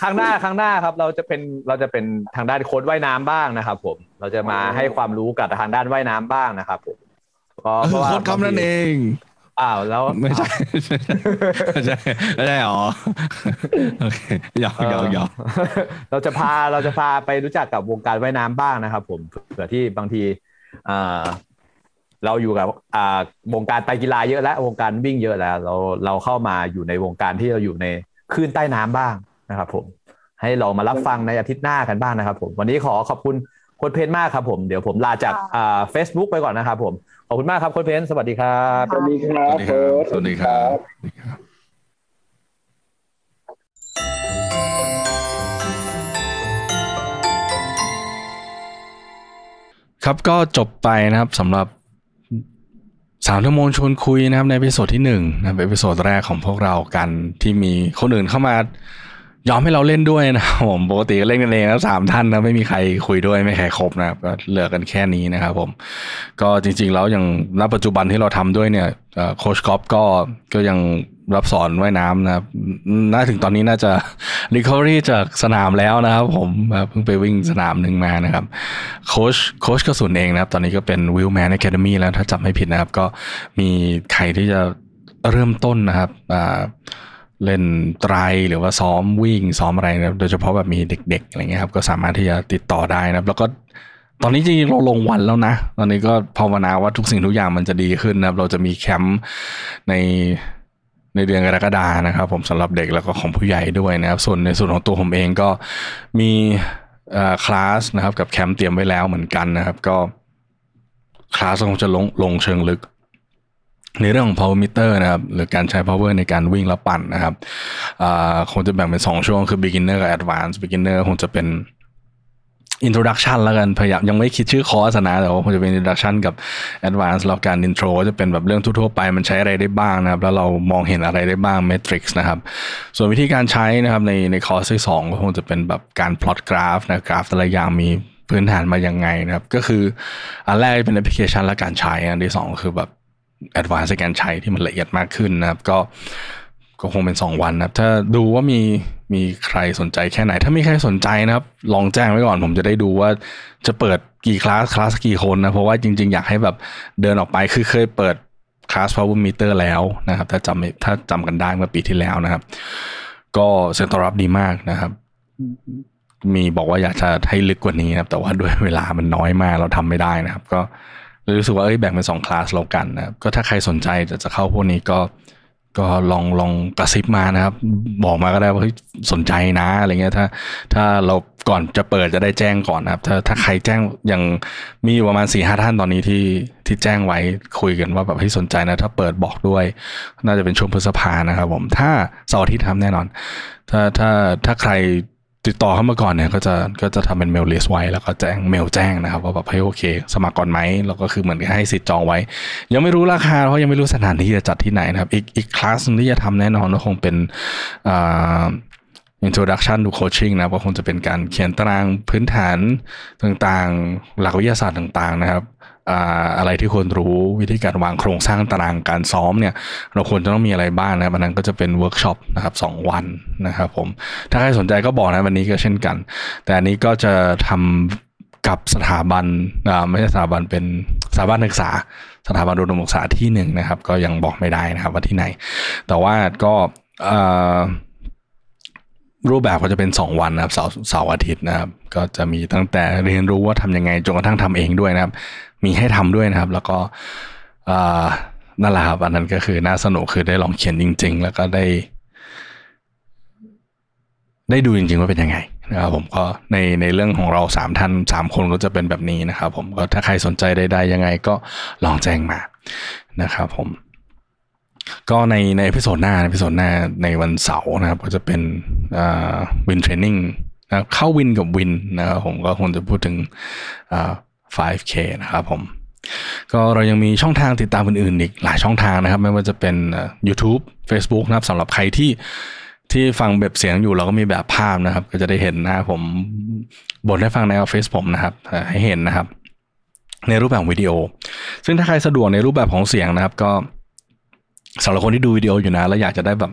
ครั้งหน้าครั้งหน้าครับ เราจะเป็นเราจะเป็นทางด้านโค้ดว่ายน้ำบ้างนะครับ ผม เราจะมาให้ความรู้กับทางด้านว่ายน้ำบ้างนะครับผมเพราะว่าโค้ดคำนั่นเอง อ้าวแล้วไม่ใช่ไม่ใช่ไม่ใช่หรอโอเคหยอกหยอกหยอกเราจะพาเราจะพาไปรู้จักกับวงการว่ายน้ำบ้างนะครับผมเผื่อที่บางทีอ่าเราอยู่กับอ่าวงการไตกีฬาเยอะแล้ววงการวิ่งเยอะแล้ว เราเราเข้ามาอยู่ในวงการที่เราอยู่ในคลื่นใต้น้ำบ้างนะครับ ผม ให้เรามารับฟังในอาทิตย์หน้ากันบ้างนะครับ ผมวันนี้ขอขอบคุณโค้ชเพนมากครับผมเดี๋ยวผมลาจากอ่าเฟซบุ๊กไปก่อนนะครับผมข อบคุณมากครับโค้ชเพนสวัสดีครับสวัสดีครับสวัสดีครับ ครับก็จบไปนะครับสำหรับสามชั่วโมงชวนคุยนะครับใน episode ที่หนึ่งนะเป็น episode แรกของพวกเรากันที่มีคนอื่นเข้ามา ยอมให้เราเล่นด้วยนะผมปกติก็เล่นกันเองแล้วสามท่านนะไม่มีใครคุยด้วยไม่ใครครบนะครับก็เหลือกันแค่นี้นะครับผมก็จริงๆแล้วอย่างณปัจจุบันที่เราทำด้วยเนี่ยโคชกอฟก็ก็ยังรับสอนว่ายน้ำนะครับน่าถึงตอนนี้น่าจะ recovery จากสนามแล้วนะครับ ผมเพิ่งไปวิ่งสนามหนึ่งมานะครับ โคชโคชกระสุนเองนะครับ ตอนนี้ก็เป็น w i l l Man Academy แล้วถ้าจำไม่ผิดนะครับ ก็มีใครที่จะเริ่มต้นนะครับ เล่นไตรหรือว่าซ้อมวิ่งซ้อมอะไรนะโดยเฉพาะแบบมีเด็กๆอะไรเงี้ยครับก็สามารถที่จะติดต่อได้นะแล้วก็ตอนนี้จริงๆเราลงวันแล้วนะ ตอนนี้ก็ภาวนาว่าทุกสิ่งทุกอย่างมันจะดีขึ้นนะเราจะมีแคมป์ในในเดือนกรกฎานะครับ ผมสำหรับเด็กแล้วก็ของผู้ใหญ่ด้วยนะครับ ส่วนในส่วนของตัวผมเองก็มีคลาสนะครับ กับแคมป์เตรียมไว้แล้วเหมือนกันนะครับ ก็คลาสคงจะลงลงเชิงลึก ในเรื่องของ power meter นะครับหรือการใช้ power ในการวิ่งและปั่นนะครับคงจะแบ่งเป็น 2 ช่วงคือ beginner กับ advanced beginner คงจะเป็น introduction แล้วกันพยายามยังไม่คิดชื่อคอร์สนะแต่ว่าคงจะเป็น introduction กับ advanced แล้วการ intro จะเป็นแบบเรื่องทั่วๆไปมันใช้อะไรได้บ้างนะครับ แล้วเรามองเห็นอะไรได้บ้าง matrix นะครับ ส่วนวิธีการใช้นะครับในในคอร์สที่สองก็คงจะเป็นแบบการ plot graph นะกราฟแต่ละอย่างมีพื้นฐานมายังไงนะครับ ก็คืออันแรกเป็นแอปพลิเคชันและการใช้อันที่สองคือแบบ advance ในการใช้ที่มันละเอียดมากขึ้นนะครับ ก็ก็คงเป็น 2 วันนะครับ ถ้าดูว่ามีมีใครสนใจแค่ไหน ถ้ามีใครสนใจนะครับ ลองแจ้งไว้ก่อนผมจะได้ดูว่าจะเปิดกี่คลาสคลาสกี่คนนะ เพราะว่าจริง ๆ อยากให้แบบเดินออกไปคือเคยเปิดคลาส power meter แล้วนะครับ ถ้าจำถ้าจำกันได้เมื่อปีที่แล้วนะครับ ก็เซ็นตรับดีมากนะครับมีบอกว่าอยากจะให้ลึกกว่านี้นะครับ แต่ว่าด้วยเวลามันน้อยมากเราทำไม่ได้นะครับ ก็ เลยรู้สึกว่าเอ้ยแบ่งเป็นสองคลาสเรากันนะครับก็ถ้าใครสนใจจะจะเข้าพวกนี้ก็ก็ลองลองกระซิบมานะครับ บอกมาก็ได้ว่าสนใจนะอะไรเงี้ยถ้า ถ้าเราก่อนจะเปิดจะได้แจ้งก่อนนะครับ ถ้าถ้าใครแจ้งอยังมีอยู่ประมาณสี่ห้าท่านตอนนี้ที่ที่แจ้งไว้คุยกันว่าแบบให้สนใจนะ ถ้าเปิดบอกด้วย น่าจะเป็นช่วงพฤษภานะครับผมถ้าเสาร์อาทิตย์ทำแน่นอน ถ้าถ้าถ้าใคร ติดต่อเข้ามาก่อนเนี่ยก็จะก็จะทำเป็น mail list ไว้ แล้วก็แจ้งเมลแจ้งนะครับ ว่าแบบให้โอเค สมัครก่อนไหมแล้วก็คือเหมือนให้สิทธิ์จองไว้ ยังไม่รู้ราคาเพราะยังไม่รู้สถานที่จะจัดที่ไหนนะครับ อีกอีกคลาสนึงที่จะทำแน่นอนก็คงเป็นอ่า introduction to coaching นะก็คงจะเป็นการเขียนตารางพื้นฐานต่างๆ หลักวิทยาศาสตร์ต่างๆ นะครับ อะไรที่ควรรู้วิธีการวางโครงสร้างตารางการซ้อมเนี่ยเราควรจะต้องมีอะไรบ้างนะครับอันนั้นก็จะเป็นเวิร์กช็อปนะครับสองวันนะครับผมถ้าใครสนใจก็บอกนะวันนี้ก็เช่นกัน แต่อันนี้ก็จะทำกับสถาบันไม่ใช่สถาบันเป็นสถาบันศึกษา สถาบันอุดมศึกษาที่หนึ่งนะครับ ก็ยังบอกไม่ได้นะครับว่าที่ไหน แต่ว่าก็ รูปแบบก็จะเป็นสองวันนะครับเสาร์เสาร์อาทิตย์นะครับ ก็จะมีตั้งแต่เรียนรู้ว่าทำยังไงจนกระทั่งทำเองด้วยนะครับ มีให้ทำด้วยนะครับ แล้วก็นั่นแหละครับอันนั้นก็คือน่าสนุกคือได้ลองเขียนจริง ๆ แล้วก็ได้ ได้ดูจริง ๆ ว่าเป็นยังไงนะครับผมก็ในในเรื่องของเราสามท่านสามคนก็จะเป็นแบบนี้นะครับ ผมก็ถ้าใครสนใจใดๆยังไง ก็ลองแจ้งมานะครับ ผม ก็ในใน episode หน้าใน episode หน้าในวันเสาร์นะครับ ก็จะเป็นวิน training นะเข้าวินกับวินนะครับผมก็คงจะพูดถึง 5K นะครับผมก็เรายังมีช่องทางติดตามอื่นๆอีกหลายช่องทางนะครับ ไม่ว่าจะเป็น YouTube Facebook นะครับสำหรับใครที่ที่ฟังแบบเสียงอยู่เราก็มีแบบภาพนะครับ ก็จะได้เห็นหน้าผมบ่นให้ฟังในออฟฟิศผมนะครับ ให้เห็นนะครับ ในรูปแบบวิดีโอ ซึ่งถ้าใครสะดวกในรูปแบบของเสียงนะครับ ก็ สำหรับคนที่ดูวิดีโออยู่นะ แล้วอยากจะได้แบบ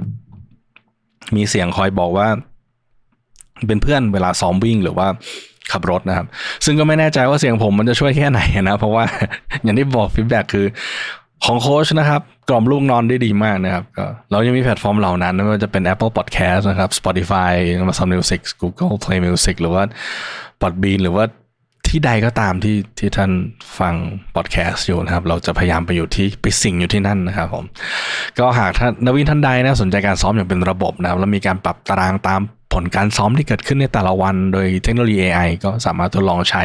มีเสียงคอยบอกว่า เป็นเพื่อนเวลาซ้อมวิ่งหรือว่าขับรถนะครับ ซึ่งก็ไม่แน่ใจว่าเสียงผมมันจะช่วยแค่ไหนนะ เพราะว่าอย่างที่บอก feedback คือของโค้ชนะครับ กล่อมลูกนอนได้ดีมากนะครับก็เรายังมีแพลตฟอร์มเหล่านั้นไม่ว่าจะเป็น Apple Podcast นะครับ Spotify Amazon Music Google Play Music หรือว่า Podbean หรือว่า ที่ใดก็ตามที่ที่ท่านฟังพอดแคสต์อยู่นะครับ เราจะพยายามไปอยู่ที่ไปสิ่งอยู่ที่นั่นนะครับผมก็หากท่านนวินท่านใดนะสนใจการซ้อมอย่างเป็นระบบนะครับแล้วมีการปรับตารางตามผลการซ้อมที่เกิดขึ้นในแต่ละวันโดยเทคโนโลยี AI ก็สามารถทดลองใช้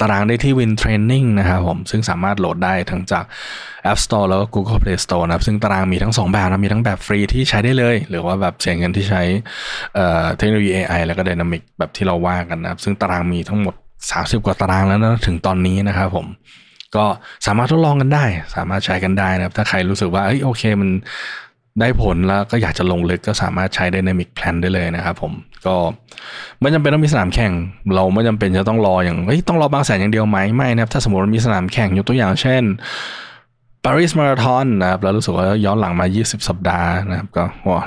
ตารางได้ที่ Win Training นะครับผมซึ่งสามารถโหลดได้ทั้งจาก App Store แล้วก็ Google Play Store นะครับซึ่งตารางมีทั้ง 2 แบบนะมีทั้งแบบฟรีที่ใช้ได้เลย หรือว่าแบบเสียเงินที่ใช้เทคโนโลยี AI แล้วก็ Dynamic แบบที่เราว่ากันนะครับซึ่งตารางมีทั้งหมด สามสิบกว่าตารางแล้วนะถึงตอนนี้นะครับผมก็สามารถทดลองกันได้ สามารถใช้กันได้นะครับ ถ้าใครรู้สึกว่าเอ้ยโอเคมันได้ผลแล้วก็อยากจะลงลึกก็สามารถใช้ Dynamic Plan ได้เลยนะครับผมก็ไม่จำเป็นต้องมีสนามแข่ง เราไม่จำเป็นจะต้องรออย่างเฮ้ยต้องรอบางแสนอย่างเดียวไหมไม่นะครับ ถ้าสมมติมีสนามแข่งยกตัวอย่างเช่นปารีสมาราธอนนะครับแล้วรู้สึกว่าย้อนหลังมา 20 สัปดาห์นะครับ ก็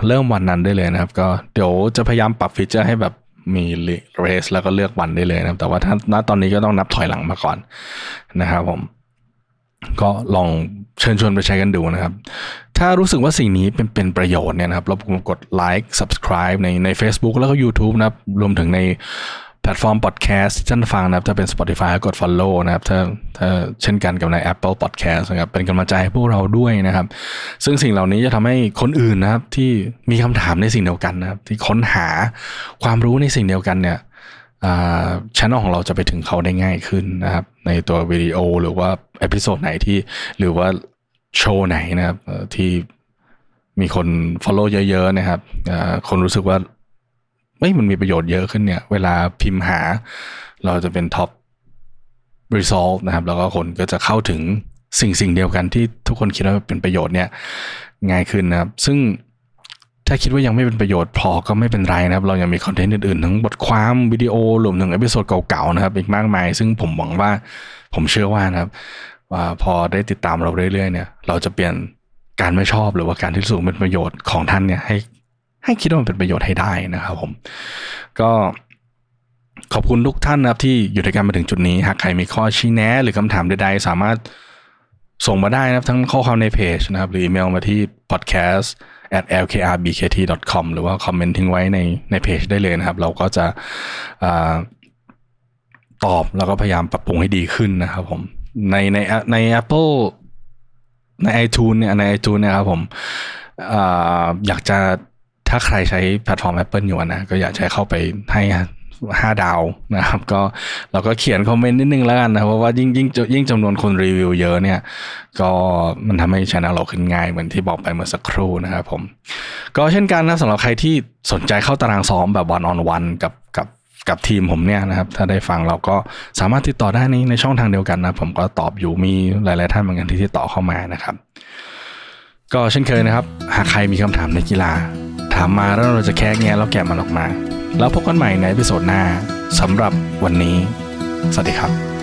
เริ่มวันนั้นได้เลยนะครับ ก็เดี๋ยวจะพยายามปรับ feature ให้แบบ มี race แล้วก็เลือกวันได้เลยนะครับแต่ว่าถ้าณตอนนี้ก็ต้องนับถอยหลังมาก่อนนะครับผม ก็ลองเชิญชวนไปใช้กันดูนะครับ ถ้ารู้สึกว่าสิ่งนี้เป็นเป็นประโยชน์เนี่ยนะครับรบกวนกดไลค์ subscribe ในใน Facebook แล้วก็ YouTube นะครับรวมถึงใน แพลตฟอร์มพอดแคสต์ที่ท่านฟังนะครับ ถ้าเป็น Spotify ก็กด Follow นะครับ ถ้าถ้าเช่นกันกับใน Apple Podcast นะครับ เป็นกำลังใจให้พวกเราด้วยนะครับ ซึ่งสิ่งเหล่านี้จะทำให้คนอื่นนะครับ ที่มีคำถามในสิ่งเดียวกันนะครับ ที่ค้นหาความรู้ในสิ่งเดียวกันเนี่ยช่องของเราจะไปถึงเขาได้ง่ายขึ้นนะครับ ในตัววิดีโอหรือว่า episode ไหนที่หรือว่าโชว์ไหนนะครับที่มีคน follow เยอะๆนะครับคนรู้สึกว่า ไม่มันมีประโยชน์เยอะขึ้นเนี่ย เวลาพิมพ์หา เราจะเป็นท็อป result นะครับ แล้วก็คนก็จะเข้าถึงสิ่งสิ่งเดียวกันที่ทุกคนคิดว่าเป็นประโยชน์เนี่ย ง่ายขึ้นนะครับ ซึ่งถ้าคิดว่ายังไม่เป็นประโยชน์พอก็ไม่เป็นไรนะครับ เรายังมีคอนเทนต์อื่นๆ ทั้งบทความวิดีโอรวมถึง episode เก่าๆนะครับ อีกมากมาย ซึ่งผมหวังว่าผมเชื่อว่านะครับว่าพอได้ติดตามเราเรื่อยๆเนี่ย เราจะเปลี่ยนการไม่ชอบหรือว่าการที่สูงเป็นประโยชน์ของท่านเนี่ยให้ ให้คิดว่ามันเป็นประโยชน์ให้ได้นะครับผม ก็ขอบคุณทุกท่านนะครับที่อยู่ด้วยกันมาถึงจุดนี้ หากใครมีข้อชี้แนะ หรือคำถามใดๆ สามารถส่งมาได้นะครับทั้งข้อความในเพจนะครับ หรืออีเมลมาที่ podcast at lkrbkt.com หรือว่าคอมเมนต์ทิ้งไว้ในในเพจได้เลยนะครับ เราก็จะอตอบแล้วก็พยายามปรับปรุงให้ดีขึ้นนะครับผม ในในใน Apple ใน iTunes เนี่ยใน iTunes เนี่ยครับผมออยากจะ ถ้าใครใช้แพลตฟอร์ม Apple อยู่นะก็อยากใช้เข้าไปให้ห้าดาวนะครับ ก็เราก็เขียนคอมเมนต์นิดนึงแล้วกันนะเพราะว่ายิ่งยิ่งยิ่งจำนวนคนรีวิวเยอะเนี่ย ก็มันทำให้ช anel เราขึ้นง่ายเหมือนที่บอกไปเมื่อสักครู่นะครับผม ก็เช่นกันนะสำหรับใครที่สนใจเข้าตารางซ้อมแบบวันออนวันกับกับกับทีมผมเนี่ยนะครับ ถ้าได้ฟังเราก็สามารถติดต่อได้ในในช่องทางเดียวกันนะ ผมก็ตอบอยู่มีหลาย ๆ ท่านเหมือนกันที่ติดต่อเข้ามานะครับ ก็เช่นเคยนะครับ หากใครมีคำถามในกีฬา ถามมาแล้วเราจะแค่แงะแล้วแกะมันออกมา แล้วพบกันใหม่ในพิโซดหน้าสำหรับวันนี้ สวัสดีครับ